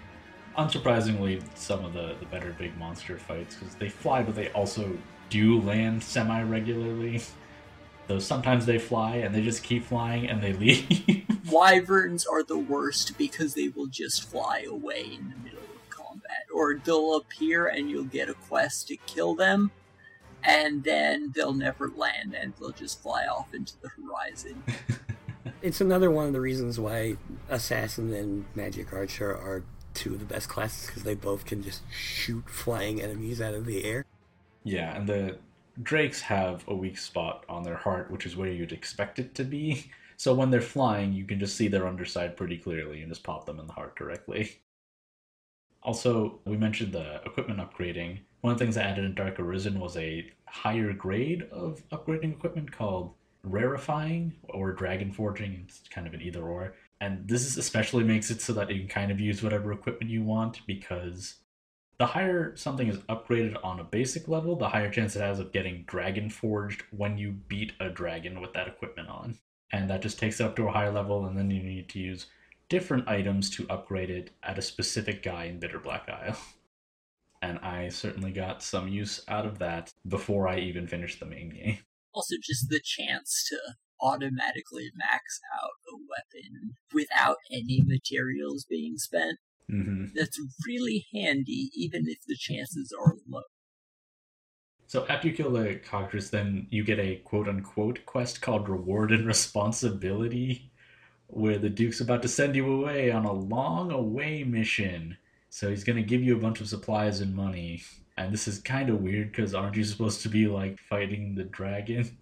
unsurprisingly some of the, the better big monster fights because they fly, but they also do land semi regularly. Though sometimes they fly and they just keep flying and they leave.
Wyverns are the worst because they will just fly away in the middle of combat. Or they'll appear and you'll get a quest to kill them, and then they'll never land and they'll just fly off into the horizon.
It's another one of the reasons why Assassin and Magic Archer are two of the best classes because they both can just shoot flying enemies out of the air.
yeah, and the drakes have a weak spot on their heart, which is where you'd expect it to be. So when they're flying, you can just see their underside pretty clearly and just pop them in the heart directly. Also, we mentioned the equipment upgrading. One of the things I added in Dark Arisen was a higher grade of upgrading equipment called rarefying or dragon forging. It's kind of an either or. And this is especially makes it so that you can kind of use whatever equipment you want because the higher something is upgraded on a basic level, the higher chance it has of getting dragon forged when you beat a dragon with that equipment on. And that just takes it up to a higher level, and then you need to use different items to upgrade it at a specific guy in Bitter Black Isle. And I certainly got some use out of that before I even finished the main game.
also, just the chance to automatically max out a weapon without any materials being spent.
Mm-hmm.
That's really handy, even if the chances are low.
So after you kill the cockatrice, then you get a quote unquote quest called Reward and Responsibility, where the Duke's about to send you away on a long away mission. So he's gonna give you a bunch of supplies and money. And this is kind of weird because aren't you supposed to be like fighting the dragon?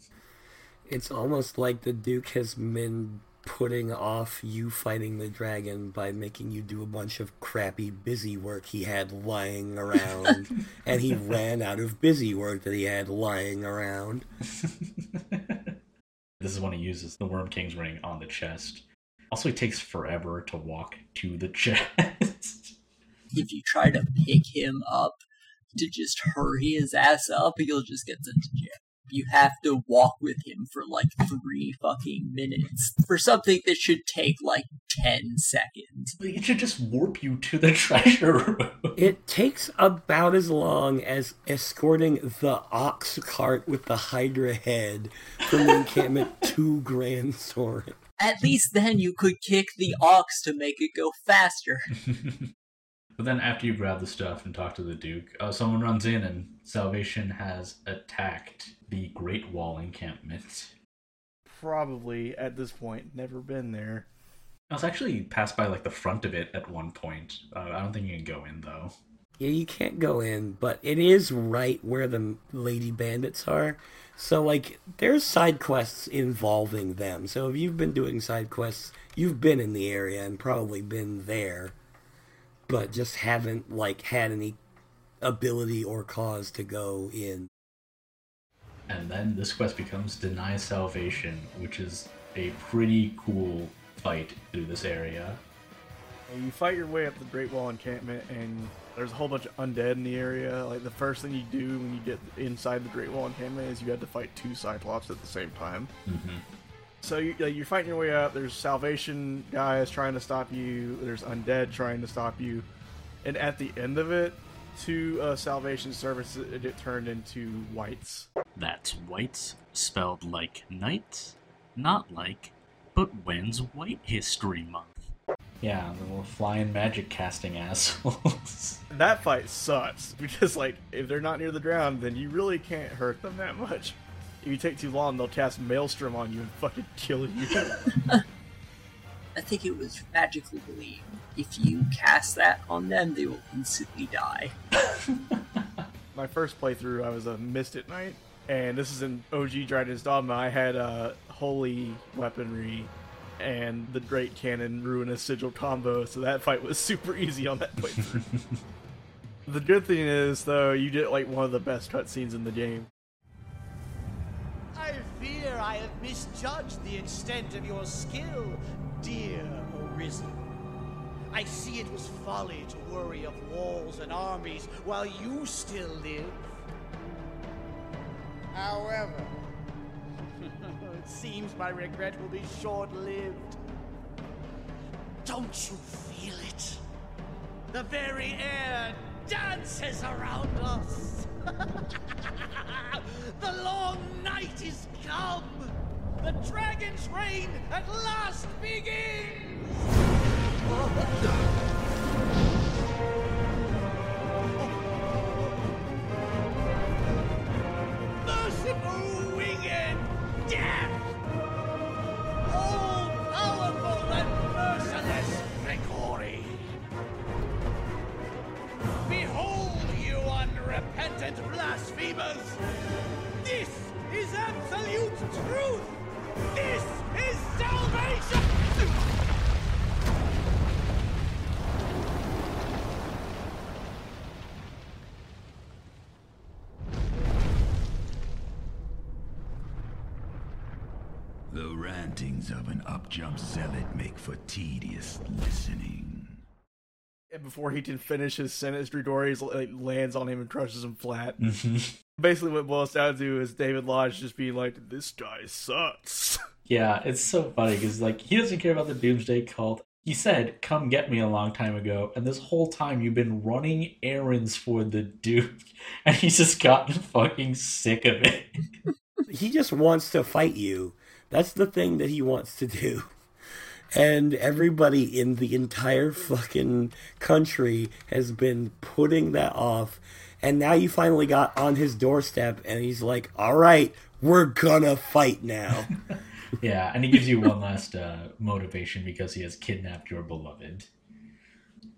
It's almost like the Duke has been putting off you fighting the dragon by making you do a bunch of crappy busy work he had lying around. and he ran out of busy work that he had lying around.
this is when he uses the Wyrm King's ring on the chest. Also, it takes forever to walk to the chest.
If you try to pick him up to just hurry his ass up, he'll just get sent to jail. you have to walk with him for like three fucking minutes for something that should take like 10 seconds.
It should just warp you to the treasure room.
It takes about as long as escorting the ox cart with the Hydra head from the encampment to Gran Soren.
At least then you could kick the ox to make it go faster.
but then after you grab the stuff and talk to the Duke, uh, someone runs in and Salvation has attacked the Great Wall encampment.
Probably at this point, never been there.
I was actually passed by like the front of it at one point. Uh, I don't think you can go in though.
Yeah, you can't go in, but it is right where the lady bandits are. So like there's side quests involving them. So if you've been doing side quests, you've been in the area and probably been there, but just haven't like had any ability or cause to go in.
And then this quest becomes Deny Salvation, which is a pretty cool fight through this area.
You fight your way up the Great Wall encampment, and there's a whole bunch of undead in the area. Like the first thing you do when you get inside the Great Wall encampment is you have to fight two Cyclops at the same time.
Mm-hmm.
So you, you're fighting your way up. There's Salvation guys trying to stop you. There's undead trying to stop you, and at the end of it, two uh, Salvation service it, it turned into wights.
That's wights spelled like knights, not like, but when's White History Month?
Yeah, the little flying magic casting assholes.
that fight sucks because like if they're not near the ground, then you really can't hurt them that much. If you take too long, they'll cast Maelstrom on you and fucking kill you.
I think it was magically believed. If you cast that on them, they will instantly die.
My first playthrough, I was a Mystic Knight, and this is in OG Dragon's Dogma. I had uh, holy weaponry and the Great Cannon Ruinous Sigil combo, so that fight was super easy on that playthrough. the good thing is, though, you get like one of the best cutscenes in the game.
I fear I have misjudged the extent of your skill, dear Arisen. I see it was folly to worry of walls and armies while you still live. However, it seems my regret will be short-lived. Don't you feel it? The very air dances around us. the long night is come. The dragon's reign at last begins. Merciful winged death! All blasphemers! This is absolute truth! This is salvation!
The rantings of an upjump zealot make for tedious listening.
And before he can finish his sentence, Drudori like, lands on him and crushes him flat.
Mm-hmm.
Basically, what it boils down to is David Lodge just being like, "This guy sucks."
yeah, it's so funny because like he doesn't care about the Doomsday Cult. He said, "Come get me" a long time ago, and this whole time you've been running errands for the Duke, and he's just gotten fucking sick of it.
he just wants to fight you. That's the thing that he wants to do. And everybody in the entire fucking country has been putting that off. And now you finally got on his doorstep, and he's like, all right, we're gonna fight now.
yeah, and he gives you one last uh, motivation because he has kidnapped your beloved.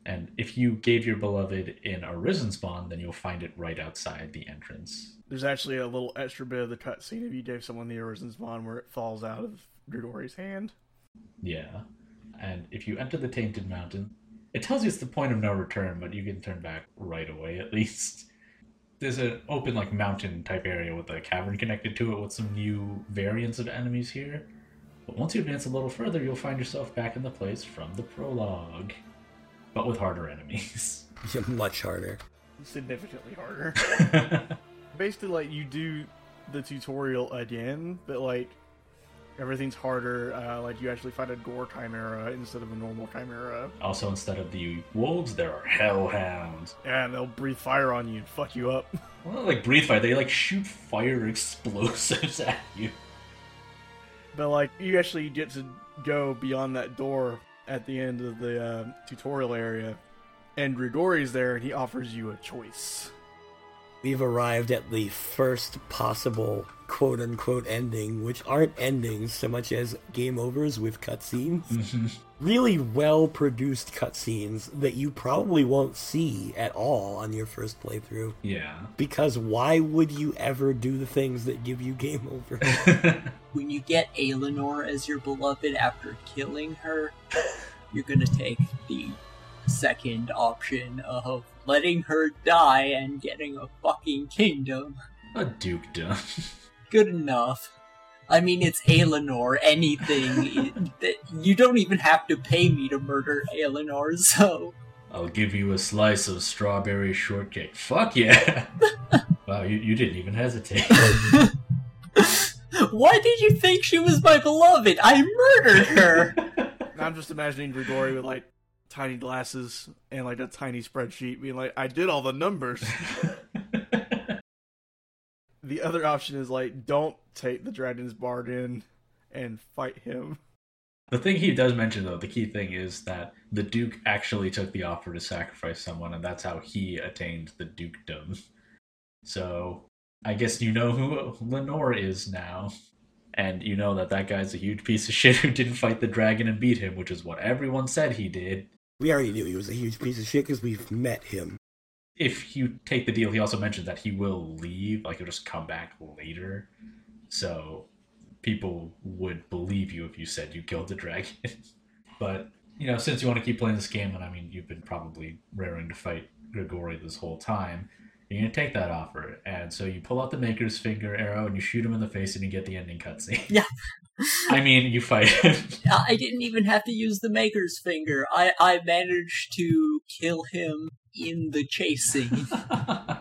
And if you gave your beloved in a risen spawn, then you'll find it right outside the entrance.
There's actually a little extra bit of the cutscene if you gave someone the Arisen spawn where it falls out of Drudori's hand.
Yeah. And if you enter the Tainted Mountain, it tells you it's the point of no return, but you can turn back right away at least. There's an open like mountain type area with a cavern connected to it with some new variants of enemies here. But once you advance a little further, you'll find yourself back in the place from the prologue. But with harder enemies.
Much harder.
Significantly harder. Basically, like, you do the tutorial again, but like everything's harder. Uh, like you actually fight a gore chimera instead of a normal chimera,
Also, instead of the wolves, there are hellhounds.
and they'll breathe fire on you and fuck you up.
Well, like breathe fire, they like shoot fire explosives at you.
But like you actually get to go beyond that door at the end of the uh, tutorial area, and Grigori's there, and he offers you a choice.
We've arrived at the first possible quote unquote ending, which aren't endings so much as game overs with cutscenes. Really well produced cutscenes that you probably won't see at all on your first playthrough.
Yeah.
Because why would you ever do the things that give you game over?
When you get Aelinor as your beloved after killing her, you're gonna take the second option of letting her die and getting a fucking kingdom.
A dukedom.
Good enough. I mean, it's Aelinor. Anything. it- that you don't even have to pay me to murder Aelinor, so.
I'll give you a slice of strawberry shortcake. Fuck yeah! wow, you, you didn't even hesitate.
Why did you think she was my beloved? I murdered her!
I'm just imagining Grigori with like tiny glasses and like a tiny spreadsheet, being like, "I did all the numbers." the other option is like, don't take the dragon's bard in and fight him.
the thing he does mention, though, the key thing is that the Duke actually took the offer to sacrifice someone, and that's how he attained the dukedom. So, I guess you know who Lenore is now. And you know that that guy's a huge piece of shit who didn't fight the dragon and beat him, which is what everyone said he did.
We already knew he was a huge piece of shit because we've met him.
if you take the deal, he also mentioned that he will leave, like he'll just come back later. So people would believe you if you said you killed the dragon. but you know, since you want to keep playing this game, and I mean, you've been probably raring to fight Grigori this whole time. You're gonna take that offer, and so you pull out the Maker's Finger arrow and you shoot him in the face, and you get the ending cutscene.
Yeah.
I mean, you fight him.
I didn't even have to use the Maker's Finger. I, I managed to kill him in the chasing.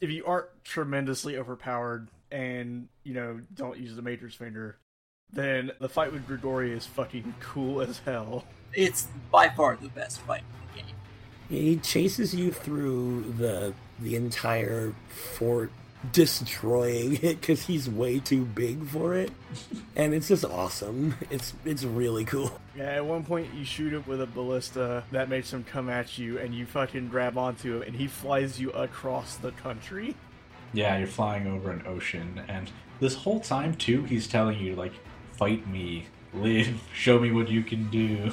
If you aren't tremendously overpowered and you know don't use the Maker's Finger, then the fight with Grigori is fucking cool as hell.
it's by far the best fight in the game.
He chases you through the the entire fort, destroying it because he's way too big for it, and it's just awesome. It's it's really cool.
Yeah, at one point you shoot him with a ballista that makes him come at you, and you fucking grab onto him, and he flies you across the country.
Yeah, you're flying over an ocean, and this whole time too, he's telling you like, "Fight me, live, show me what you can do,"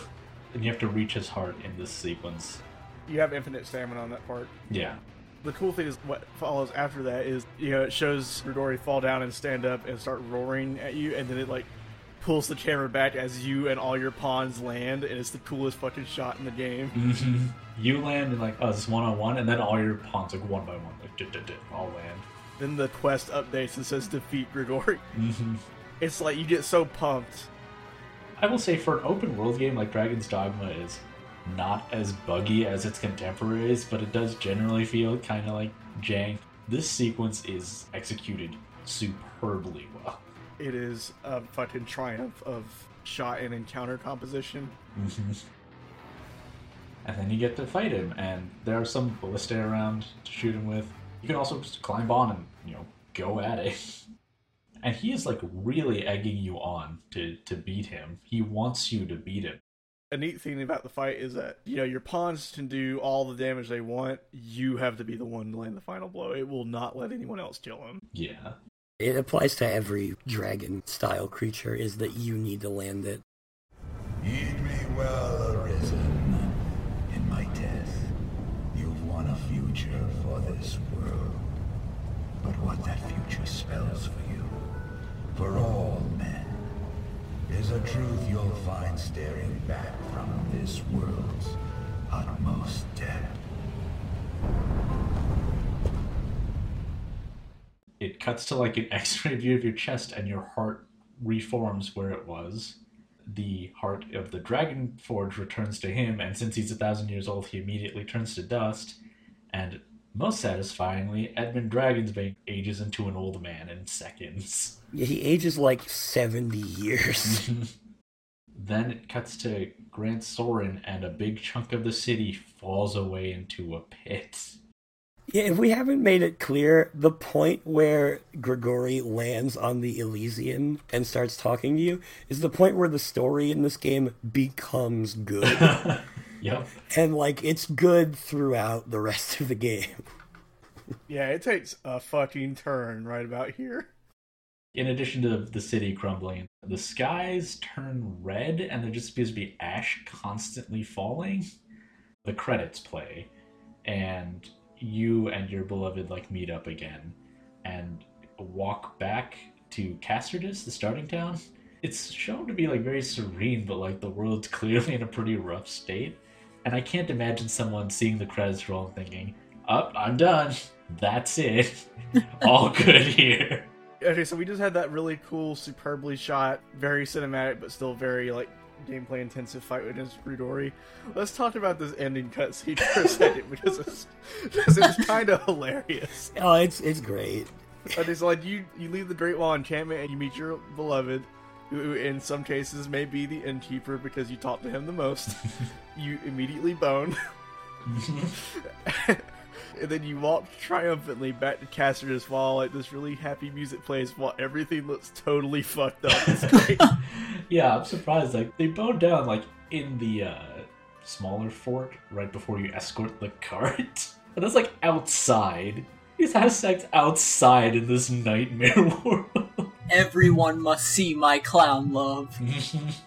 and you have to reach his heart in this sequence.
You have infinite stamina on that part.
Yeah,
The cool thing is what follows after that is you know it shows Grigori fall down and stand up and start roaring at you, and then it like pulls the camera back as you and all your pawns land, and it's the coolest fucking shot in the game.
hmm you land and like oh, this one on one, and then all your pawns like one by one, like all land.
Then the quest updates and says defeat Grigori.
hmm
It's like you get so pumped.
I will say for an open world game like Dragon's Dogma is not as buggy as its contemporaries, but it does generally feel kind of like jank. This sequence is executed superbly well.
It is a fucking triumph of shot and encounter composition.
Mm-hmm. And then you get to fight him, and there are some ballista around to shoot him with. You can also just climb on and you know go at it. And he is like really egging you on to to beat him. He wants you to beat him.
A neat thing about the fight is that you know your pawns can do all the damage they want. You have to be the one to land the final blow. It will not let anyone else kill him.
Yeah.
It applies to every dragon style creature. Is that you need to land it.
Heed me well, Arisen. In my death, you've won a future for this world. But what that future spells for you, for all men, is a truth you'll find staring back from this world's utmost depth.
It cuts to like an X-ray view of your chest, and your heart reforms where it was. The heart of the Dragon Forge returns to him, and since he's a thousand years old, he immediately turns to dust. And Most satisfyingly, Edmund Dragonsbane ages into an old man in seconds.
Yeah, he ages like 70 years.
then it cuts to Gran Soren, and a big chunk of the city falls away into a pit.
Yeah, if we haven't made it clear, the point where Grigori lands on the Elysion and starts talking to you is the point where the story in this game becomes good.
Yep.
and like it's good throughout the rest of the game.
Yeah, it takes a fucking turn right about here.
In addition to the city crumbling, the skies turn red and there just appears to be ash constantly falling. The credits play, and you and your beloved like meet up again and walk back to Cassardis, the starting town. It's shown to be like very serene, but like the world's clearly in a pretty rough state. And I can't imagine someone seeing the credits roll and thinking, Up, I'm done. That's it. All good here.
Okay, so we just had that really cool, superbly shot, very cinematic, but still very like gameplay intensive fight with Rudori. Let's talk about this ending cutscene for a second because it's, because it's kind of hilarious.
Oh, it's it's great.
But it's like you you leave the Great Wall encampment and you meet your beloved, who in some cases may be the innkeeper because you talk to him the most. you immediately bone. and then you walk triumphantly back to Cassardis while like this really happy music plays while everything looks totally fucked up. It's great.
yeah, I'm surprised. Like they bowed down like in the uh, smaller fort right before you escort the cart, and that's like outside. He's has sex outside in this nightmare world.
Everyone must see my clown love.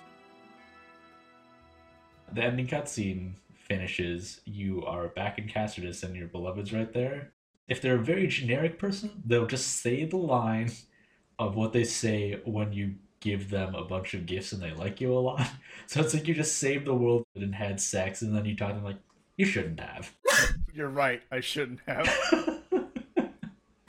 the ending cutscene finishes. You are back in Cassardis and your beloved's right there. If they're a very generic person, they'll just say the line of what they say when you give them a bunch of gifts and they like you a lot. So it's like you just saved the world and had sex, and then you talk to them like, you shouldn't have.
You're right. I shouldn't have.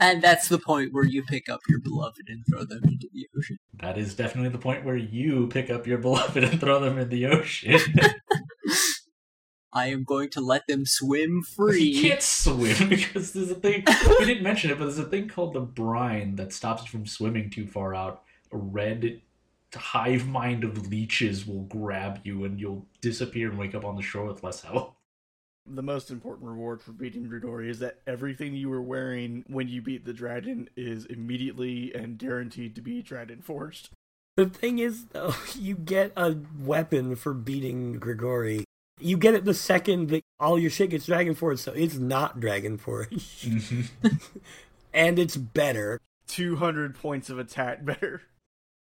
And that's the point where you pick up your beloved and throw them into the ocean.
That is definitely the point where you pick up your beloved and throw them in the ocean.
I am going to let them swim free.
you can't swim because there's a thing. We didn't mention it, but there's a thing called the brine that stops you from swimming too far out. A red hive mind of leeches will grab you, and you'll disappear and wake up on the shore with less health.
The most important reward for beating Grigori is that everything you were wearing when you beat the dragon is immediately and guaranteed to be dragon forged.
The thing is, though, you get a weapon for beating Grigori. You get it the second that all your shit gets Dragon Forged, so it's not Dragon Forged. and it's better.
200 points of attack better.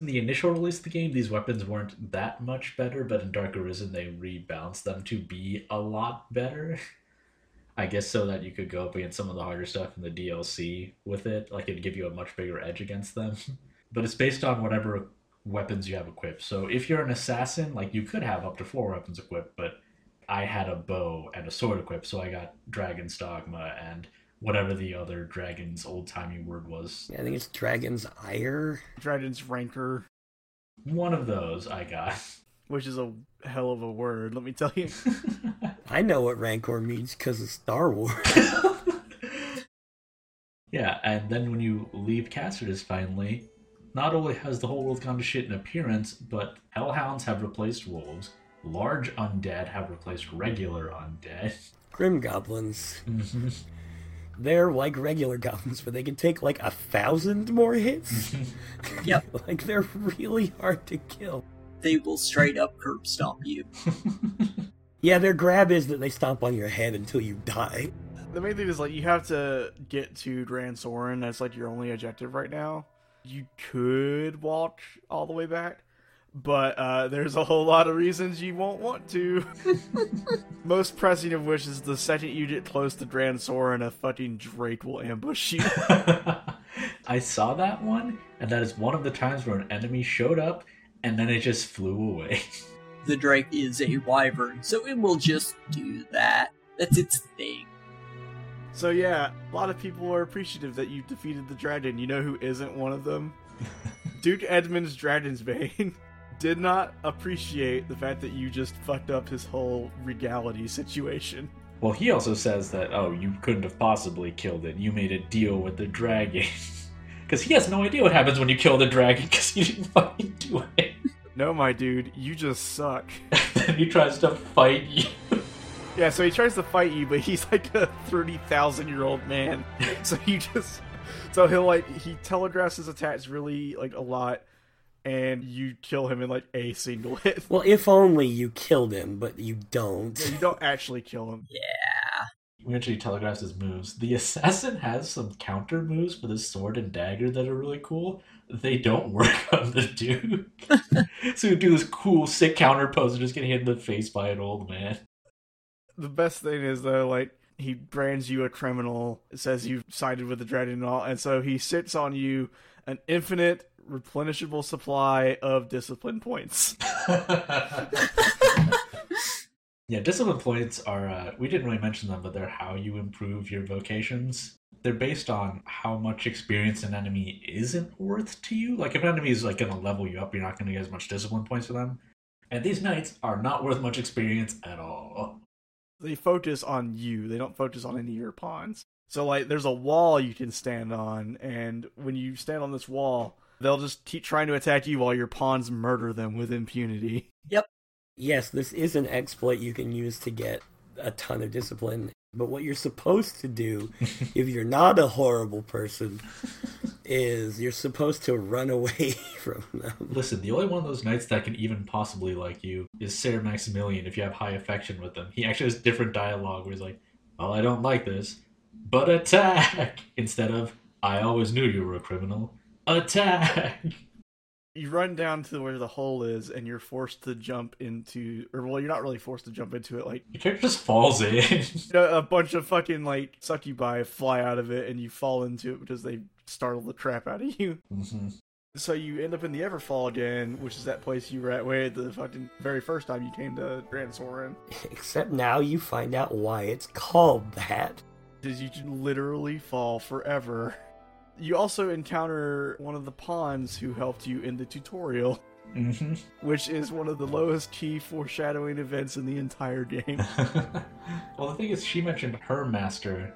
In the initial release of the game, these weapons weren't that much better, but in Dark Arisen, they rebalanced them to be a lot better. I guess so that you could go up against some of the harder stuff in the DLC with it. Like, it'd give you a much bigger edge against them. But it's based on whatever weapons you have equipped. So if you're an assassin, like, you could have up to four weapons equipped, but I had a bow and a sword equipped, so I got Dragon's Dogma and whatever the other dragon's old timey word was.
I think it's Dragon's Ire.
Dragon's Rancor,
One of those I got.
which is a hell of a word, let me tell you.
I know what Rancor means because of Star Wars.
Yeah, and then when you leave Cassardis finally, not only has the whole world gone to shit in appearance, but hellhounds have replaced wolves, large undead have replaced regular undead.
Grim Goblins. Mm-hmm. They're like regular goblins, but they can take like a thousand more hits.
Yep.
like they're really hard to kill.
They will straight up curb stomp you.
Yeah, their grab is that they stomp on your head until you die.
the main thing is, like, you have to get to Gran Soren. That's, like, your only objective right now. You could walk all the way back, but uh, there's a whole lot of reasons you won't want to. Most pressing of which is the second you get close to Gran Soren, a fucking Drake will ambush you.
I saw that one, and that is one of the times where an enemy showed up and then it just flew away.
The Drake is a wyvern, so it will just do that. That's its thing.
So yeah, a lot of people are appreciative that you defeated the dragon. You know who isn't one of them? Duke Edmund's Dragonsbane did not appreciate the fact that you just fucked up his whole regality situation.
Well, he also says that, oh, you couldn't have possibly killed it. You made a deal with the dragon. Because he has no idea what happens when you kill the dragon because he didn't fucking do it.
No, my dude, you just suck.
then he tries to fight you.
Yeah, so he tries to fight you, but he's like a thirty thousand year old man. So you just, so he'll like he telegraphs his attacks really like a lot, and you kill him in like a single hit.
Well, if only you killed him, but you don't.
You don't actually kill him. Yeah.
He actually telegraphs his moves. The assassin has some counter moves for the sword and dagger that are really cool. They don't work on the Duke. so you do this cool, sick counter pose and just get hit in the face by an old man.
The best thing is though, like he brands you a criminal, says you've sided with the dragon and all, and so he sits on you an infinite replenishable supply of discipline points.
Yeah, discipline points are, uh, we didn't really mention them, but they're how you improve your vocations. They're based on how much experience an enemy isn't worth to you. Like, if an enemy is like going to level you up, you're not going to get as much discipline points for them. And these knights are not worth much experience at all.
they focus on you. They don't focus on any of your pawns. So like there's a wall you can stand on and when you stand on this wall, they'll just keep trying to attack you while your pawns murder them with impunity. Yep.
Yes, this is an exploit you can use to get a ton of discipline. But what you're supposed to do, if you're not a horrible person, is you're supposed to run away from them.
Listen, the only one of those knights that can even possibly like you is Ser Maximilian if you have high affection with him. He actually has different dialogue where he's like, Well, I don't like this, but attack! Instead of, I always knew you were a criminal. Attack!
You run down to where the hole is and you're forced to jump into or well you're not really forced to jump into it like
Your character just falls in.
a, a bunch of fucking like succubi fly out of it and you fall into it because they startle the crap out of you.
Mhm.
So you end up in the Everfall again, which is that place you were at way the fucking very first time you came to Gran Soren.
Except now you find out why it's called that.
Because you literally fall forever. You also encounter one of the pawns who helped you in the tutorial,
Mhm.
which is one of the lowest key foreshadowing events in the entire game.
well, the thing is, she mentioned her master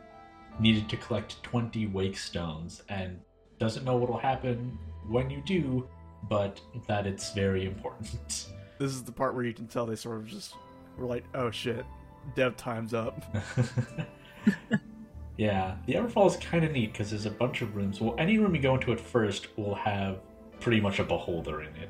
needed to collect 20 wake stones and doesn't know what'll happen when you do, but that it's very important.
this is the part where you can tell they sort of just were like, oh shit, dev time's up.
Yeah, the Everfall is kind of neat because there's a bunch of rooms. Well, any room you go into at first will have pretty much a beholder in it.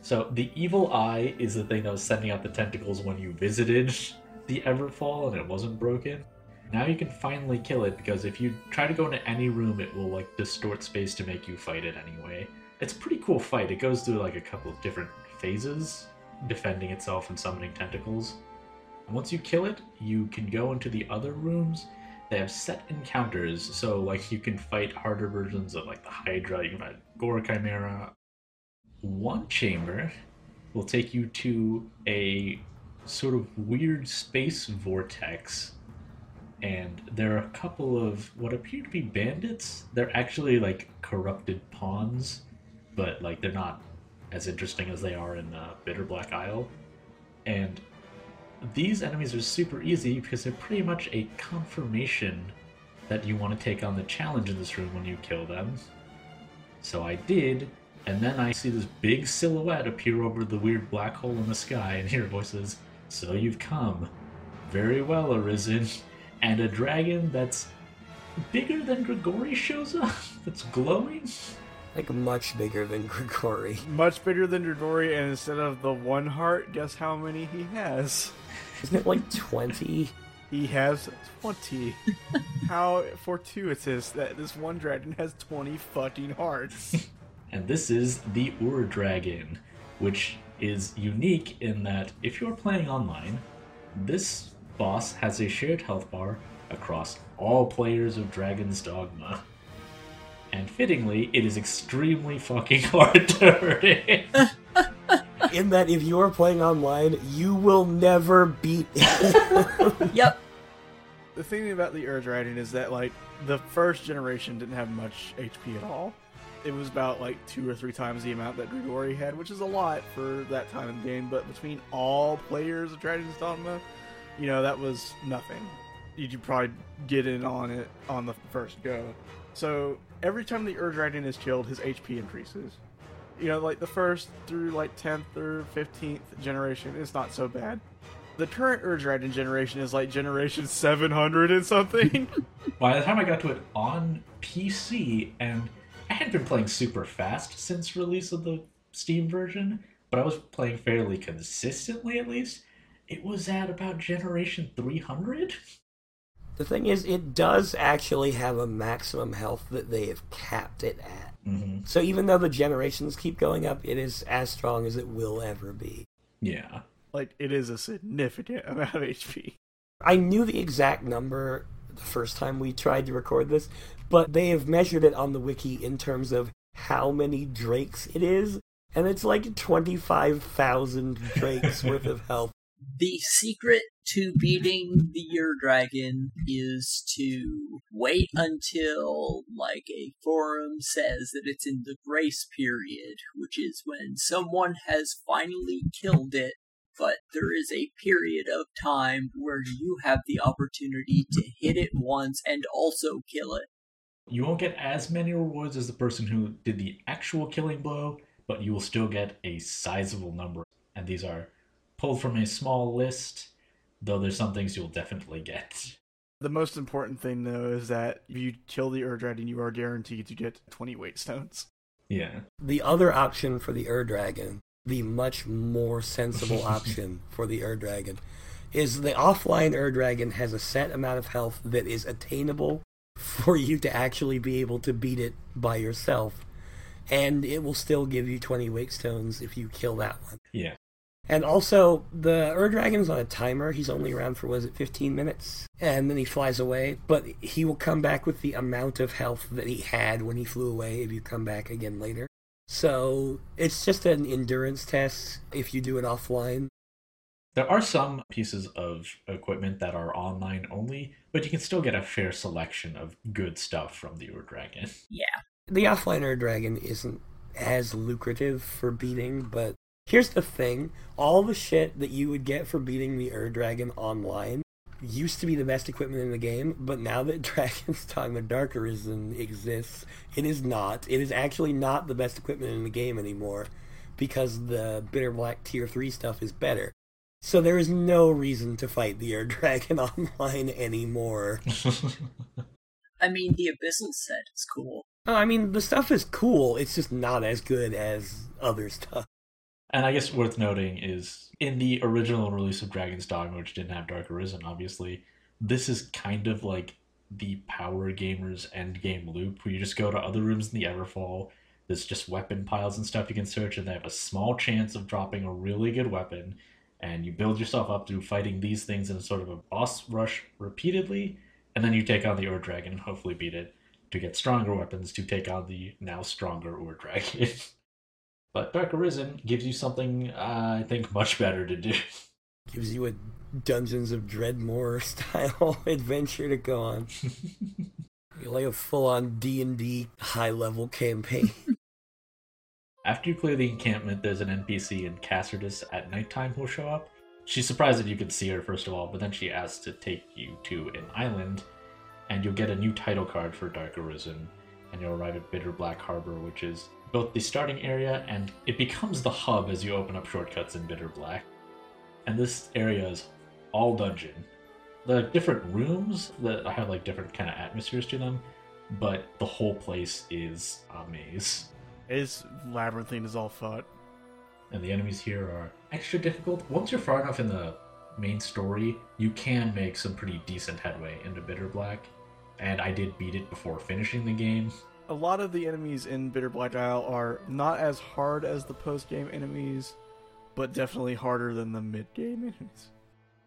So the evil eye is the thing that was sending out the tentacles when you visited the Everfall and it wasn't broken. Now you can finally kill it because if you try to go into any room, it will like distort space to make you fight it anyway. It's pretty cool fight. It goes through like a couple of different phases, defending itself and summoning tentacles. And once you kill it, you can go into the other rooms. They have set encounters, so like you can fight harder versions of like the Hydra, you can fight Gore Chimera. One chamber will take you to a sort of weird space vortex and there are a couple of what appear to be bandits. They're actually like corrupted pawns, but like they're not as interesting as they are in uh, Bitter Black Isle. And these enemies are super easy because they're pretty much a confirmation that you want to take on the challenge in this room when you kill them. So I did, and then I see this big silhouette appear over the weird black hole in the sky, and your voice says, So you've come. Very well, Arisen. And a dragon that's bigger than Grigori shows up, that's glowing.
Like much bigger than Grigori.
Much bigger than Dragori, and instead of the one heart, guess how many he has?
Isn't it like 20?
He has 20. how fortuitous that this one dragon has 20 fucking hearts.
And this is the Ur Dragon, which is unique in that if you're playing online, this boss has a shared health bar across all players of Dragon's Dogma. And fittingly, it is extremely fucking hard to hurt it.
In that if you are playing online, you will never beat
Yep.
the thing about the Ur Dragon is that, like, the first generation didn't have much HP at all. It was about, like, two or three times the amount that Grigori had, which is a lot for that time in the game, but between all players of Dragon's Dogma, you know, that was nothing. You could probably get in on it on the first go. So every time the Ur Dragon is killed, his HP increases. You know, like the first through like 10th or 15th generation, it's not so bad. The current Ur Dragon generation is like generation 700 and something.
By the time I got to it on PC, and I hadn't been playing super fast since release of the Steam version, but I was playing fairly consistently at least. It was at about generation 300.
The thing is, it does actually have a maximum health that they have capped it at.
Mm-hmm.
So even though the generations keep going up, it is as strong as it will ever be.
Yeah.
like it is a significant amount of HP.
I knew the exact number the first time we tried to record this, but they have measured it on the wiki in terms of how many drakes it is, and it's like 25,000 drakes worth of health.
The secret to beating the Ur Dragon is to wait until, like, a forum says that it's in the grace period, which is when someone has finally killed it, but there is a period of time where you have the opportunity to hit it once and also kill it.
You won't get as many rewards as the person who did the actual killing blow, but you will still get a sizable number. And these are pulled from a small list, though there's some things you'll definitely get.
The most important thing though is that if you kill the Ur Dragon, you are guaranteed to get 20 wake stones.
Yeah.
The other option for the Ur Dragon, the much more sensible option for the Ur Dragon, is the offline Ur Dragon has a set amount of health that is attainable for you to actually be able to beat it by yourself. And it will still give you 20 wake stones if you kill that one.
Yeah.
And also, the Ur Dragon is on a timer. He's only around for, was it 15 minutes? And then he flies away. But he will come back with the amount of health that he had when he flew away if you come back again later. So it's just an endurance test if you do it offline.
There are some pieces of equipment that are online only, but you can still get a fair selection of good stuff from the Ur Dragon.
Yeah.
The offline Ur Dragon isn't as lucrative for beating, but here's the thing all the shit that you would get for beating the Ur Dragon online used to be the best equipment in the game, but now that Dragon's Dogma Dark Arisen exists, it is not. It is actually not the best equipment in the game anymore because the Bitter Black Tier 3 stuff is better. So there is no reason to fight the Ur Dragon online anymore.
I mean, the Abyssal set is cool.
Oh, I mean, the stuff is cool, it's just not as good as other stuff.
And I guess worth noting is in the original release of Dragon's Dogma, which didn't have Dark Arisen, obviously, this is kind of like the power gamers end game loop where you just go to other rooms in the Everfall. There's just weapon piles and stuff you can search, and they have a small chance of dropping a really good weapon. And you build yourself up through fighting these things in sort of a boss rush repeatedly, and then you take on the Ur Dragon and hopefully beat it to get stronger weapons to take on the now stronger Ur Dragon. But Dark Arisen gives you something uh, I think much better to do.
Gives you a Dungeons of Dredmor style adventure to go on. you like a full on D and D high level campaign.
After you clear the encampment, there's an NPC in Cassardis at nighttime who'll show up. She's surprised that you can see her, first of all, but then she asks to take you to an island, and you'll get a new title card for Dark Arisen, and you'll arrive at Bitter Black Harbor, which is both the starting area and it becomes the hub as you open up shortcuts in Bitter Black. And this area is all dungeon. The different rooms that have like different kind of atmospheres to them, but the whole place is a maze.
It's labyrinthine is all fuck.
And the enemies here are extra difficult. Once you're far enough in the main story, you can make some pretty decent headway into Bitter Black. And I did beat it before finishing the game.
A lot of the enemies in Bitter Black Isle are not as hard as the post game enemies, but definitely harder than the mid game enemies.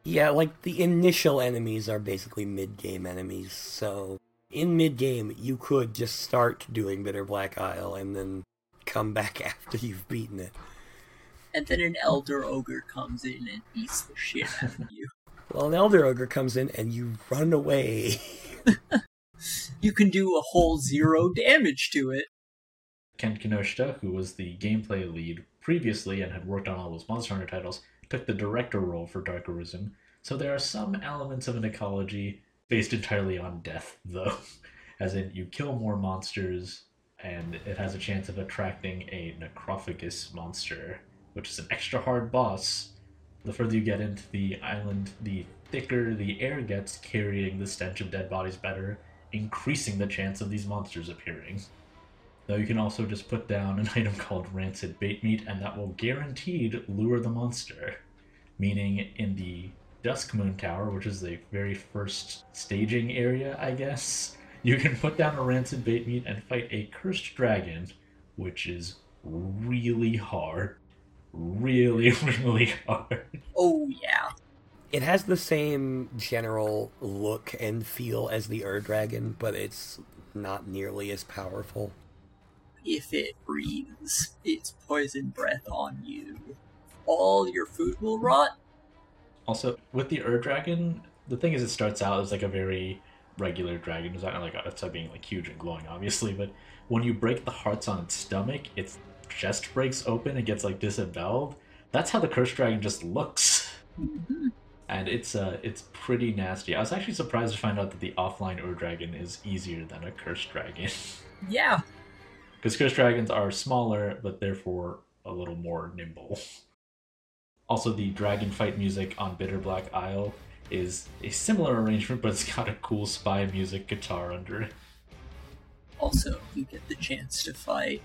yeah, like the initial enemies are basically mid game enemies, so in mid game you could just start doing Bitter Black Isle and then come back after you've beaten it.
And then an Elder Ogre comes in and eats the shit out of you.
Well, an Elder Ogre comes in and you run away.
You can do a whole zero damage to it.
Ken Kinoshita, who was the gameplay lead previously and had worked on all those Monster Hunter titles, took the director role for Dark Arisen. So there are some elements of an ecology based entirely on death, though. As in, you kill more monsters, and it has a chance of attracting a necrophagus monster, which is an extra hard boss. The further you get into the island, the thicker the air gets carrying the stench of dead bodies better, increasing the chance of these monsters appearing. Though you can also just put down an item called Rancid Bait Meat, and that will guaranteed lure the monster. Meaning, in the Dusk Moon Tower, which is the very first staging area, I guess, you can put down a Rancid Bait Meat and fight a Cursed Dragon, which is really hard. Really, really hard.
Oh, yeah.
It has the same general look and feel as the Ur Dragon, but it's not nearly as powerful.
If it breathes its poison breath on you, all your food will rot.
Also, with the Ur Dragon, the thing is, it starts out as like a very regular dragon. It's not like outside being like huge and glowing, obviously, but when you break the hearts on its stomach, its chest breaks open and gets like disemboweled. That's how the cursed dragon just looks. Mm-hmm. And it's uh it's pretty nasty. I was actually surprised to find out that the offline Ur Dragon is easier than a cursed dragon.
Yeah.
Because cursed dragons are smaller, but therefore a little more nimble. Also, the dragon fight music on Bitter Black Isle is a similar arrangement, but it's got a cool spy music guitar under it.
Also, you get the chance to fight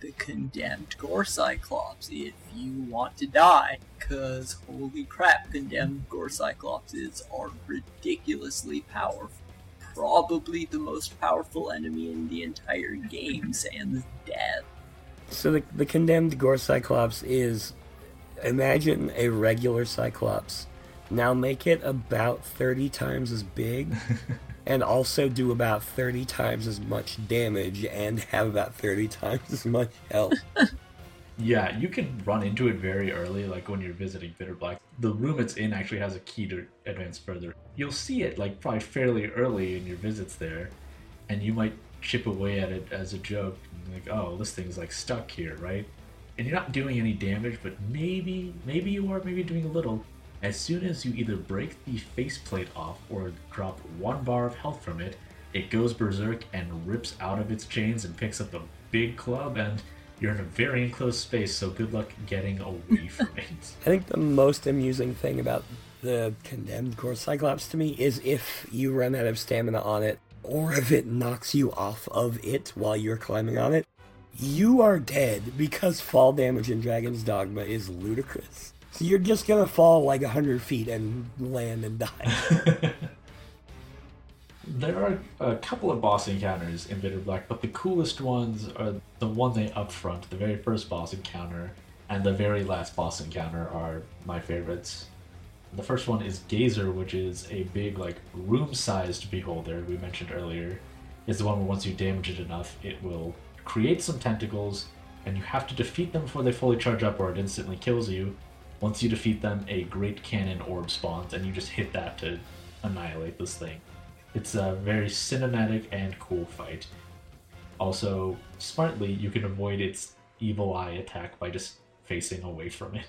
the condemned Gore Cyclops if you want to die. Cause holy crap, condemned Gore Cyclopses are ridiculously powerful. Probably the most powerful enemy in the entire game, sans death.
So the, the condemned Gore Cyclops is imagine a regular Cyclops. Now make it about 30 times as big and also do about 30 times as much damage and have about 30 times as much health.
Yeah, you can run into it very early, like when you're visiting Bitter Black. The room it's in actually has a key to advance further. You'll see it like probably fairly early in your visits there, and you might chip away at it as a joke. Like, oh, this thing's like stuck here, right? And you're not doing any damage, but maybe, maybe you are, maybe doing a little. As soon as you either break the faceplate off or drop one bar of health from it, it goes berserk and rips out of its chains and picks up a big club, and you're in a very enclosed space, so good luck getting away from it.
I think the most amusing thing about the condemned Gore Cyclops to me is if you run out of stamina on it, or if it knocks you off of it while you're climbing on it, you are dead because fall damage in Dragon's Dogma is ludicrous. So you're just gonna fall like a hundred feet and land and die.
There are a couple of boss encounters in Bitter Black, but the coolest ones are the one they up front, the very first boss encounter, and the very last boss encounter are my favorites. The first one is Gazer, which is a big, like, room sized beholder we mentioned earlier. Is the one where once you damage it enough, it will create some tentacles, and you have to defeat them before they fully charge up or it instantly kills you. Once you defeat them, a great cannon orb spawns, and you just hit that to annihilate this thing. It's a very cinematic and cool fight. Also, smartly, you can avoid its evil eye attack by just facing away from it.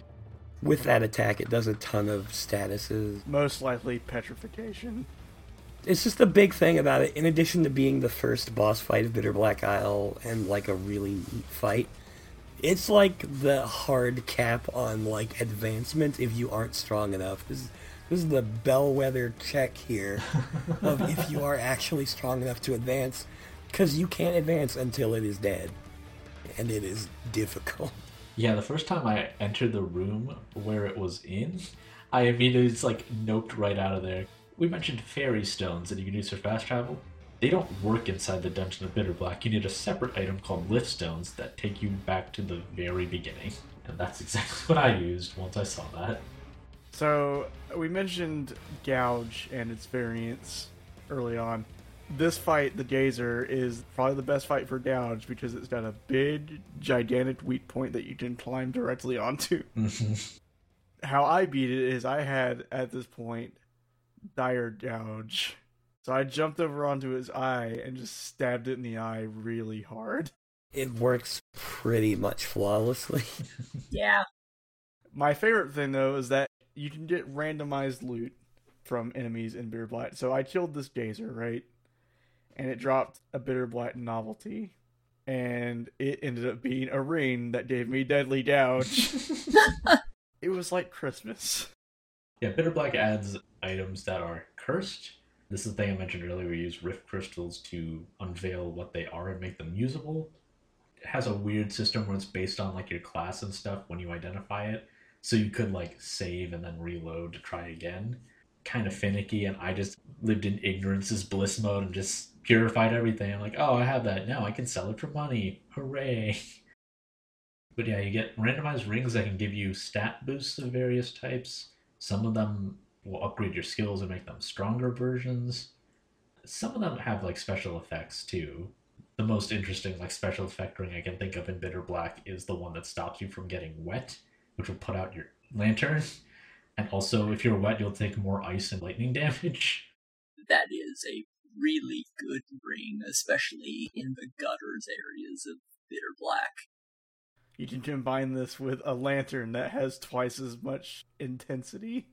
With that attack, it does a ton of statuses.
Most likely petrification.
It's just the big thing about it. In addition to being the first boss fight of Bitter Black Isle and like a really neat fight, it's like the hard cap on like advancement if you aren't strong enough. This is, this is the bellwether check here of if you are actually strong enough to advance, because you can't advance until it is dead, and it is difficult.
Yeah, the first time I entered the room where it was in, I immediately just like noped right out of there. We mentioned ferrystones that you can use for fast travel. They don't work inside the Dungeon of Bitter Black. You need a separate item called lift stones that take you back to the very beginning. And that's exactly what I used once I saw that.
So we mentioned Gouge and its variants early on. This fight, the Gazer, is probably the best fight for Gouge because it's got a big, gigantic weak point that you can climb directly onto. How I beat it is I had at this point dire gouge. So I jumped over onto his eye and just stabbed it in the eye really hard.
It works pretty much flawlessly.
Yeah.
My favorite thing though is that you can get randomized loot. from enemies in Bitter Blight. So I killed this Gazer, right? And it dropped a Bitter Blight novelty. And it ended up being a ring that gave me Deadly Gouge. it was like Christmas.
Yeah, Bitter Black adds items that are cursed. This is the thing I mentioned earlier. We use rift crystals to unveil what they are and make them usable. It has a weird system where it's based on like your class and stuff when you identify it. So you could like save and then reload to try again. Kind of finicky, and I just lived in ignorance ignorance's bliss mode and just purified everything. I'm like, oh, I have that now. I can sell it for money. Hooray! But yeah, you get randomized rings that can give you stat boosts of various types. Some of them will upgrade your skills and make them stronger versions. Some of them have like special effects too. The most interesting like special effect ring I can think of in Bitter Black is the one that stops you from getting wet, which will put out your lantern. And also, if you're wet, you'll take more ice and lightning damage.
That is a really good ring, especially in the gutters areas of Bitter Black.
You can combine this with a lantern that has twice as much intensity.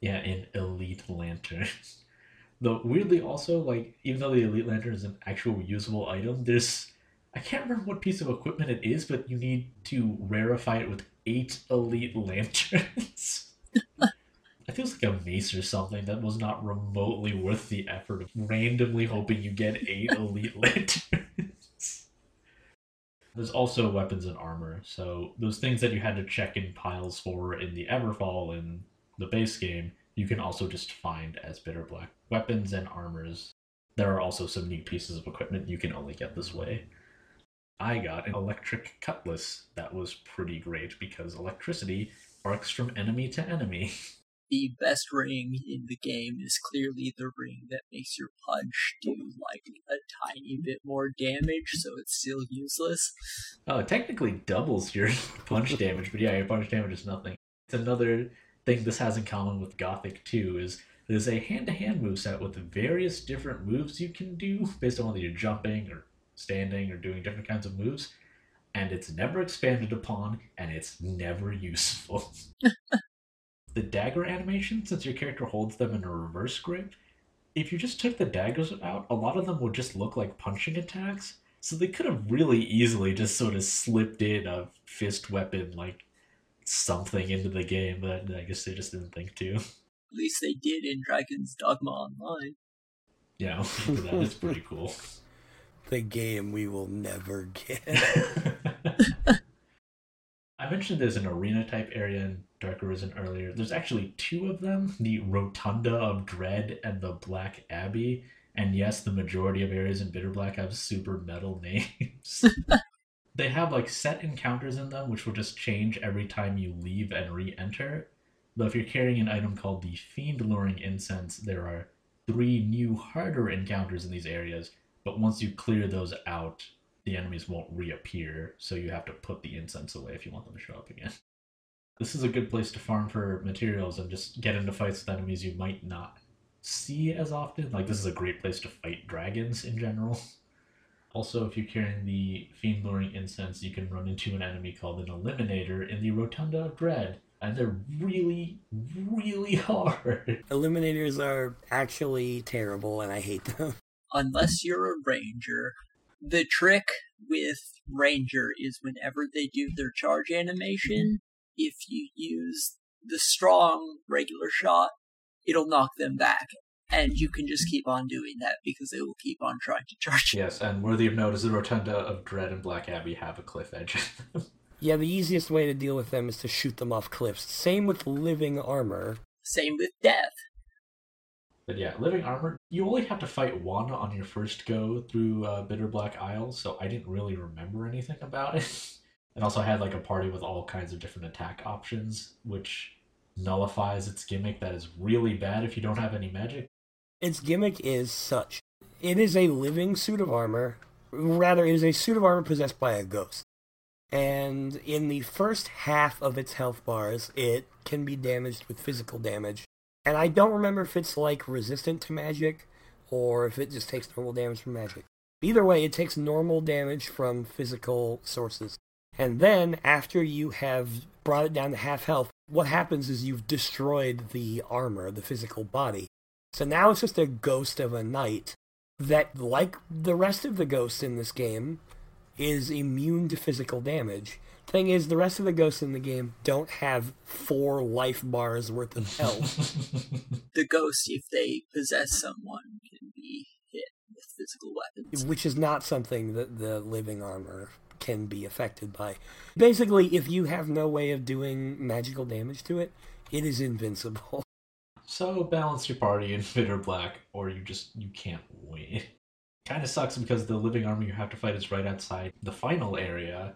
Yeah, an elite lantern. Though weirdly, also like even though the elite lantern is an actual usable item, there's I can't remember what piece of equipment it is, but you need to rarefy it with eight elite lanterns. it feels like a mace or something that was not remotely worth the effort of randomly hoping you get eight elite lanterns. There's also weapons and armor, so those things that you had to check in piles for in the Everfall in the base game, you can also just find as Bitter Black weapons and armors. There are also some neat pieces of equipment you can only get this way. I got an electric cutlass that was pretty great because electricity arcs from enemy to enemy.
The best ring in the game is clearly the ring that makes your punch do like a tiny bit more damage, so it's still useless.
Oh, it technically doubles your punch damage, but yeah, your punch damage is nothing. It's another thing this has in common with Gothic 2 is there's a hand-to-hand move set with various different moves you can do based on whether you're jumping or standing or doing different kinds of moves, and it's never expanded upon, and it's never useful. the dagger animation, since your character holds them in a reverse grip, if you just took the daggers out, a lot of them would just look like punching attacks. So they could have really easily just sort of slipped in a fist weapon like something into the game, but I guess they just didn't think to.
At least they did in Dragon's Dogma Online.
Yeah, that is pretty cool.
The game we will never get.
I mentioned there's an arena type area in Dark Arisen earlier. There's actually two of them the Rotunda of Dread and the Black Abbey. And yes, the majority of areas in Bitter Black have super metal names. They have like set encounters in them, which will just change every time you leave and re enter. But if you're carrying an item called the Fiend Luring Incense, there are three new harder encounters in these areas. But once you clear those out, the enemies won't reappear, so you have to put the incense away if you want them to show up again. This is a good place to farm for materials and just get into fights with enemies you might not see as often. Like, this is a great place to fight dragons in general. Also, if you're carrying the Fiend Luring Incense, you can run into an enemy called an Eliminator in the Rotunda of Dread. And they're really, really hard.
Eliminators are actually terrible, and I hate them.
Unless you're a ranger. The trick with ranger is whenever they do their charge animation, if you use the strong regular shot, it'll knock them back. And you can just keep on doing that because they will keep on trying to charge you.
Yes, and worthy of note is the Rotunda of Dread and Black Abbey have a cliff edge.
Yeah, the easiest way to deal with them is to shoot them off cliffs. Same with living armor.
Same with death.
But yeah, living armor, you only have to fight one on your first go through uh, Bitter Black Isle, so I didn't really remember anything about it. and also I had like a party with all kinds of different attack options, which nullifies its gimmick that is really bad if you don't have any magic.
Its gimmick is such. It is a living suit of armor. Rather, it is a suit of armor possessed by a ghost. And in the first half of its health bars, it can be damaged with physical damage. And I don't remember if it's like resistant to magic or if it just takes normal damage from magic. Either way, it takes normal damage from physical sources. And then, after you have brought it down to half health, what happens is you've destroyed the armor, the physical body. So now it's just a ghost of a knight that, like the rest of the ghosts in this game, is immune to physical damage. Thing is, the rest of the ghosts in the game don't have four life bars worth of health.
The ghosts, if they possess someone, can be hit with physical weapons.
which is not something that the living armor can be affected by. Basically, if you have no way of doing magical damage to it, it is invincible.
So balance your party in Bitter Black, or you just you can't win. Kind of sucks because the living army you have to fight is right outside the final area.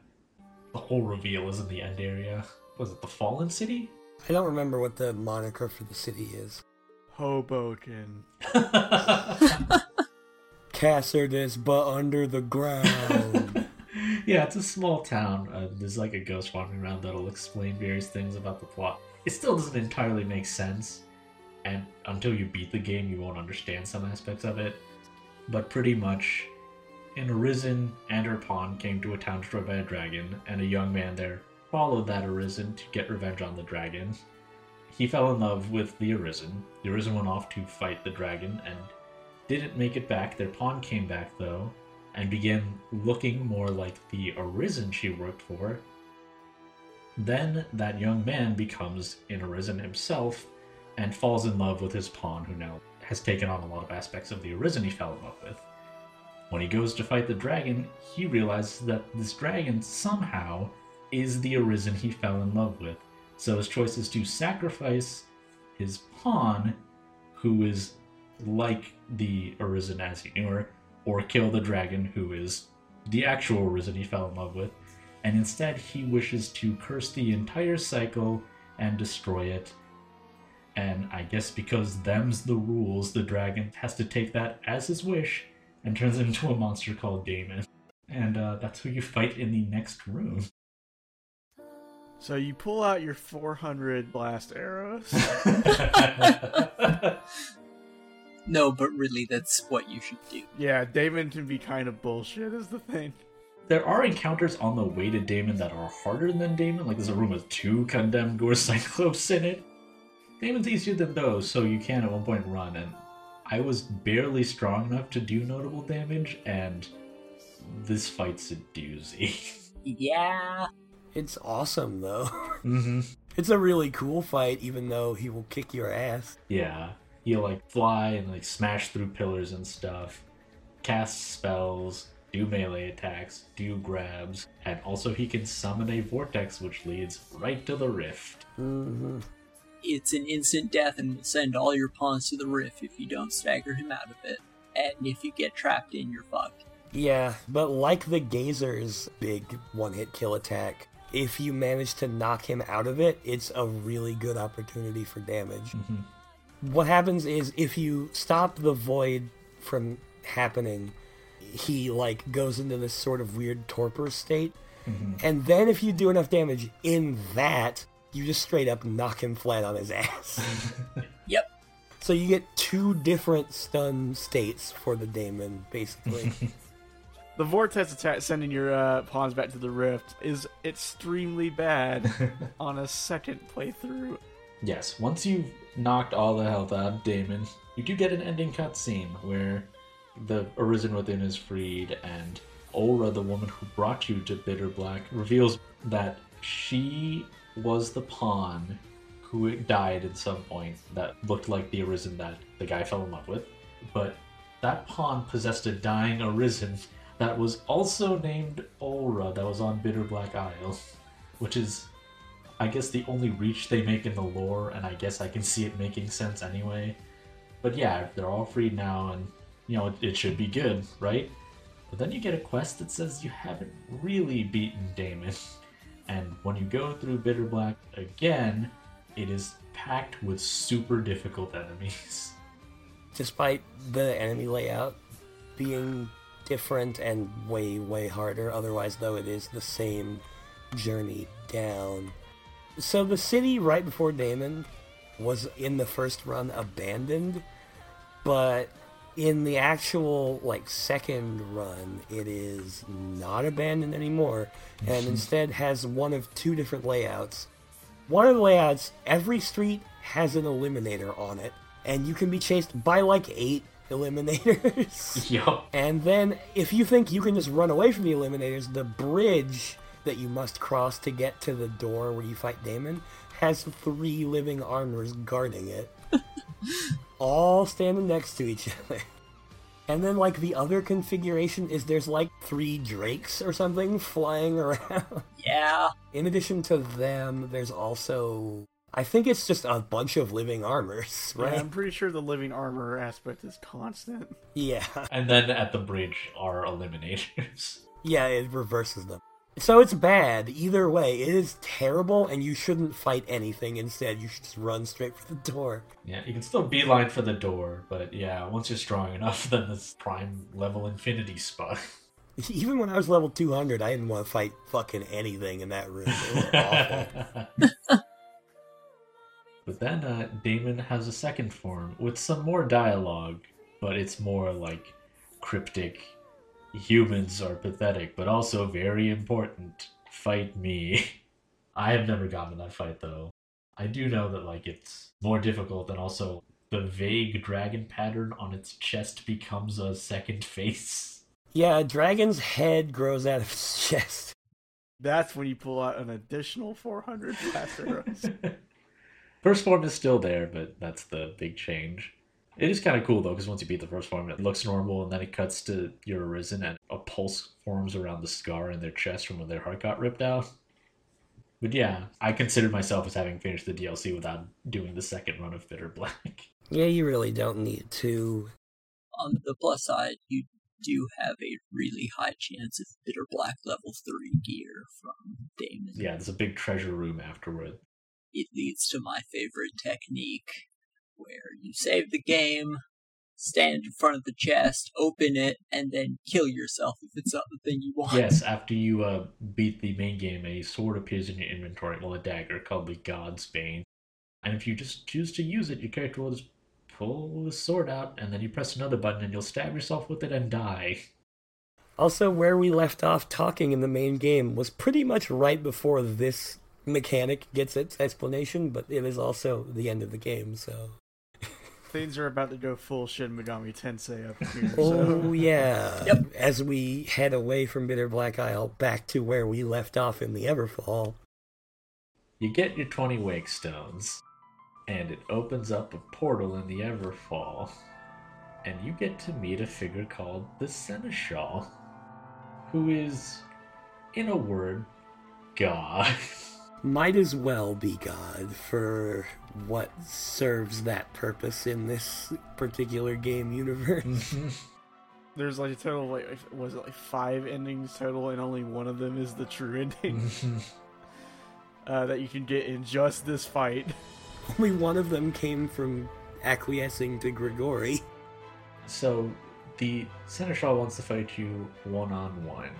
The whole reveal is in the end area. Was it the Fallen City?
I don't remember what the moniker for the city is.
Hoboken.
Cassardis, but under the ground.
yeah, it's a small town. Uh, there's like a ghost walking around that'll explain various things about the plot. It still doesn't entirely make sense, and until you beat the game, you won't understand some aspects of it. But pretty much, an Arisen and her pawn came to a town destroyed by a dragon, and a young man there followed that Arisen to get revenge on the dragon. He fell in love with the Arisen. The Arisen went off to fight the dragon and didn't make it back. Their pawn came back though, and began looking more like the Arisen she worked for. Then that young man becomes an Arisen himself and falls in love with his pawn, who now has taken on a lot of aspects of the Arisen he fell in love with. When he goes to fight the dragon, he realizes that this dragon somehow is the Arisen he fell in love with. So his choice is to sacrifice his pawn, who is like the Arisen as he knew her, or kill the dragon, who is the actual Arisen he fell in love with. And instead, he wishes to curse the entire cycle and destroy it. And I guess because them's the rules, the dragon has to take that as his wish and turns into a monster called Daimon. And uh, that's who you fight in the next room.
So you pull out your 400 blast arrows.
No, but really, that's what you should do.
yeah, Daimon can be kind of bullshit, is the thing.
There are encounters on the way to Daimon that are harder than Daimon. Like there's a room with two condemned gore cyclops in it. Daimon's easier than those, so you can at one point run. And I was barely strong enough to do notable damage, and this fight's a doozy.
Yeah.
it's awesome, though.
mm-hmm.
It's a really cool fight, even though he will kick your ass.
Yeah, he'll like fly and like smash through pillars and stuff, cast spells, do melee attacks, do grabs, and also he can summon a vortex which leads right to the rift.
hmm
It's an instant death and will send all your pawns to the rift if you don't stagger him out of it. And if you get trapped in, you're fucked.
Yeah, but like the Gazer's big one hit kill attack, if you manage to knock him out of it, it's a really good opportunity for damage. Mm-hmm. What happens is if you stop the void from happening, he like goes into this sort of weird torpor state. Mm-hmm. And then if you do enough damage in that, you just straight up knock him flat on his ass.
Yep.
so you get two different stun states for the Daimon, basically.
The vortex attack sending your uh, pawns back to the rift is extremely bad on a second playthrough.
Yes, once you've knocked all the health out of Daimon, you do get an ending cutscene where the Arisen Within is freed, and Olra, the woman who brought you to Bitter Black, reveals that she was the pawn who died at some point that looked like the Arisen that the guy fell in love with. But that pawn possessed a dying Arisen that was also named Olra that was on Bitter Black Isle, which is I guess the only reach they make in the lore, and I guess I can see it making sense anyway. But yeah, they're all freed now, and you know, it, it should be good, right? But then you get a quest that says you haven't really beaten Daimon. And when you go through Bitter Black again, it is packed with super difficult enemies.
despite the enemy layout being different and way way harder otherwise though it is the same journey down so the city right before Daimon was in the first run abandoned but in the actual like second run it is not abandoned anymore and mm-hmm. instead has one of two different layouts one of the layouts, every street has an eliminator on it, and you can be chased by like eight eliminators.
Yup.
And then, if you think you can just run away from the eliminators, the bridge that you must cross to get to the door where you fight Daimon has three living armors guarding it, all standing next to each other. And then, like, the other configuration is there's like three drakes or something flying around.
Yeah.
In addition to them, there's also. I think it's just a bunch of living armors,
Yeah,
right?
I'm pretty sure the living armor aspect is constant.
Yeah.
And then at the bridge are eliminators.
Yeah, it reverses them. So it's bad. Either way, it is terrible, and you shouldn't fight anything. Instead, you should just run straight for the door.
Yeah, you can still beeline for the door, but yeah, once you're strong enough, then this prime level infinity spot.
Even when I was level 200, I didn't want to fight fucking anything in that room. It was awful.
but then uh, Daimon has a second form with some more dialogue, but it's more like cryptic. Humans are pathetic, but also very important. Fight me. I have never gotten in that fight though. I do know that like it's more difficult, and also the vague dragon pattern on its chest becomes a second face.
yeah, a dragon's head grows out of its chest.
That's when you pull out an additional 400 blast arrows.
First form is still there, but that's the big change. It is kind of cool though, because once you beat the first form, it looks normal, and then it cuts to your arisen, and a pulse forms around the scar in their chest from when their heart got ripped out. But yeah, I consider myself as having finished the DLC without doing the second run of Bitter Black.
Yeah, you really don't need to.
On the plus side, you do have a really high chance of bitter black level 3 gear from Daimon.
yeah, there's a big treasure room afterward.
It leads to my favorite technique, where you save the game, stand in front of the chest, open it, and then kill yourself if it's not the thing you want.
Yes, after you uh, beat the main game, a sword appears in your inventory, well, a dagger called the God's Bane. And if you just choose to use it, your character will just pull the sword out, and then you press another button, and you'll stab yourself with it and die.
Also, where we left off talking in the main game was pretty much right before this mechanic gets its explanation, but it is also the end of the game, so.
Things are about to go full Shin Megami Tensei up here.
Oh,
So.
yeah.
Yep.
As we head away from Bitter Black Isle back to where we left off in the Everfall.
You get your 20 wake stones, and it opens up a portal in the Everfall, and you get to meet a figure called the Seneschal, who is, in a word, God.
Might as well be God for what serves that purpose in this particular game universe.
There's like a total of like was it like five endings total, and only one of them is the true ending uh, that you can get in just this fight.
Only one of them came from acquiescing to Grigori.
So the Seneschal wants to fight you one on one.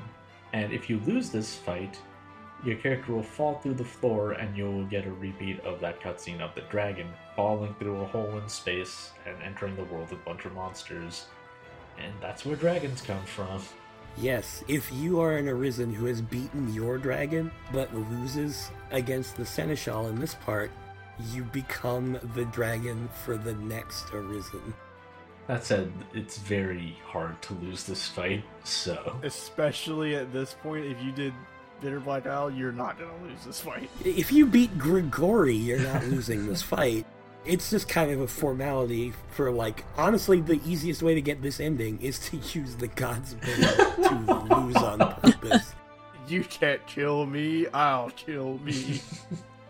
And if you lose this fight, your character will fall through the floor and you'll get a repeat of that cutscene of the dragon falling through a hole in space and entering the world with a bunch of monsters. And that's where dragons come from.
Yes, if you are an Arisen who has beaten your dragon but loses against the Seneschal in this part, you become the dragon for the next Arisen.
That said, it's very hard to lose this fight, so.
Especially at this point, if you did Bitter Black Isle, you're not gonna lose this fight.
If you beat Grigori, you're not losing this fight. It's just kind of a formality for, like, honestly, the easiest way to get this ending is to use the God's Bane to lose on purpose.
You can't kill me, I'll kill me.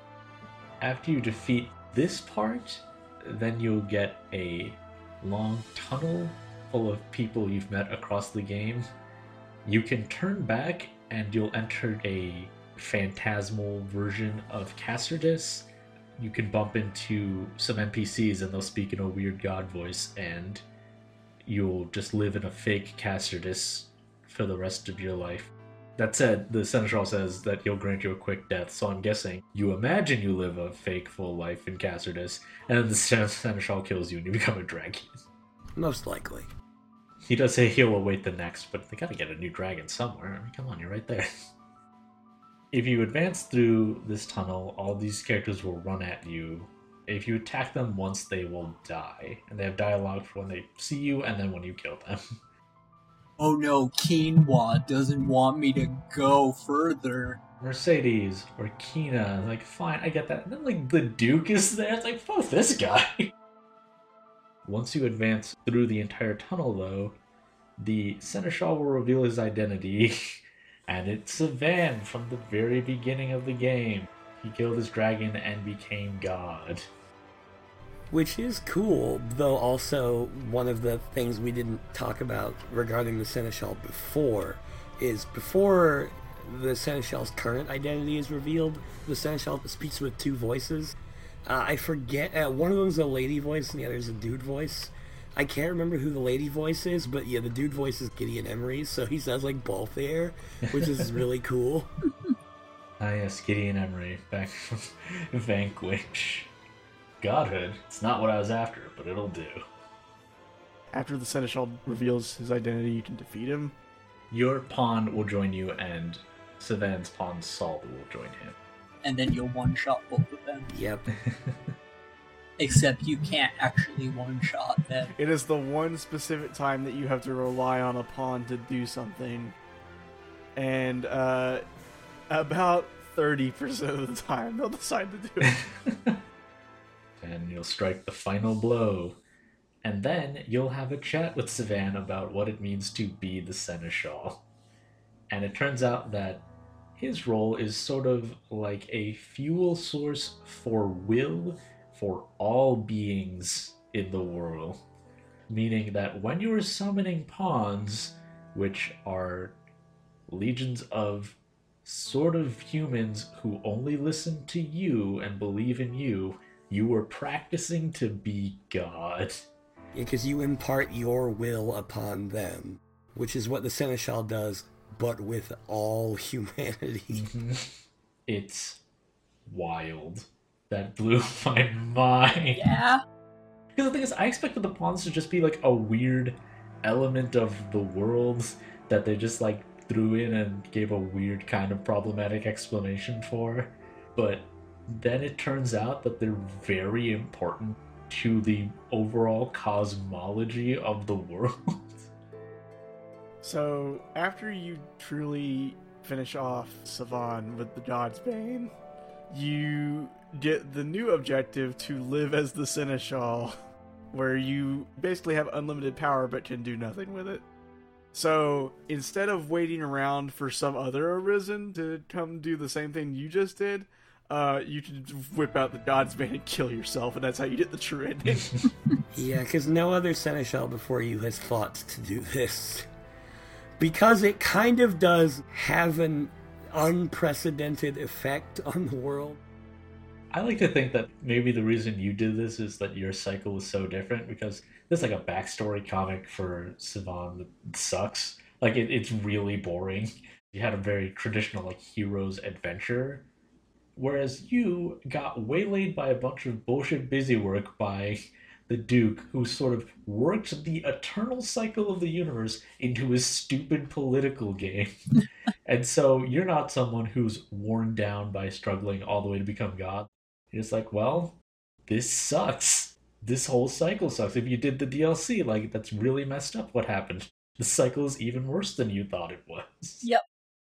After you defeat this part, then you'll get a long tunnel full of people you've met across the game. You can turn back and you'll enter a phantasmal version of Cassardis. You can bump into some NPCs and they'll speak in a weird god voice, and you'll just live in a fake Cassardis for the rest of your life. That said, the Seneschal says that he'll grant you a quick death, so I'm guessing you imagine you live a fake full life in Cassardis, and then the Seneschal kills you and you become a dragon.
Most likely.
He does say he'll await the next, but they gotta get a new dragon somewhere. I mean, come on, you're right there. if you advance through this tunnel, all these characters will run at you. If you attack them once, they will die. And they have dialogue for when they see you and then when you kill them.
Oh no, Quina doesn't want me to go further.
Mercedes or Quina, like, fine, I get that. And then, like, the Duke is there. It's like, fuck this guy. Once you advance through the entire tunnel, though, the Seneschal will reveal his identity, and it's Savan from the very beginning of the game. He killed his dragon and became God.
Which is cool, though also one of the things we didn't talk about regarding the Seneschal before is before the Seneschal's current identity is revealed, the Seneschal speaks with two voices. Uh, I forget, uh, one of them is a lady voice and the other is a dude voice. I can't remember who the lady voice is, but yeah, the dude voice is Gideon Emery, so he sounds like Balthier, which is really cool.
Ah, yes, Gideon Emery, back from Vanquish. Godhood. It's not what I was after, but it'll do.
After the Seneschal reveals his identity, you can defeat him.
Your pawn will join you, and Savan's pawn Saul will join him.
And then you'll one shot both of them.
Yep.
Except you can't actually one shot them.
It is the one specific time that you have to rely on a pawn to do something. And uh, about 30% of the time, they'll decide to do it.
and you'll strike the final blow. And then you'll have a chat with Savan about what it means to be the Seneschal. And it turns out that his role is sort of like a fuel source for will for all beings in the world. Meaning that when you are summoning pawns, which are legions of sort of humans who only listen to you and believe in you, you were practicing to be God.
Because you impart your will upon them, which is what the Seneschal does, but with all humanity.
It's wild. That blew my mind.
Yeah.
Because the thing is, I expected the pawns to just be like a weird element of the world that they just like threw in and gave a weird kind of problematic explanation for. But then it turns out that they're very important to the overall cosmology of the world.
So, after you truly finish off Savan with the God's Bane, you get the new objective to live as the Seneschal, where you basically have unlimited power but can do nothing with it. So, instead of waiting around for some other Arisen to come do the same thing you just did, uh, you can whip out the God's Bane and kill yourself, and that's how you get the true ending.
yeah, because no other Seneschal before you has fought to do this. Because it kind of does have an unprecedented effect on the world.
I like to think that maybe the reason you did this is that your cycle was so different because there's like a backstory comic for Savan that sucks. Like it, it's really boring. You had a very traditional like hero's adventure, whereas you got waylaid by a bunch of bullshit busy work by the Duke, who sort of worked the eternal cycle of the universe into his stupid political game. and so you're not someone who's worn down by struggling all the way to become God. You're just like, well, this sucks. This whole cycle sucks. If you did the DLC, like, that's really messed up what happened. The cycle is even worse than you thought it was.
Yep.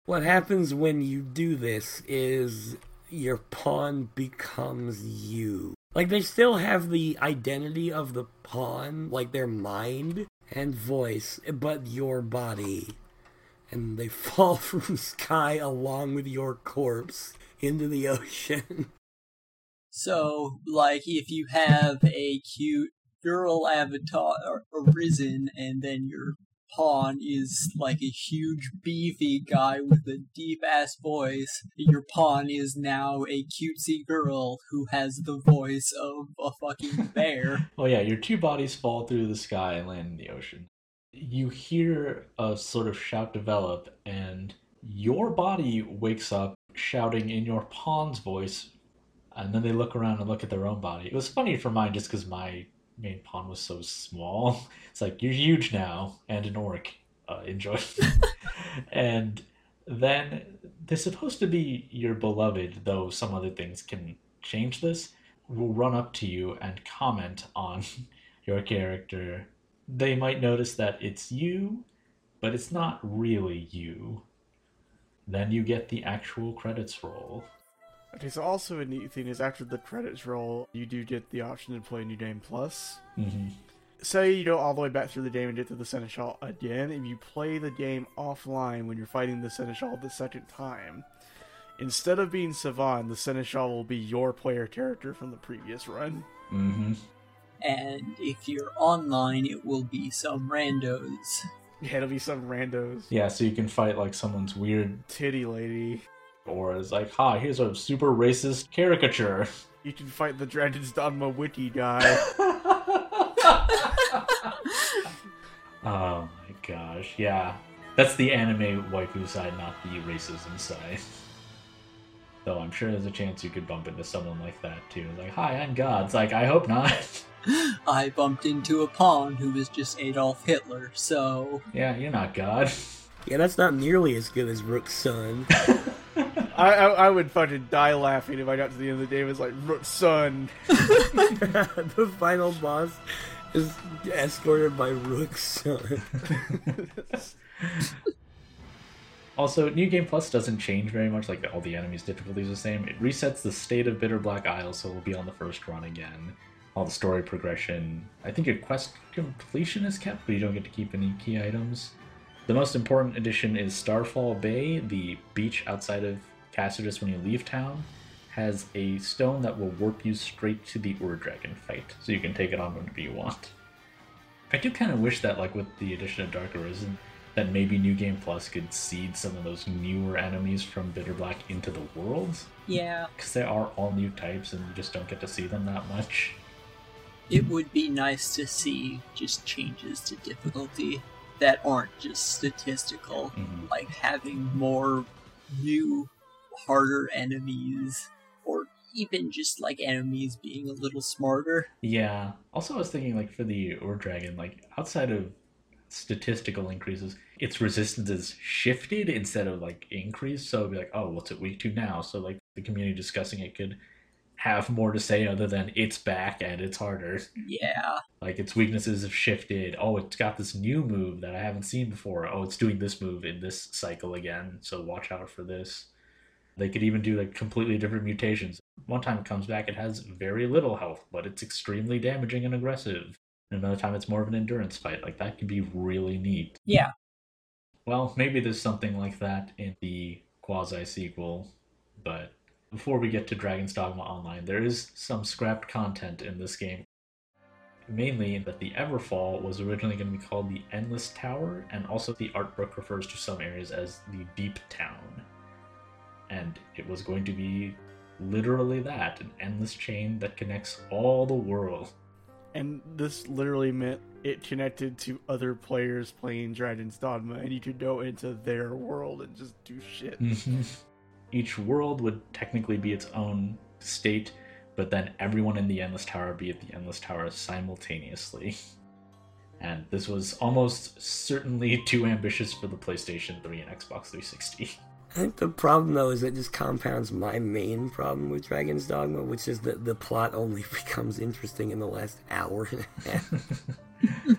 What happens when you do this is your pawn becomes you. Like they still have the identity of the pawn, like their mind and voice, but your body. And they fall from the sky along with your corpse into the ocean.
So, like, if you have a cute girl avatar arisen, and then your pawn is like a huge beefy guy with a deep ass voice. Your pawn is now a cutesy girl who has the voice of a fucking bear.
oh yeah, your two bodies fall through the sky and land in the ocean. You hear a sort of shout develop and your body wakes up shouting in your pawn's voice and then they look around and look at their own body. It was funny for mine just because my main pawn was so small. It's like you're huge now and an orc. Uh, enjoy. and then they're supposed to be your beloved, though some other things can change this, will run up to you and comment on your character. They might notice that it's you, but it's not really you. Then you get the actual credits roll.
Okay, so also a neat thing is after the credits roll, you do get the option to play a New Game Plus.
hmm
Say you go all the way back through the game and get to the Seneschal again. If you play the game offline when you're fighting the Seneschal the second time, instead of being Savan, the Seneschal will be your player character from the previous run.
hmm
And if you're online, it will be some randos.
Yeah, it'll be some randos
Yeah, so you can fight like someone's weird,
titty lady.
Or is like, ha, here's a super racist caricature."
You can fight the Dragon's Dogma wiki guy.
Oh my gosh, yeah. That's the anime waifu side, not the racism side. Though I'm sure there's a chance you could bump into someone like that too. Like, hi, I'm God. It's like, I hope not.
I bumped into a pawn who was just Adolf Hitler, so
yeah, you're not God.
Yeah, that's not nearly as good as Rook's son.
I, I I would fucking die laughing if I got to the end of the game. It's like Rook's son.
the final boss is escorted by Rook's son.
Also, New Game Plus doesn't change very much, like all the enemies' difficulties are the same. It resets the state of Bitter Black Isle, so we'll be on the first run again. All the story progression. I think your quest completion is kept, but you don't get to keep any key items. The most important addition is Starfall Bay, the beach outside of Cassardis when you leave town, has a stone that will warp you straight to the Ur Dragon fight, so you can take it on whenever you want. I do kind of wish that, like with the addition of Dark Arisen, that maybe New Game Plus could seed some of those newer enemies from Bitter Black into the world,
yeah,
because they are all new types and you just don't get to see them that much.
it would be nice to see just changes to difficulty that aren't just statistical,
Mhm.
like having more new, harder enemies, or even just like enemies being a little smarter.
Yeah. Also, I was thinking, like, for the Ur Dragon, like, outside of statistical increases, its resistance is shifted instead of, like, increased. So it'd be like, oh, what's it weak to now? So, like, the community discussing it could have more to say other than it's back and it's harder.
Yeah,
Like, its weaknesses have shifted. Oh, it's got this new move that I haven't seen before. Oh, it's doing this move in this cycle again. So watch out for this. They could even do like completely different mutations. One time it comes back, it has very little health, but it's extremely damaging and aggressive. And another time it's more of an endurance fight. Like that could be really neat.
yeah.
Well, maybe there's something like that in the quasi sequel, but before we get to Dragon's Dogma Online, there is some scrapped content in this game. Mainly that the Everfall was originally going to be called the Endless Tower, and also the art book refers to some areas as the Deep Town. And it was going to be literally that an endless chain that connects all the world.
And this literally meant it connected to other players playing Dragon's Dogma, and you could go into their world and just do shit.
Each world would technically be its own state, but then everyone in the Endless Tower be at the Endless Tower simultaneously. And this was almost certainly too ambitious for the PlayStation 3 and Xbox 360.
I think the problem though is it just compounds my main problem with Dragon's Dogma, which is that the plot only becomes interesting in the last hour and a half.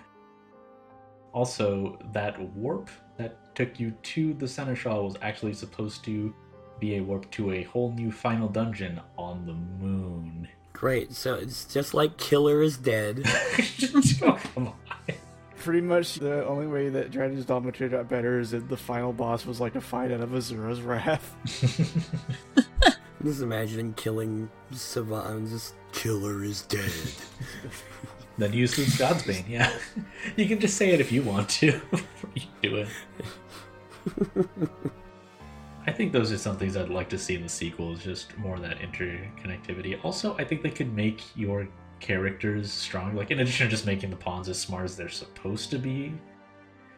Also, that warp that took you to the Seneschal was actually supposed to be a warp to a whole new final dungeon on the moon.
Great, so it's just like Killer is dead.
oh, come on.
Pretty much the only way that Dragon's Dogma could have got better is that the final boss was like a fight out of Asura's Wrath.
Just imagining killing Savan, just Killer is dead.
Then use Luke's Godsbane, yeah. You can just say it if you want to before you do it. I think those are some things I'd like to see in the sequels, just more of that interconnectivity. Also, I think they could make your characters strong. Like, in addition to just making the pawns as smart as they're supposed to be.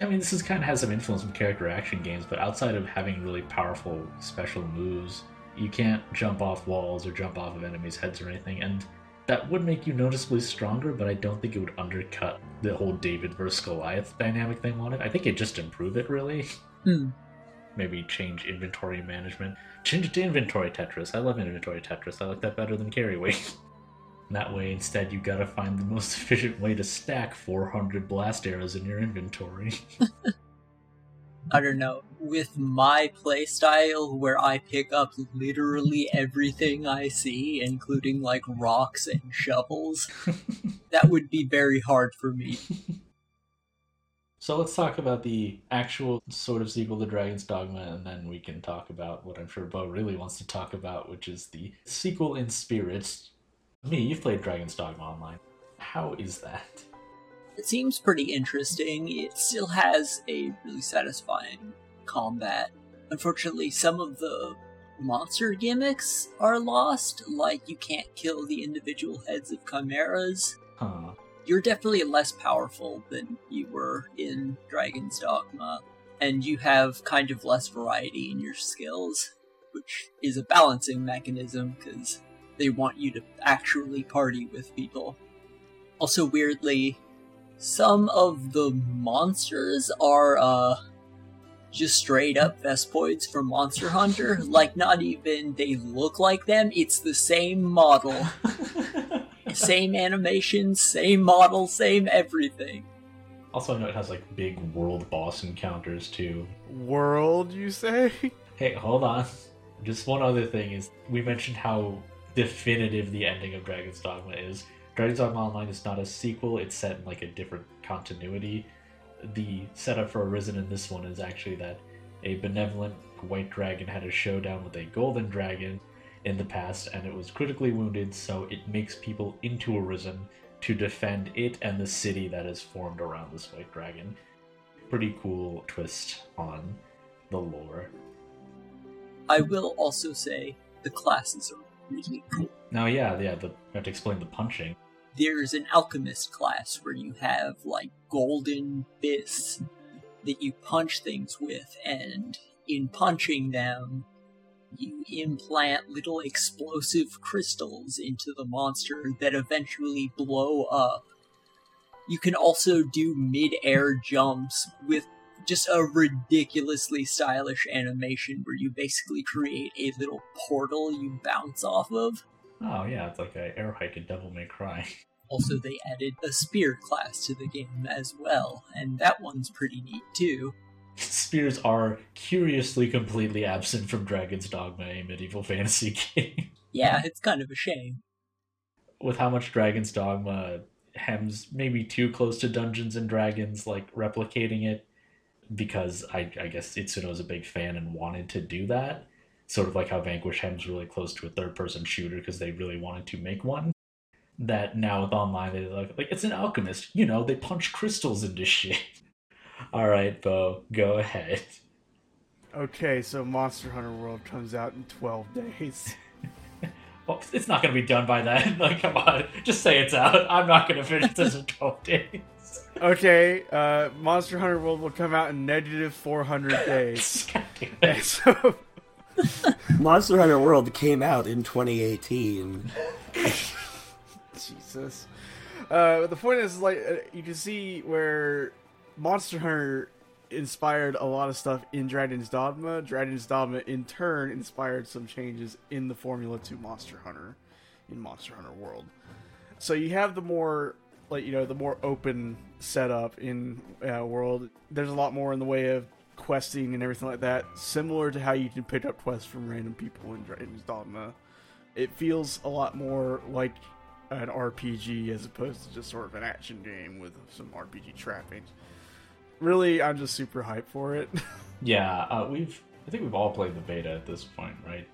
I mean, this is kind of has some influence from character action games, but outside of having really powerful special moves, you can't jump off walls or jump off of enemies' heads or anything. And that would make you noticeably stronger, but I don't think it would undercut the whole David versus Goliath dynamic they wanted. I think it just improve it really.
Hmm.
maybe change inventory management. Change it to inventory Tetris. I love inventory Tetris. I like that better than carry weight. that way, instead, you gotta find the most efficient way to stack 400 blast arrows in your inventory.
I don't know, with my playstyle where I pick up literally everything I see, including like rocks and shovels, that would be very hard for me.
So let's talk about the actual sort of sequel to Dragon's Dogma, and then we can talk about what I'm sure Bo really wants to talk about, which is the sequel in spirit. Me, you've played Dragon's Dogma Online. How is that?
It seems pretty interesting. It still has a really satisfying combat. Unfortunately, some of the monster gimmicks are lost, like you can't kill the individual heads of chimeras.
Huh.
You're definitely less powerful than you were in Dragon's Dogma, and you have kind of less variety in your skills, which is a balancing mechanism because they want you to actually party with people. Also, weirdly, some of the monsters are uh just straight up Vespoids from Monster Hunter. like not even they look like them, it's the same model. same animation, same model, same everything.
Also, I know it has like big world boss encounters too.
World, you say?
Hey, hold on. Just one other thing is we mentioned how definitive the ending of Dragon's Dogma is. Dragon's Dogma Online is not a sequel, it's set in like a different continuity. The setup for Arisen in this one is actually that a benevolent white dragon had a showdown with a golden dragon in the past and it was critically wounded, so it makes people into Arisen to defend it and the city that is formed around this white dragon. Pretty cool twist on the lore.
I will also say the classes are
Now, yeah, yeah, the, have to explain the punching.
There's an alchemist class where you have like golden fists that you punch things with, and in punching them, you implant little explosive crystals into the monster that eventually blow up. You can also do mid air jumps with just a ridiculously stylish animation where you basically create a little portal you bounce off of.
Oh, yeah, it's like a air hike in Devil May Cry.
Also, they added a spear class to the game as well, and that one's pretty neat too.
Spears are curiously completely absent from Dragon's Dogma, a medieval fantasy game.
Yeah, it's kind of a shame.
With how much Dragon's Dogma hems maybe too close to Dungeons and Dragons, like replicating it, because I, I guess Itsuno is a big fan and wanted to do that. Sort of like how Vanquish hems really close to a third person shooter because they really wanted to make one. That now with online, they like, like, it's an alchemist. You know, they punch crystals into shit. All right, Bo, go ahead.
Okay, so Monster Hunter World comes out in 12 days.
Well, it's not going to be done by then. Like, come on, just say it's out. I'm not going to finish this in 12 days.
Okay, uh, Monster Hunter World will come out in negative 400 days. And so,
Monster Hunter World came out in 2018.
Jesus. Uh, the point is, like, uh, you can see where Monster Hunter inspired a lot of stuff in Dragon's Dogma. Dragon's Dogma, in turn, inspired some changes in the formula to Monster Hunter in Monster Hunter World. So you have the more, like, you know, the more open setup in uh, World. There's a lot more in the way of questing and everything like that, similar to how you can pick up quests from random people in Dragon's Dogma. It feels a lot more like an RPG as opposed to just sort of an action game with some RPG trappings. Really, I'm just super hyped for it.
Yeah, uh, we've. I think we've all played the beta at this point, right?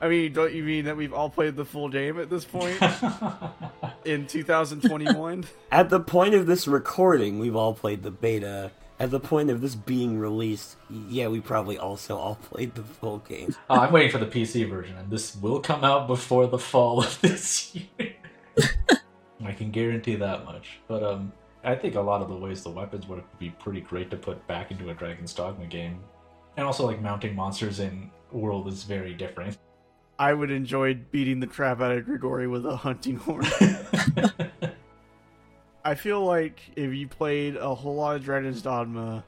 I mean, don't you mean that we've all played the full game at this point in 2021?
At the point of this recording, we've all played the beta. At the point of this being released, yeah, we probably also all played the full game.
Uh, I'm waiting for the PC version, and this will come out before the fall of this year. I can guarantee that much. But um, I think a lot of the ways the weapons would be pretty great to put back into a Dragon's Dogma game, and also like mounting monsters in World is very different.
I would enjoy beating the crap out of Grigori with a hunting horn. I feel like if you played a whole lot of Dragon's Dogma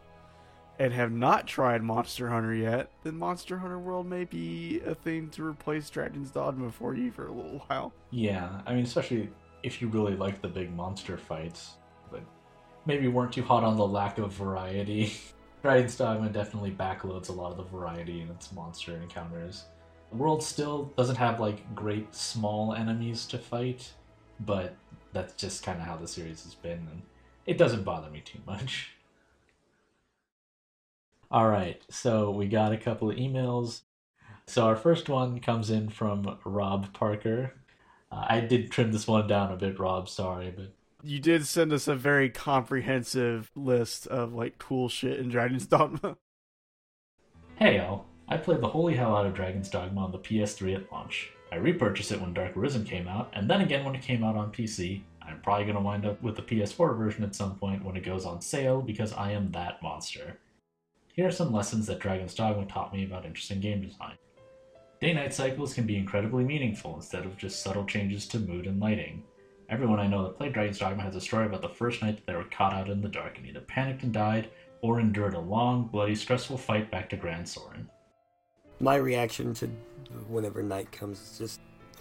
and have not tried Monster Hunter yet, then Monster Hunter World may be a thing to replace Dragon's Dogma for you for a little while.
Yeah, I mean, especially if you really like the big monster fights, but maybe weren't too hot on the lack of variety. Dragon's Dogma definitely backloads a lot of the variety in its monster encounters. The world still doesn't have like great small enemies to fight, but that's just kind of how the series has been, and it doesn't bother me too much. All right, so we got a couple of emails. So our first one comes in from Rob Parker. Uh, I did trim this one down a bit, Rob. Sorry, but
You did send us a very comprehensive list of like cool shit in Dragon's Dogma.
hey, all. I played the holy hell out of Dragon's Dogma on the PS3 at launch. I repurchased it when Dark Arisen came out, and then again when it came out on PC. I'm probably going to wind up with the PS4 version at some point when it goes on sale because I am that monster. Here are some lessons that Dragon's Dogma taught me about interesting game design. Day night cycles can be incredibly meaningful instead of just subtle changes to mood and lighting. Everyone I know that played Dragon's Dogma has a story about the first night that they were caught out in the dark and either panicked and died or endured a long, bloody, stressful fight back to Gran Soren.
My reaction to whenever night comes is just,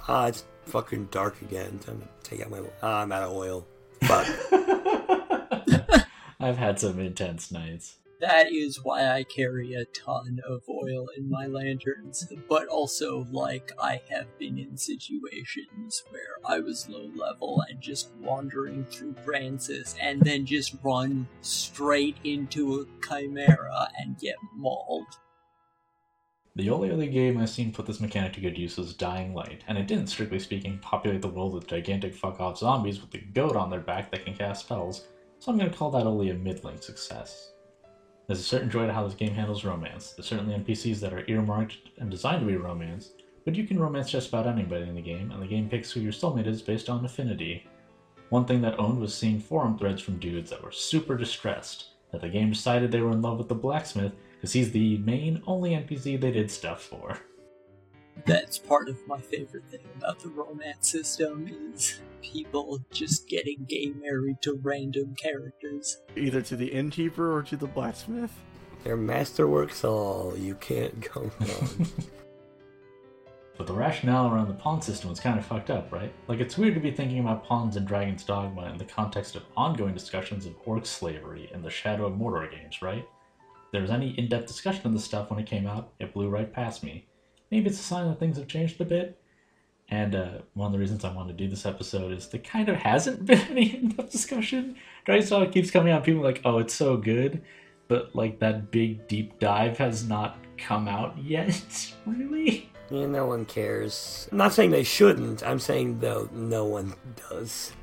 ah, it's fucking dark again. Time to take out my, ah, I'm out of oil. Fuck.
I've had some intense nights.
That is why I carry a ton of oil in my lanterns, but also, like, I have been in situations where I was low level and just wandering through Gransys and then just run straight into a chimera and get mauled.
The only other game I've seen put this mechanic to good use was Dying Light, and it didn't, strictly speaking, populate the world with gigantic fuck off zombies with a goat on their back that can cast spells, so I'm gonna call that only a middling success. There's a certain joy to how this game handles romance. There's certainly NPCs that are earmarked and designed to be romance, but you can romance just about anybody in the game, and the game picks who your soulmate is based on affinity. One thing that owned was seeing forum threads from dudes that were super distressed that the game decided they were in love with the blacksmith because he's the main only NPC they did stuff for.
That's part of my favorite thing about the romance system is people just getting gay married to random characters.
Either to the innkeeper or to the blacksmith.
Their masterworks all. You can't go wrong.
But the rationale around the pawn system is kind of fucked up, right? Like, it's weird to be thinking about pawns and Dragon's Dogma in the context of ongoing discussions of orc slavery in the Shadow of Mordor games, right? If there was any in depth discussion of this stuff when it came out, it blew right past me. Maybe it's a sign that things have changed a bit. And uh, one of the reasons I wanted to do this episode is there kind of hasn't been any in depth discussion. Dragon's Dogma keeps coming out, people are like, oh, it's so good. But, like, that big deep dive has not come out yet, really?
yeah, no one cares. I'm not saying they shouldn't. I'm saying, though, no one does.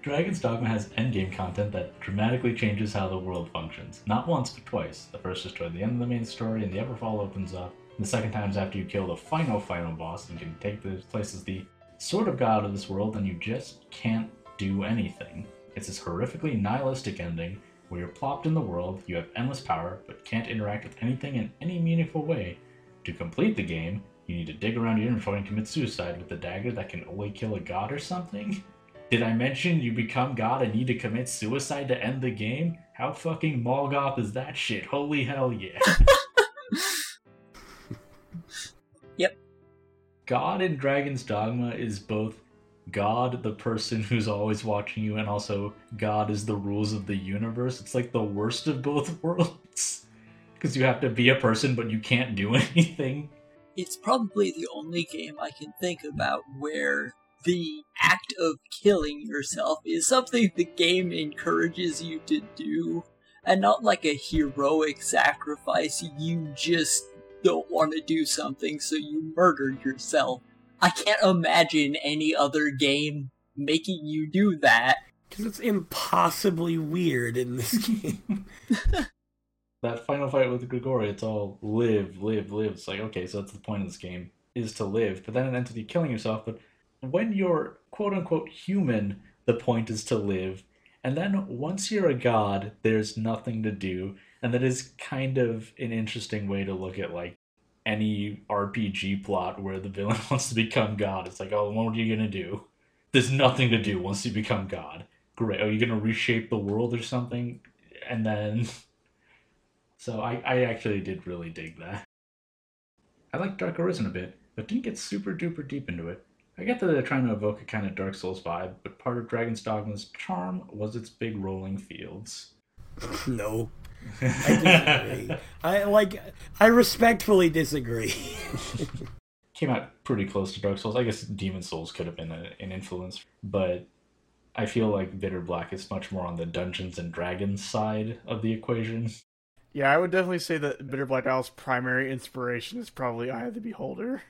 Dragon's Dogma has endgame content that dramatically changes how the world functions. Not once, but twice. The first is toward the end of the main story, and the Everfall opens up. The second time is after you kill the final, final boss and can take the place as the sort of god of this world, and you just can't do anything. It's this horrifically nihilistic ending where you're plopped in the world, you have endless power, but can't interact with anything in any meaningful way. To complete the game, you need to dig around your inventory and commit suicide with a dagger that can only kill a god or something? Did I mention you become God and need to commit suicide to end the game? How fucking Molgoth is that shit? Holy hell yeah.
Yep.
God in Dragon's Dogma is both God, the person who's always watching you, and also God is the rules of the universe. It's like the worst of both worlds. Because you have to be a person, but you can't do anything.
It's probably the only game I can think about where the act of killing yourself is something the game encourages you to do, and not like a heroic sacrifice. You just don't want to do something, so you murdered yourself. I can't imagine any other game making you do that.
Because it's impossibly weird in this game.
That final fight with Grigori, it's all live, live, live. It's like, okay, so that's the point of this game, is to live. But then it ends with you killing yourself. But when you're quote unquote human, the point is to live. And then once you're a god, there's nothing to do. And that is kind of an interesting way to look at like any RPG plot where the villain wants to become god. It's like, oh, what are you gonna do? There's nothing to do once you become god. Great. Are you gonna reshape the world or something? And then So I, I actually did really dig that. I like Dark Arisen a bit, but didn't get super duper deep into it. I get that they're trying to evoke a kind of Dark Souls vibe, but part of Dragon's Dogma's charm was its big rolling fields.
No. I disagree. I like I respectfully disagree.
Came out pretty close to Dark Souls. I guess Demon Souls could have been a, an influence, but I feel like Bitter Black is much more on the Dungeons and Dragons side of the equation.
Yeah, I would definitely say that Bitter Black Isle's primary inspiration is probably Eye of the Beholder.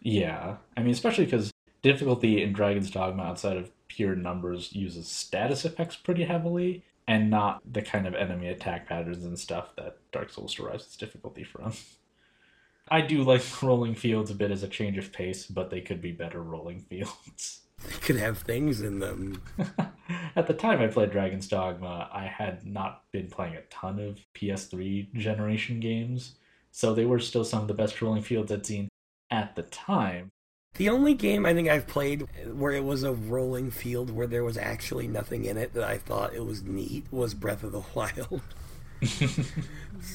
Yeah, I mean, especially because difficulty in Dragon's Dogma outside of pure numbers uses status effects pretty heavily, and not the kind of enemy attack patterns and stuff that Dark Souls derives its difficulty from. I do like rolling fields a bit as a change of pace, but they could be better rolling fields.
They could have things in them.
At the time I played Dragon's Dogma, I had not been playing a ton of PS3 generation games, so they were still some of the best rolling fields I'd seen at the time.
The only game I think I've played where it was a rolling field where there was actually nothing in it that I thought it was neat was Breath of the Wild.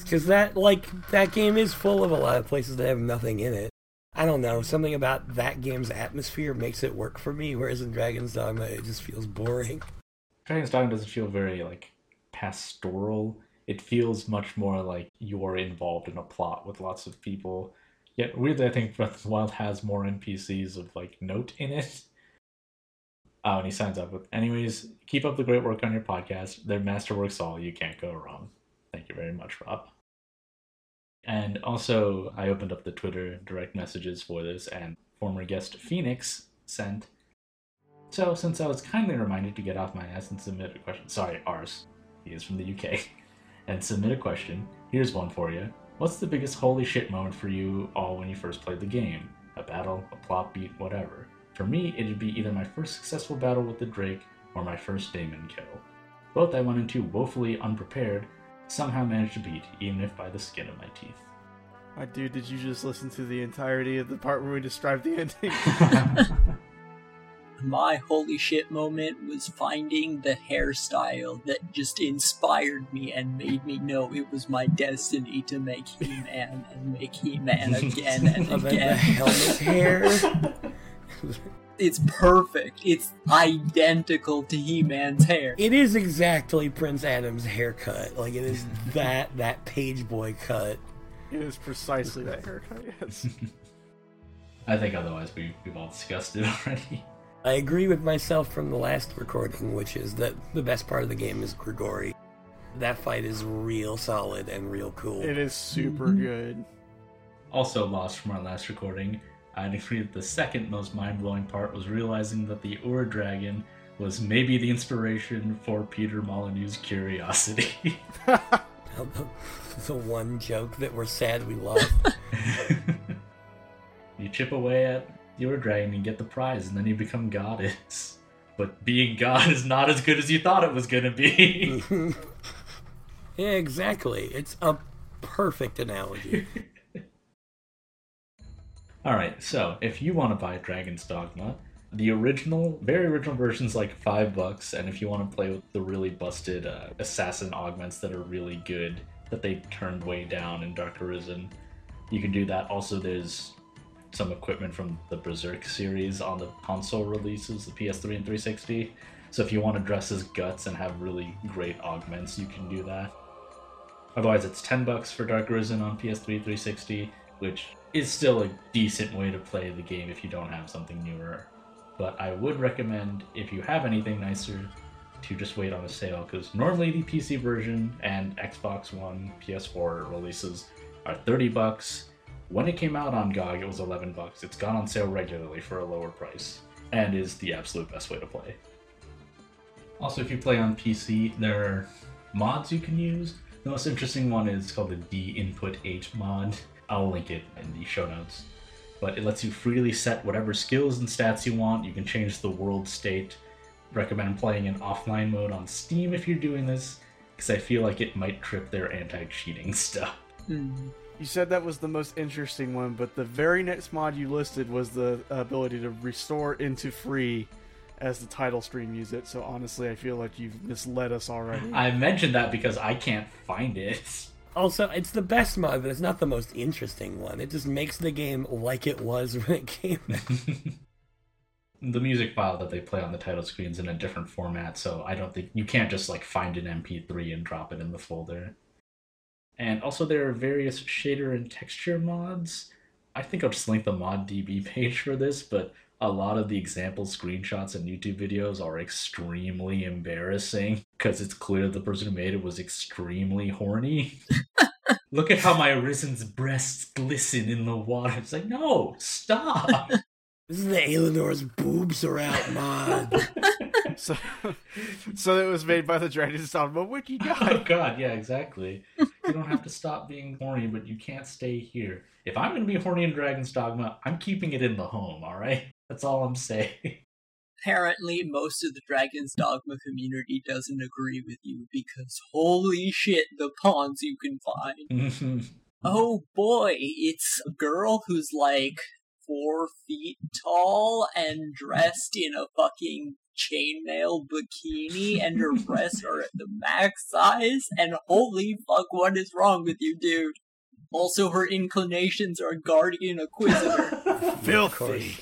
Because that, like, that game is full of a lot of places that have nothing in it. I don't know, something about that game's atmosphere makes it work for me, whereas in Dragon's Dogma it just feels boring.
Dragon's Dogma doesn't feel very like pastoral. It feels much more like you're involved in a plot with lots of people. Yet weirdly, I think Breath of the Wild has more NPCs of like note in it. Oh, and he signs up with, anyways, keep up the great work on your podcast. They're masterworks all. You can't go wrong. Thank you very much, Rob. And also, I opened up the Twitter direct messages for this, and former guest Phoenix sent. So, since I was kindly reminded to get off my ass and submit a question, sorry, ours, he is from the UK, and submit a question, here's one for you. What's the biggest holy shit moment for you all when you first played the game? A battle, a plot beat, whatever. For me, it'd be either my first successful battle with the Drake or my first Daimon kill. Both I went into woefully unprepared, somehow managed to beat, even if by the skin of my teeth.
My dude, did you just listen to the entirety of the part where we described the ending?
My holy shit moment was finding the hairstyle that just inspired me and made me know it was my destiny to make He Man and make He Man again and
And the
again.
helmet hair.
It's perfect. It's identical to He Man's hair.
It is exactly Prince Adam's haircut. Like it is that that page boy cut.
it is precisely that haircut, yes.
I think otherwise we, we've all discussed it already.
I agree with myself from the last recording, which is that the best part of the game is Grigori. That fight is real solid and real cool.
It is super mm-hmm. good.
Also lost from our last recording, I'd agree that the second most mind-blowing part was realizing that the Ur Dragon was maybe the inspiration for Peter Molyneux's Curiosity.
the, the one joke that we're sad we lost.
you chip away at the Ur Dragon and get the prize, and then you become goddess. But being god is not as good as you thought it was gonna be.
yeah, exactly. It's a perfect analogy.
Alright, so if you want to buy Dragon's Dogma, the original, very original version's like five bucks, and if you want to play with the really busted uh, assassin augments that are really good, that they turned way down in Dark Arisen, you can do that. Also, there's some equipment from the Berserk series on the console releases, the PS3 and 360. So if you want to dress as Guts and have really great augments, you can do that. Otherwise, it's 10 bucks for Dark Arisen on PS3 360, which is still a decent way to play the game if you don't have something newer. But I would recommend, if you have anything nicer, to just wait on a sale, because normally the PC version and Xbox One, PS4 releases are 30 bucks. When it came out on GOG, it was 11 bucks. It's gone on sale regularly for a lower price, and is the absolute best way to play. Also, if you play on PC, there are mods you can use. The most interesting one is called the D Input 8 mod. I'll link it in the show notes. But it lets you freely set whatever skills and stats you want. You can change the world state. Recommend playing in offline mode on Steam if you're doing this, because I feel like it might trip their anti cheating stuff.
Hmm.
You said that was the most interesting one, but the very next mod you listed was the ability to restore into free as the title screen used it. So honestly, I feel like you've misled us already.
I mentioned that because I can't find it.
Also, it's the best mod, but it's not the most interesting one. It just makes the game like it was when it came
the music file that they play on the title screen is in a different format, so I don't think you can't just like find an MP3 and drop it in the folder. And also, there are various shader and texture mods. I think I'll just link the ModDB page for this, but a lot of the example screenshots and YouTube videos are extremely embarrassing because it's clear the person who made it was extremely horny. Look at how my Arisen's breasts glisten in the water. It's like, no, stop.
This is the Aelinor's boobs are out mod.
So, so it was made by the Dragon's Dogma wiki
oh
guy.
my god, yeah, exactly. You don't have to stop being horny, but you can't stay here. If I'm going to be horny in Dragon's Dogma, I'm keeping it in the home, alright? That's all I'm saying.
Apparently, most of the Dragon's Dogma community doesn't agree with you because holy shit, the pawns you can find. Oh boy, it's a girl who's like four feet tall and dressed in a fucking chainmail bikini, and her breasts are at the max size. And holy fuck, what is wrong with you, dude? Also, her inclinations are Guardian Acquisitor.
Filthy.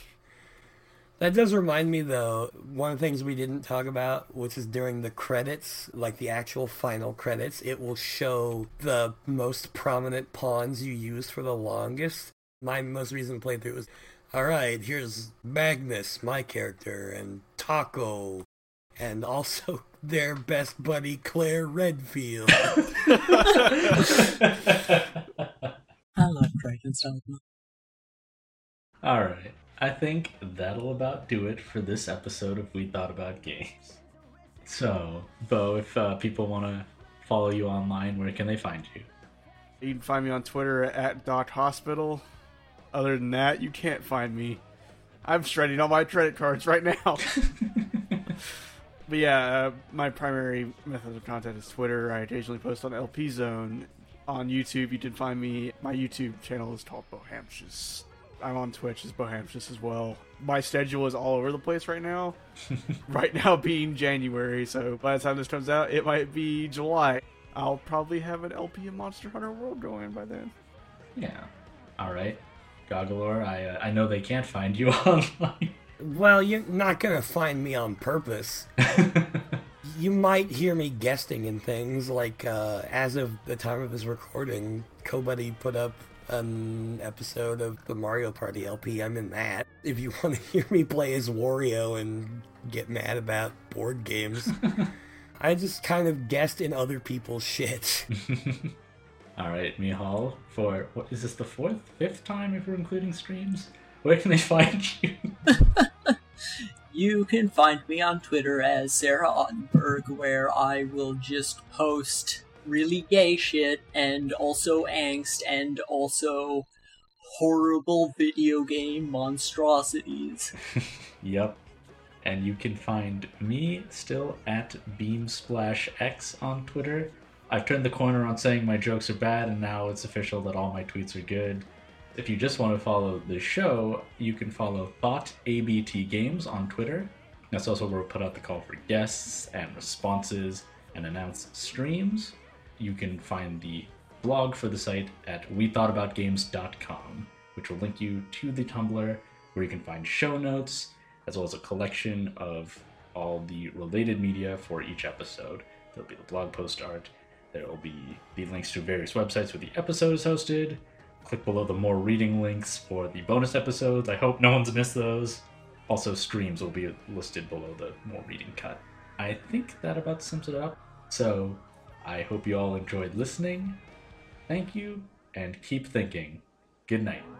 That does remind me, though, one of the things we didn't talk about, which is during the credits, like the actual final credits, it will show the most prominent pawns you used for the longest. My most recent playthrough was, all right, here's Magnus, my character, and Taco, and also their best buddy Claire Redfield.
I love Dragon's Dogma.
Alright, I think that'll about do it for this episode of We Thought About Games. So, Bo, if uh, people want to follow you online, where can they find you?
You can find me on Twitter at Doc Hospital. Other than that, you can't find me. I'm shredding all my credit cards right now. but yeah, uh, my primary method of contact is Twitter. I occasionally post on LP Zone. On YouTube, you can find me. My YouTube channel is called Bohamshus. I'm on Twitch as Bohamshus as well. My schedule is all over the place right now. right now being January, so by the time this comes out, it might be July. I'll probably have an LP of Monster Hunter World going by then.
Yeah. Alright. Goggalor, I, uh, I know they can't find you online.
well, you're not to find me on purpose. you might hear me guesting in things like uh, as of the time of this recording, Kobuddy put up an episode of the Mario Party LP. I'm in that. If you want to hear me play as Wario and get mad about board games, I just kind of guessed in other people's shit.
All right, Mihal, for what is this the fourth, fifth time if we're including streams? Where can they find you?
You can find me on Twitter as Sarah Ottenberg, where I will just post really gay shit and also angst and also horrible video game monstrosities.
Yep. And you can find me still at BeamSplashX on Twitter. I've turned the corner on saying my jokes are bad, and now it's official that all my tweets are good. If you just want to follow the show, you can follow Thought ABT Games on Twitter. That's also where we put out the call for guests and responses and announce streams. You can find the blog for the site at wethoughtaboutgames.com, which will link you to the Tumblr where you can find show notes as well as a collection of all the related media for each episode. There'll be the blog post art, there will be the links to various websites where the episode is hosted. Click below the more reading links for the bonus episodes. I hope no one's missed those. Also, streams will be listed below the more reading cut. I think that about sums it up. So, I hope you all enjoyed listening. Thank you, and keep thinking. Good night.